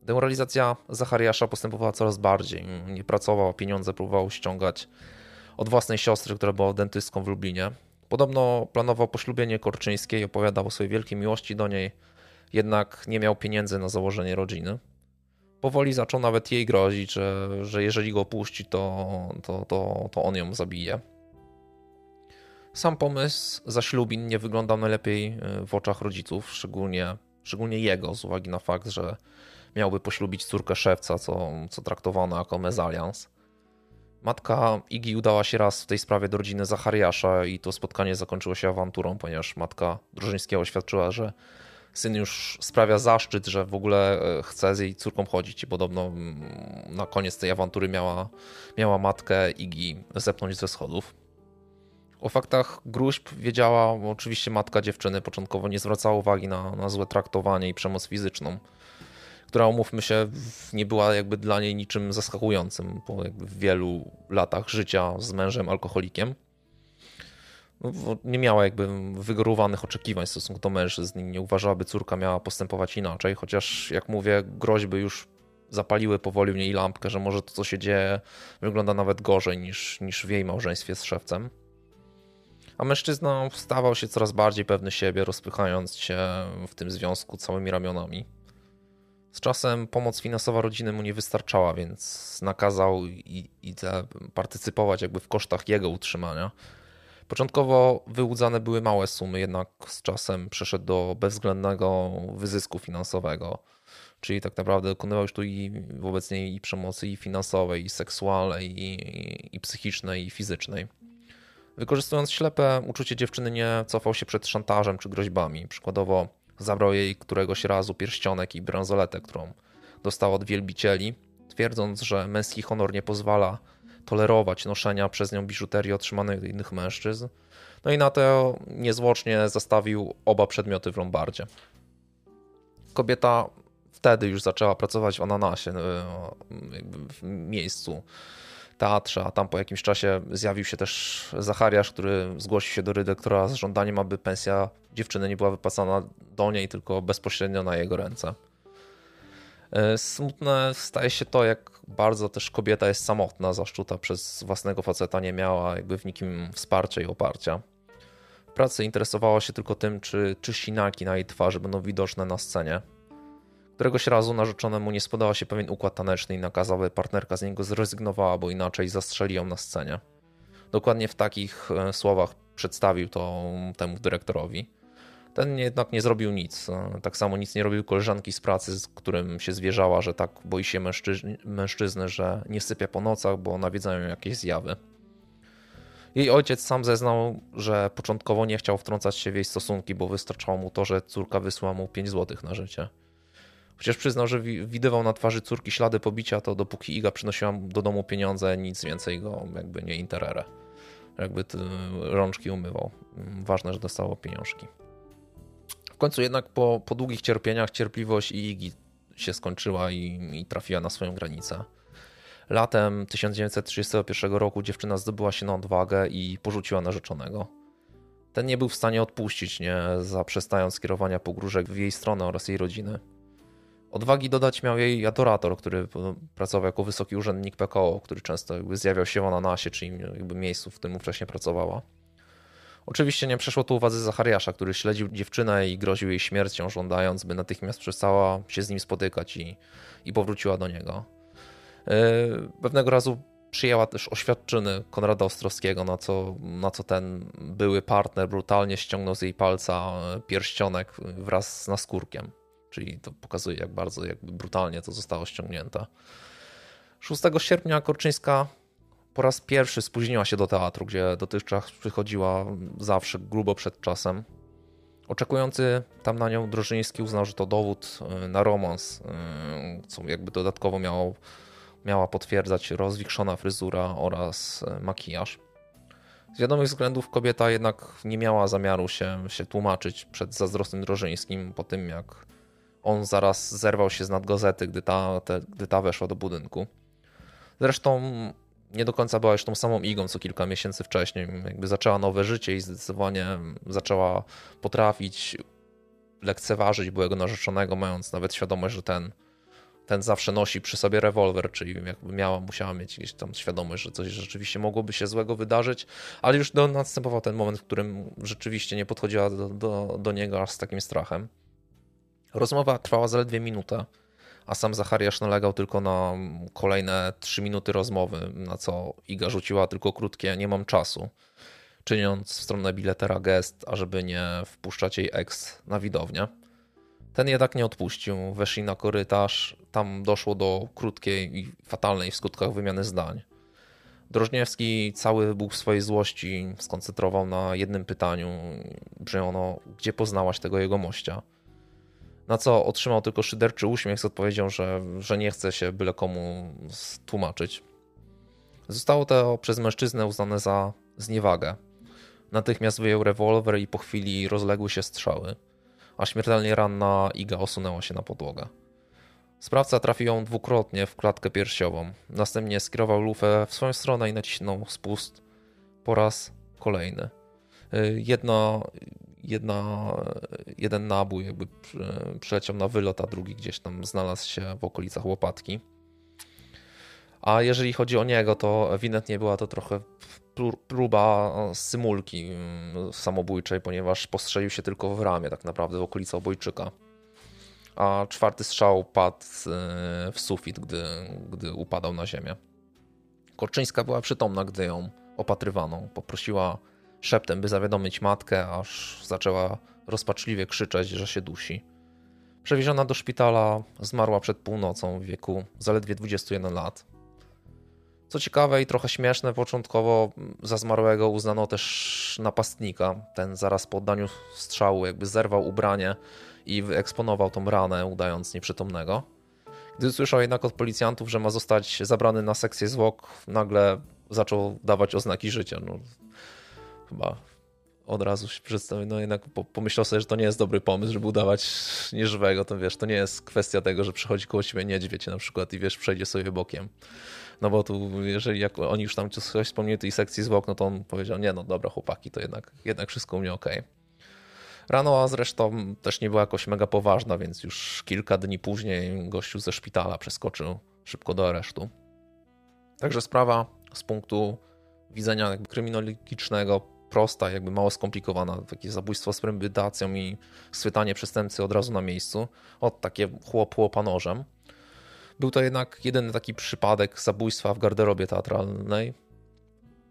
Demoralizacja Zachariasza postępowała coraz bardziej. Nie pracował, pieniądze próbował ściągać od własnej siostry, która była dentystką w Lublinie. Podobno planował poślubienie Korczyńskiej, opowiadał o swojej wielkiej miłości do niej, jednak nie miał pieniędzy na założenie rodziny. Powoli zaczął nawet jej grozić, że, że jeżeli go opuści, to, to, to, to on ją zabije. Sam pomysł zaślubin nie wyglądał najlepiej e, w oczach rodziców, szczególnie, szczególnie jego, z uwagi na fakt, że miałby poślubić córkę szewca, co, co traktowano jako mezalians. Matka Igi udała się raz w tej sprawie do rodziny Zachariasza i to spotkanie zakończyło się awanturą, ponieważ matka Drużyńskiego oświadczyła, że syn już sprawia zaszczyt, że w ogóle e, chce z jej córką chodzić i podobno mm, na koniec tej awantury miała, miała matkę Igi zepnąć ze schodów. O faktach gruźb wiedziała oczywiście matka dziewczyny. Początkowo nie zwracała uwagi na, na złe traktowanie i przemoc fizyczną, która, umówmy się, nie była jakby dla niej niczym zaskakującym po wielu latach życia z mężem alkoholikiem. No, nie miała jakby wygórowanych oczekiwań w stosunku do mężczyzn nie uważała, by córka miała postępować inaczej, chociaż jak mówię, groźby już zapaliły powoli w niej lampkę, że może to, co się dzieje, wygląda nawet gorzej niż, niż w jej małżeństwie z szewcem a mężczyzna stawał się coraz bardziej pewny siebie, rozpychając się w tym związku całymi ramionami. Z czasem pomoc finansowa rodziny mu nie wystarczała, więc nakazał i, i partycypować jakby w kosztach jego utrzymania. Początkowo wyłudzane były małe sumy, jednak z czasem przeszedł do bezwzględnego wyzysku finansowego. Czyli tak naprawdę dokonywał już tu i wobec niej i przemocy i finansowej, i seksualnej, i, i psychicznej, i fizycznej. Wykorzystując ślepe uczucie dziewczyny nie cofał się przed szantażem czy groźbami. Przykładowo zabrał jej któregoś razu pierścionek i bransoletę, którą dostała od wielbicieli, twierdząc, że męski honor nie pozwala tolerować noszenia przez nią biżuterii otrzymanej od innych mężczyzn. No i na to niezwłocznie zastawił oba przedmioty w Lombardzie. Kobieta wtedy już zaczęła pracować w Ananasie, e, w miejscu teatrze, a tam po jakimś czasie zjawił się też Zachariasz, który zgłosił się do redaktora z żądaniem, aby pensja dziewczyny nie była wypłacana do niej, tylko bezpośrednio na jego ręce. E, smutne staje się to, jak bardzo też kobieta jest samotna, zaszczuta przez własnego faceta, nie miała jakby w nikim wsparcia i oparcia. W pracy interesowała się tylko tym, czy, czy sinaki na jej twarzy będą widoczne na scenie. Któregoś razu narzeczonemu nie spodobał się pewien układ taneczny i nakazał, by partnerka z niego zrezygnowała, bo inaczej zastrzeli ją na scenie. Dokładnie w takich e, słowach przedstawił to temu dyrektorowi. Ten jednak nie zrobił nic. E, tak samo nic nie robił koleżanki z pracy, z którym się zwierzała, że tak boi się mężczyzny, mężczyzny że nie sypia po nocach, bo nawiedzają jakieś zjawy. Jej ojciec sam zeznał, że początkowo nie chciał wtrącać się w jej stosunki, bo wystarczało mu to, że córka wysłała mu 5 złotych na życie. Chociaż przyznał, że widywał na twarzy córki ślady pobicia, to dopóki Iga przynosiła do domu pieniądze, nic więcej go jakby nie interere. Jakby rączki umywał. Ważne, że dostało pieniążki. W końcu jednak po, po długich cierpieniach cierpliwość Igi się skończyła i, i trafiła na swoją granicę. Latem 1931 roku dziewczyna zdobyła się na odwagę i porzuciła narzeczonego. Ten nie był w stanie odpuścić, nie zaprzestając skierowania pogróżek w jej stronę oraz jej rodziny. Odwagi dodać miał jej adorator, który pracował jako wysoki urzędnik PKO, który często jakby zjawiał się w Ananasie, czy jakby miejscu, w którym wcześniej pracowała. Oczywiście nie przeszło to uwadze Zachariasza, który śledził dziewczynę i groził jej śmiercią, żądając, by natychmiast przestała się z nim spotykać i, i powróciła do niego. Yy, pewnego razu przyjęła też oświadczyny Konrada Ostrowskiego, na co, na co ten były partner brutalnie ściągnął z jej palca pierścionek wraz z naskórkiem. Czyli to pokazuje, jak bardzo jakby brutalnie to zostało ściągnięte. 6 sierpnia Korczyńska po raz pierwszy spóźniła się do teatru, gdzie dotychczas przychodziła zawsze grubo przed czasem. Oczekujący tam na nią Drożyński uznał, że to dowód y, na romans, y, co jakby dodatkowo miało, miała potwierdzać rozwikszona fryzura oraz y, makijaż. Z wiadomych względów kobieta jednak nie miała zamiaru się, się tłumaczyć przed zazdrosnym Drożyńskim po tym, jak on zaraz zerwał się z nadgazety, gdy ta, te, gdy ta weszła do budynku. Zresztą nie do końca była już tą samą Igą, co kilka miesięcy wcześniej. Jakby zaczęła nowe życie i zdecydowanie zaczęła potrafić lekceważyć byłego narzeczonego, mając nawet świadomość, że ten, ten zawsze nosi przy sobie rewolwer, czyli jakby miała, musiała mieć gdzieś tam świadomość, że coś rzeczywiście mogłoby się złego wydarzyć, ale już do, następował ten moment, w którym rzeczywiście nie podchodziła do, do, do niego aż z takim strachem. Rozmowa trwała zaledwie minutę a sam Zachariasz nalegał tylko na kolejne trzy minuty rozmowy, na co Iga rzuciła tylko krótkie nie mam czasu, czyniąc w stronę biletera gest, ażeby nie wpuszczać jej ex na widownię. Ten jednak nie odpuścił, weszli na korytarz, tam doszło do krótkiej i fatalnej w skutkach wymiany zdań. Drożniewski cały był w swojej złości skoncentrował na jednym pytaniu, brzmiało gdzie poznałaś tego jego mościa? Na co otrzymał tylko szyderczy uśmiech z odpowiedzią, że, że nie chce się byle komu tłumaczyć. Zostało to przez mężczyznę uznane za zniewagę. Natychmiast wyjął rewolwer i po chwili rozległy się strzały, a śmiertelnie ranna Iga osunęła się na podłogę. Sprawca trafił ją dwukrotnie w klatkę piersiową. Następnie skierował lufę w swoją stronę i nacisnął spust po raz kolejny. Jedna, jedna, jeden nabój jakby przyleciał na wylot, a drugi gdzieś tam znalazł się w okolicach łopatki. A jeżeli chodzi o niego, to ewidentnie była to trochę próba symulki mm, samobójczej, ponieważ postrzelił się tylko w ramię, tak naprawdę w okolicy obojczyka. A czwarty strzał padł e, w sufit, gdy, gdy upadał na ziemię. Korczyńska była przytomna, gdy ją opatrywano. Poprosiła szeptem, by zawiadomić matkę, aż zaczęła rozpaczliwie krzyczeć, że się dusi. Przewieziona do szpitala, zmarła przed północą w wieku zaledwie 21 lat. Co ciekawe i trochę śmieszne, początkowo za zmarłego uznano też napastnika. Ten zaraz po oddaniu strzału jakby zerwał ubranie i wyeksponował tą ranę, udając nieprzytomnego. Gdy usłyszał jednak od policjantów, że ma zostać zabrany na sekcję zwłok, nagle zaczął dawać oznaki życia. No, chyba od razu się przedstawił, no jednak pomyślał sobie, że to nie jest dobry pomysł, żeby udawać nieżywego, to wiesz, to nie jest kwestia tego, że przychodzi koło ciebie niedźwiedź na przykład i wiesz, przejdzie sobie bokiem. No bo tu, jeżeli jak oni już tam coś wspomnieli tej sekcji zwłok, no to on powiedział, nie no dobra chłopaki, to jednak, jednak wszystko u mnie okej. Okay. Rano, a zresztą też nie była jakoś mega poważna, więc już kilka dni później gościu ze szpitala przeskoczył szybko do aresztu. Także sprawa z punktu widzenia kryminologicznego prosta, jakby mało skomplikowana. Takie zabójstwo z premedytacją i schwytanie przestępcy od razu na miejscu. Od takie chłop chłopa. Był to jednak jedyny taki przypadek zabójstwa w garderobie teatralnej.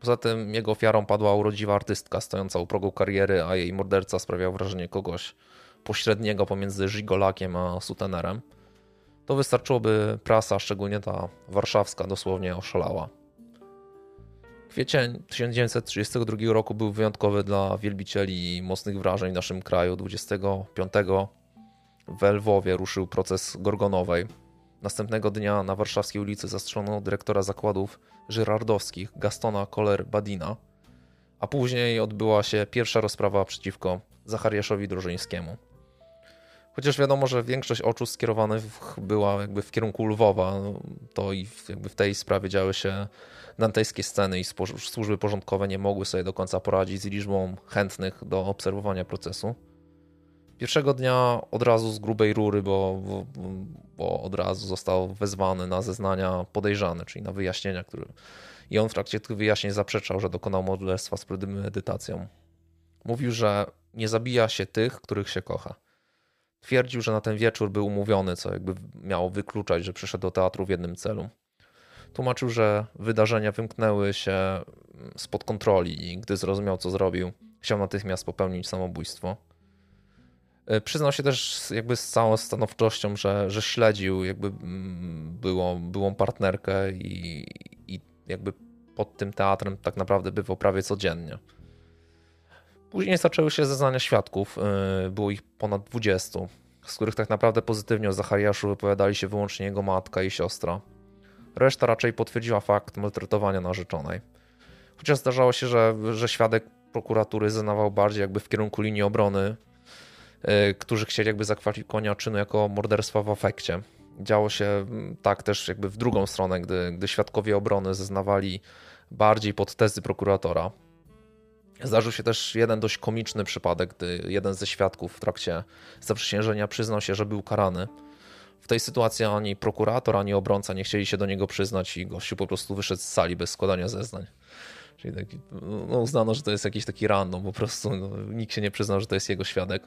Poza tym jego ofiarą padła urodziwa artystka stojąca u progu kariery, a jej morderca sprawiał wrażenie kogoś pośredniego pomiędzy żigolakiem a sutenerem. To wystarczyłoby prasa, szczególnie ta warszawska, dosłownie oszalała. Kwiecień 1932 roku był wyjątkowy dla wielbicieli mocnych wrażeń w naszym kraju. 25 w Lwowie ruszył proces Gorgonowej. Następnego dnia na warszawskiej ulicy zastrzelono dyrektora zakładów żyrardowskich Gastona Koller-Badina, a później odbyła się pierwsza rozprawa przeciwko Zachariaszowi Drożyńskiemu. Chociaż wiadomo, że większość oczu skierowanych była jakby w kierunku Lwowa, no, to i jakby w tej sprawie działy się dantejskie sceny i służby porządkowe nie mogły sobie do końca poradzić z liczbą chętnych do obserwowania procesu. Pierwszego dnia od razu z grubej rury, bo, bo, od razu został wezwany na zeznania podejrzany, czyli na wyjaśnienia, które... I on w trakcie tych wyjaśnień zaprzeczał, że dokonał morderstwa z premedytacją. Mówił, że nie zabija się tych, których się kocha. Twierdził, że na ten wieczór był umówiony, co jakby miało wykluczać, że przyszedł do teatru w jednym celu. Tłumaczył, że wydarzenia wymknęły się spod kontroli i gdy zrozumiał, co zrobił, chciał natychmiast popełnić samobójstwo. E, przyznał się też jakby z całą stanowczością, że, że śledził jakby mm, byłą, byłą partnerkę i, i jakby pod tym teatrem tak naprawdę bywał prawie codziennie. Później zaczęły się zeznania świadków, e, było ich ponad 20, z których tak naprawdę pozytywnie o Zachariaszu wypowiadali się wyłącznie jego matka i siostra. Reszta raczej potwierdziła fakt maltretowania narzeczonej. Chociaż zdarzało się, że, że świadek prokuratury zeznawał bardziej jakby w kierunku linii obrony, yy, którzy chcieli jakby zakwalifikowania czynu jako morderstwa w afekcie. Działo się mm, tak też jakby w drugą stronę, gdy, gdy świadkowie obrony zeznawali bardziej pod tezy prokuratora. Zdarzył się też jeden dość komiczny przypadek, gdy jeden ze świadków w trakcie zaprzysiężenia przyznał się, że był karany w tej sytuacji ani prokurator, ani obrońca nie chcieli się do niego przyznać i gościu po prostu wyszedł z sali bez składania zeznań. Czyli taki, no uznano, że to jest jakiś taki random, po prostu no, nikt się nie przyznał, że to jest jego świadek.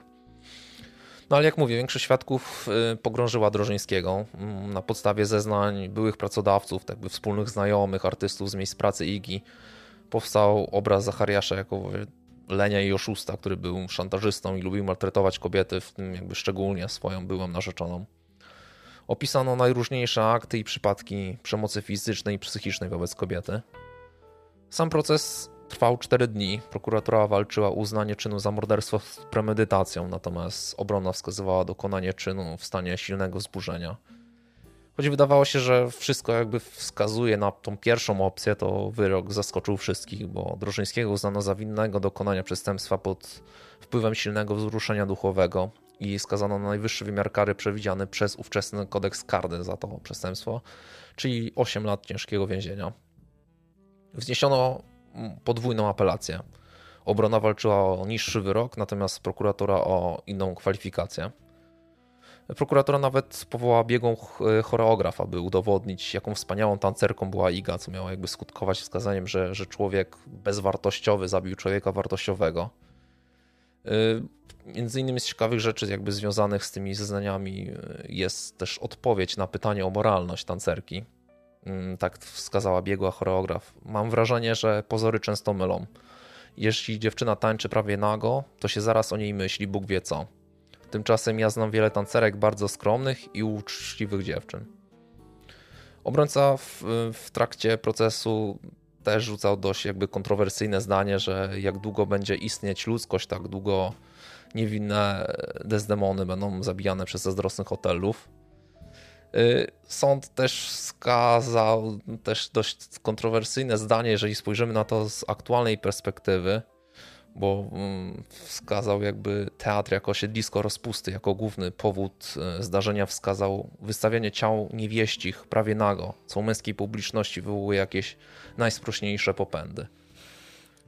No ale jak mówię, większość świadków y, pogrążyła Drożyńskiego mm, na podstawie zeznań byłych pracodawców, tak by wspólnych znajomych, artystów z miejsc pracy IGI. Powstał obraz Zachariasza jako lenia i oszusta, który był szantażystą i lubił maltretować kobiety, w tym jakby szczególnie swoją byłą narzeczoną. Opisano najróżniejsze akty i przypadki przemocy fizycznej i psychicznej wobec kobiety. Sam proces trwał 4 dni. Prokuratura walczyła o uznanie czynu za morderstwo z premedytacją, natomiast obrona wskazywała dokonanie czynu w stanie silnego wzburzenia. Choć wydawało się, że wszystko jakby wskazuje na tą pierwszą opcję, to wyrok zaskoczył wszystkich, bo Drożyńskiego uznano za winnego dokonania przestępstwa pod wpływem silnego wzruszenia duchowego, i skazano na najwyższy wymiar kary przewidziany przez ówczesny kodeks karny za to przestępstwo, czyli 8 lat ciężkiego więzienia. Wzniesiono podwójną apelację. Obrona walczyła o niższy wyrok, natomiast prokuratura o inną kwalifikację. Prokuratura nawet powołała biegłą choreograf, aby udowodnić, jaką wspaniałą tancerką była Iga, co miało jakby skutkować wskazaniem, że, że człowiek bezwartościowy zabił człowieka wartościowego. Y, między innymi z ciekawych rzeczy jakby związanych z tymi zeznaniami y, jest też odpowiedź na pytanie o moralność tancerki. Mm, tak wskazała biegła choreograf. Mam wrażenie, że pozory często mylą. Jeśli dziewczyna tańczy prawie nago, to się zaraz o niej myśli, Bóg wie co. Tymczasem ja znam wiele tancerek bardzo skromnych i uczciwych dziewczyn. Obrońca w, w trakcie procesu też rzucał dość jakby kontrowersyjne zdanie, że jak długo będzie istnieć ludzkość, tak długo niewinne Desdemony będą zabijane przez zazdrosnych hotelów. Y, sąd też skazał też dość kontrowersyjne zdanie, jeżeli spojrzymy na to z aktualnej perspektywy, bo mm, wskazał jakby teatr jako siedlisko rozpusty, jako główny powód y, zdarzenia wskazał wystawianie ciał niewieścich prawie nago, co u męskiej publiczności wywołuje jakieś najsprośniejsze popędy.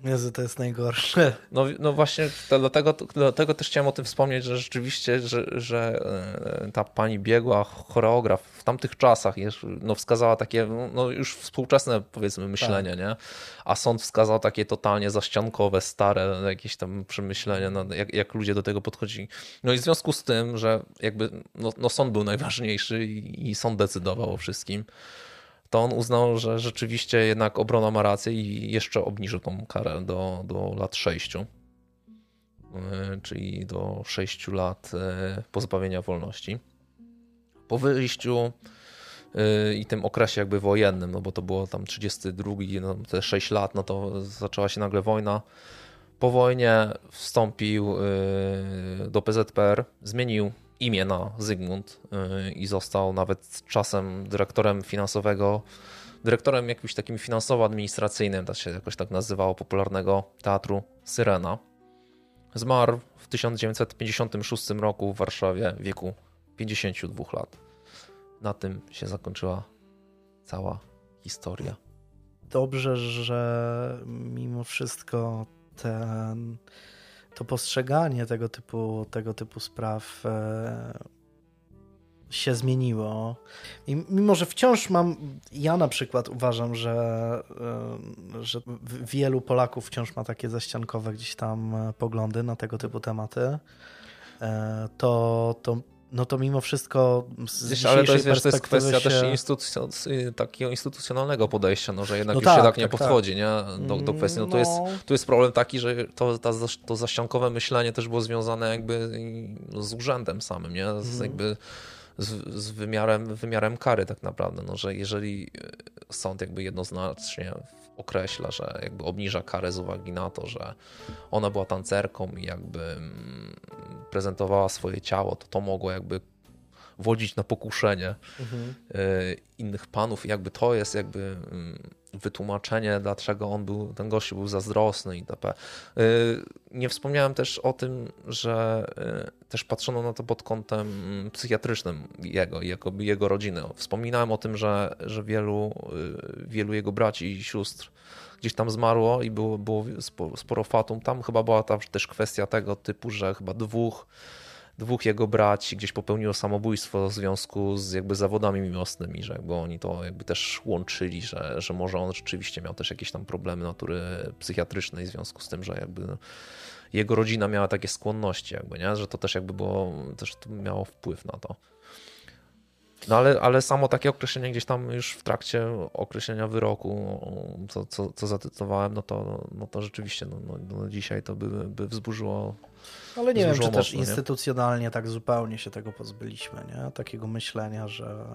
Jezu, to jest najgorsze. (laughs) No, no właśnie, to, dlatego, dlatego też chciałem o tym wspomnieć, że rzeczywiście, że, że e, ta pani biegła, choreograf w tamtych czasach no, wskazała takie no, już współczesne powiedzmy myślenie, tak. nie? A sąd wskazał takie totalnie zaściankowe, stare jakieś tam przemyślenia, no, jak, jak ludzie do tego podchodzili. No i w związku z tym, że jakby no, no sąd był najważniejszy i, i sąd decydował o wszystkim, to on uznał, że rzeczywiście jednak obrona ma rację i jeszcze obniżył tą karę do, do lat 6, e, czyli do 6 lat e, pozbawienia wolności. Po wyjściu e, i tym okresie jakby wojennym, no bo to było tam 32, no te 6 lat, no to zaczęła się nagle wojna. Po wojnie wstąpił do PZPR, zmienił imię na Zygmunt y, i został nawet czasem dyrektorem finansowego, dyrektorem jakimś takim finansowo-administracyjnym, to się jakoś tak nazywało, popularnego teatru Syrena. Zmarł w 1956 roku w Warszawie w wieku 52 lat. Na tym się zakończyła cała historia. Dobrze, że mimo wszystko ten, to postrzeganie tego typu, tego typu spraw e, się zmieniło. I mimo, że wciąż mam, ja na przykład uważam, że, e, że wielu Polaków wciąż ma takie zaściankowe gdzieś tam e, poglądy na tego typu tematy, to, to no to mimo wszystko z wiesz, ale to jest, wiesz, to jest kwestia się... też instytucjon takiego instytucjonalnego podejścia, no, że jednak no już tak, się tak nie tak, podchodzi tak. Nie? Do, do kwestii. No, No. To, jest, to jest problem taki, że to, ta, to zaściankowe myślenie też było związane jakby no, z urzędem samym, nie? Z, Mhm. jakby z, z wymiarem, wymiarem kary tak naprawdę, no, że jeżeli sąd jakby jednoznacznie określa, że jakby obniża karę z uwagi na to, że ona była tancerką i jakby mm, prezentowała swoje ciało, to to mogło jakby wodzić na pokuszenie Mhm. y, innych panów i jakby to jest jakby mm, wytłumaczenie, dlaczego on był, ten gościu był zazdrosny itp. Y, Nie wspomniałem też o tym, że y, też patrzono na to pod kątem mm, psychiatrycznym jego jako jego rodziny. Wspominałem o tym, że, że wielu, wielu jego braci i sióstr gdzieś tam zmarło i było, było spo- sporo fatum. Tam chyba była ta też kwestia tego typu, że chyba dwóch dwóch jego braci gdzieś popełniło samobójstwo w związku z jakby zawodami miłosnymi, że jakby oni to jakby też łączyli, że, że może on rzeczywiście miał też jakieś tam problemy natury psychiatrycznej w związku z tym, że jakby jego rodzina miała takie skłonności jakby, nie? Że to też jakby było, też miało wpływ na to. No ale, ale samo takie określenie gdzieś tam już w trakcie określenia wyroku, co, co, co no to, no to rzeczywiście no, no, no dzisiaj to by, by wzburzyło Ale nie wiem, czy Złożło też mocno, nie? instytucjonalnie tak zupełnie się tego pozbyliśmy, nie? Takiego myślenia, że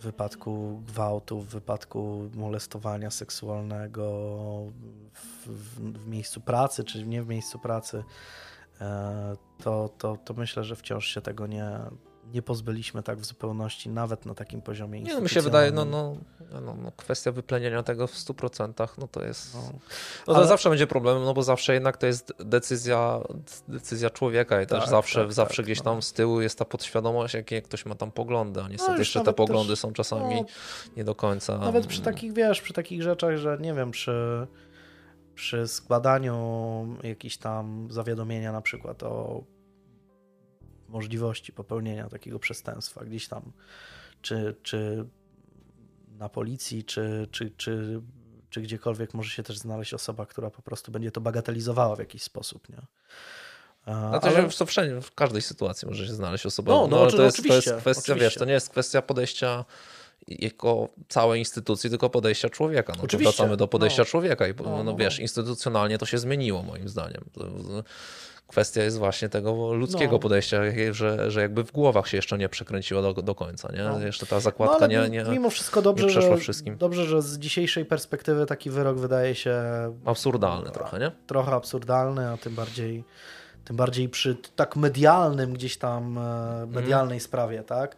w wypadku gwałtu, w wypadku molestowania seksualnego w, w, w miejscu pracy, czy nie w miejscu pracy, e, to, to, to myślę, że wciąż się tego nie, nie pozbyliśmy tak w zupełności, nawet na takim poziomie Nie, no mi się wydaje, no, no, no, no kwestia wyplenienia tego w 100%, no to jest. No. No to Ale- zawsze będzie problem, no bo zawsze jednak to jest decyzja, decyzja człowieka i też Tak, zawsze, tak, zawsze tak, gdzieś no. tam z tyłu jest ta podświadomość, jakie ktoś ma tam poglądy, a niestety jeszcze te nawet też- poglądy są czasami no, nie do końca. Nawet przy takich, wiesz, przy takich rzeczach, że nie wiem, przy, przy składaniu jakichś tam zawiadomienia na przykład o możliwości popełnienia takiego przestępstwa gdzieś tam, czy, czy na policji, czy, czy, czy, czy gdziekolwiek może się też znaleźć osoba, która po prostu będzie to bagatelizowała w jakiś sposób, nie? No to, ale- to wszędzie, w każdej sytuacji może się znaleźć osoba. No, no, ale oczy- to, jest, to jest oczywiście, kwestia, wiesz, oczywiście. to nie jest kwestia podejścia jako całej instytucji, tylko podejścia człowieka. No, Oczywiście, wracamy do podejścia no. człowieka i no, No, no, no, wiesz, no. instytucjonalnie to się zmieniło moim zdaniem. Kwestia jest właśnie tego ludzkiego No. podejścia, że, że jakby w głowach się jeszcze nie przekręciło do, do końca. Nie? No. Jeszcze ta No, zakładka ale nie, nie, mimo wszystko dobrze, przeszła że, wszystkim. dobrze, że z dzisiejszej perspektywy taki wyrok wydaje się absurdalny trochę, nie? trochę absurdalny, a tym bardziej, tym bardziej przy tak medialnym gdzieś tam, e, medialnej sprawie, tak?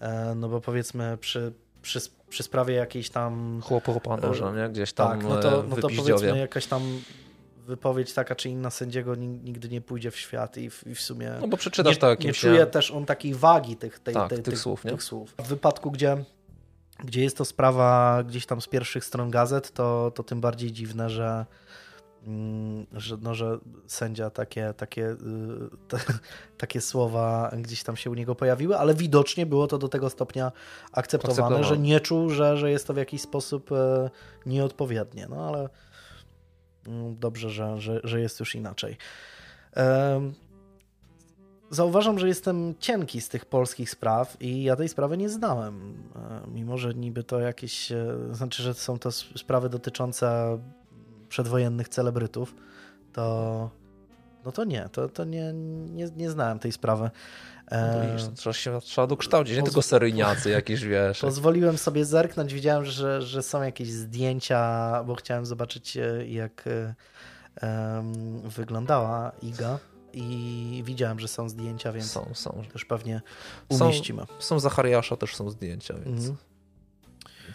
E, No bo powiedzmy przy, przy, przy sprawie jakiejś tam, Chłopu może, nie? Gdzieś tam tak, no to, e, no to powiedzmy jakaś tam wypowiedź taka czy inna sędziego nig- nigdy nie pójdzie w świat i w, i w sumie No bo przeczytasz nie, to nie jakimś... czuje też on takiej wagi tych, tej, Tak, tej, tych słów, nie? tych słów. W wypadku, gdzie, gdzie jest to sprawa gdzieś tam z pierwszych stron gazet, to, to tym bardziej dziwne, że, mm, że, no, że sędzia takie, takie, y, te, (laughs) takie słowa gdzieś tam się u niego pojawiły, ale widocznie było to do tego stopnia akceptowane, że nie czuł, że, że jest to w jakiś sposób e, nieodpowiednie. No ale dobrze, że, że, że jest już inaczej. Zauważam, że jestem cienki z tych polskich spraw i ja tej sprawy nie znałem. E, Mimo, że niby to jakieś, e, znaczy, że są to sprawy dotyczące przedwojennych celebrytów, to no to nie, to, to nie, nie, nie znałem tej sprawy. No E, widzisz, trzeba się trzeba dokształcić, nie tylko seryjniacy jakieś, wiesz. Pozwoliłem sobie zerknąć, widziałem, że, że są jakieś zdjęcia, bo chciałem zobaczyć, e, jak em, wyglądała Iga i widziałem, że są zdjęcia, więc Są, są. też pewnie Są- umieścimy. Są Zachariasza też są zdjęcia, więc, Mhm.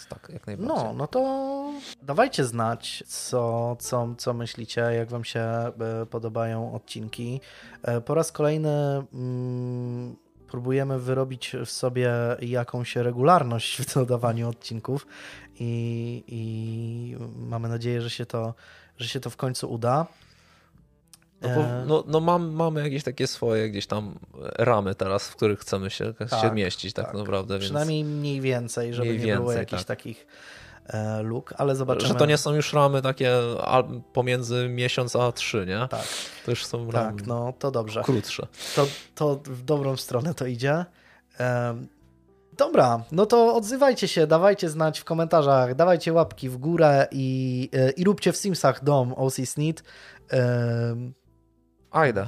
Więc tak, jak najbardziej. No, no to Dawajcie znać, co, co, co myślicie, jak wam się e, podobają odcinki. E, po raz kolejny mm, próbujemy wyrobić w sobie jakąś regularność w dodawaniu odcinków i, i mamy nadzieję, że się, to, że się to w końcu uda. No, bo, no, no mam, mamy jakieś takie swoje gdzieś tam ramy teraz, w których chcemy się, tak, się mieścić tak, tak naprawdę. Przynajmniej więc... mniej więcej, żeby mniej nie więcej, było jakichś tak. takich e, luk, ale zobaczymy. Że to nie są już ramy takie pomiędzy miesiąc a trzy, nie? Tak. To już są ramy Tak, no to dobrze. Krótsze. To, to w dobrą stronę to idzie. Dobra, no to odzywajcie się, dawajcie znać w komentarzach, dawajcie łapki w górę i, e, i róbcie w Simsach dom OC Snit. 爱的。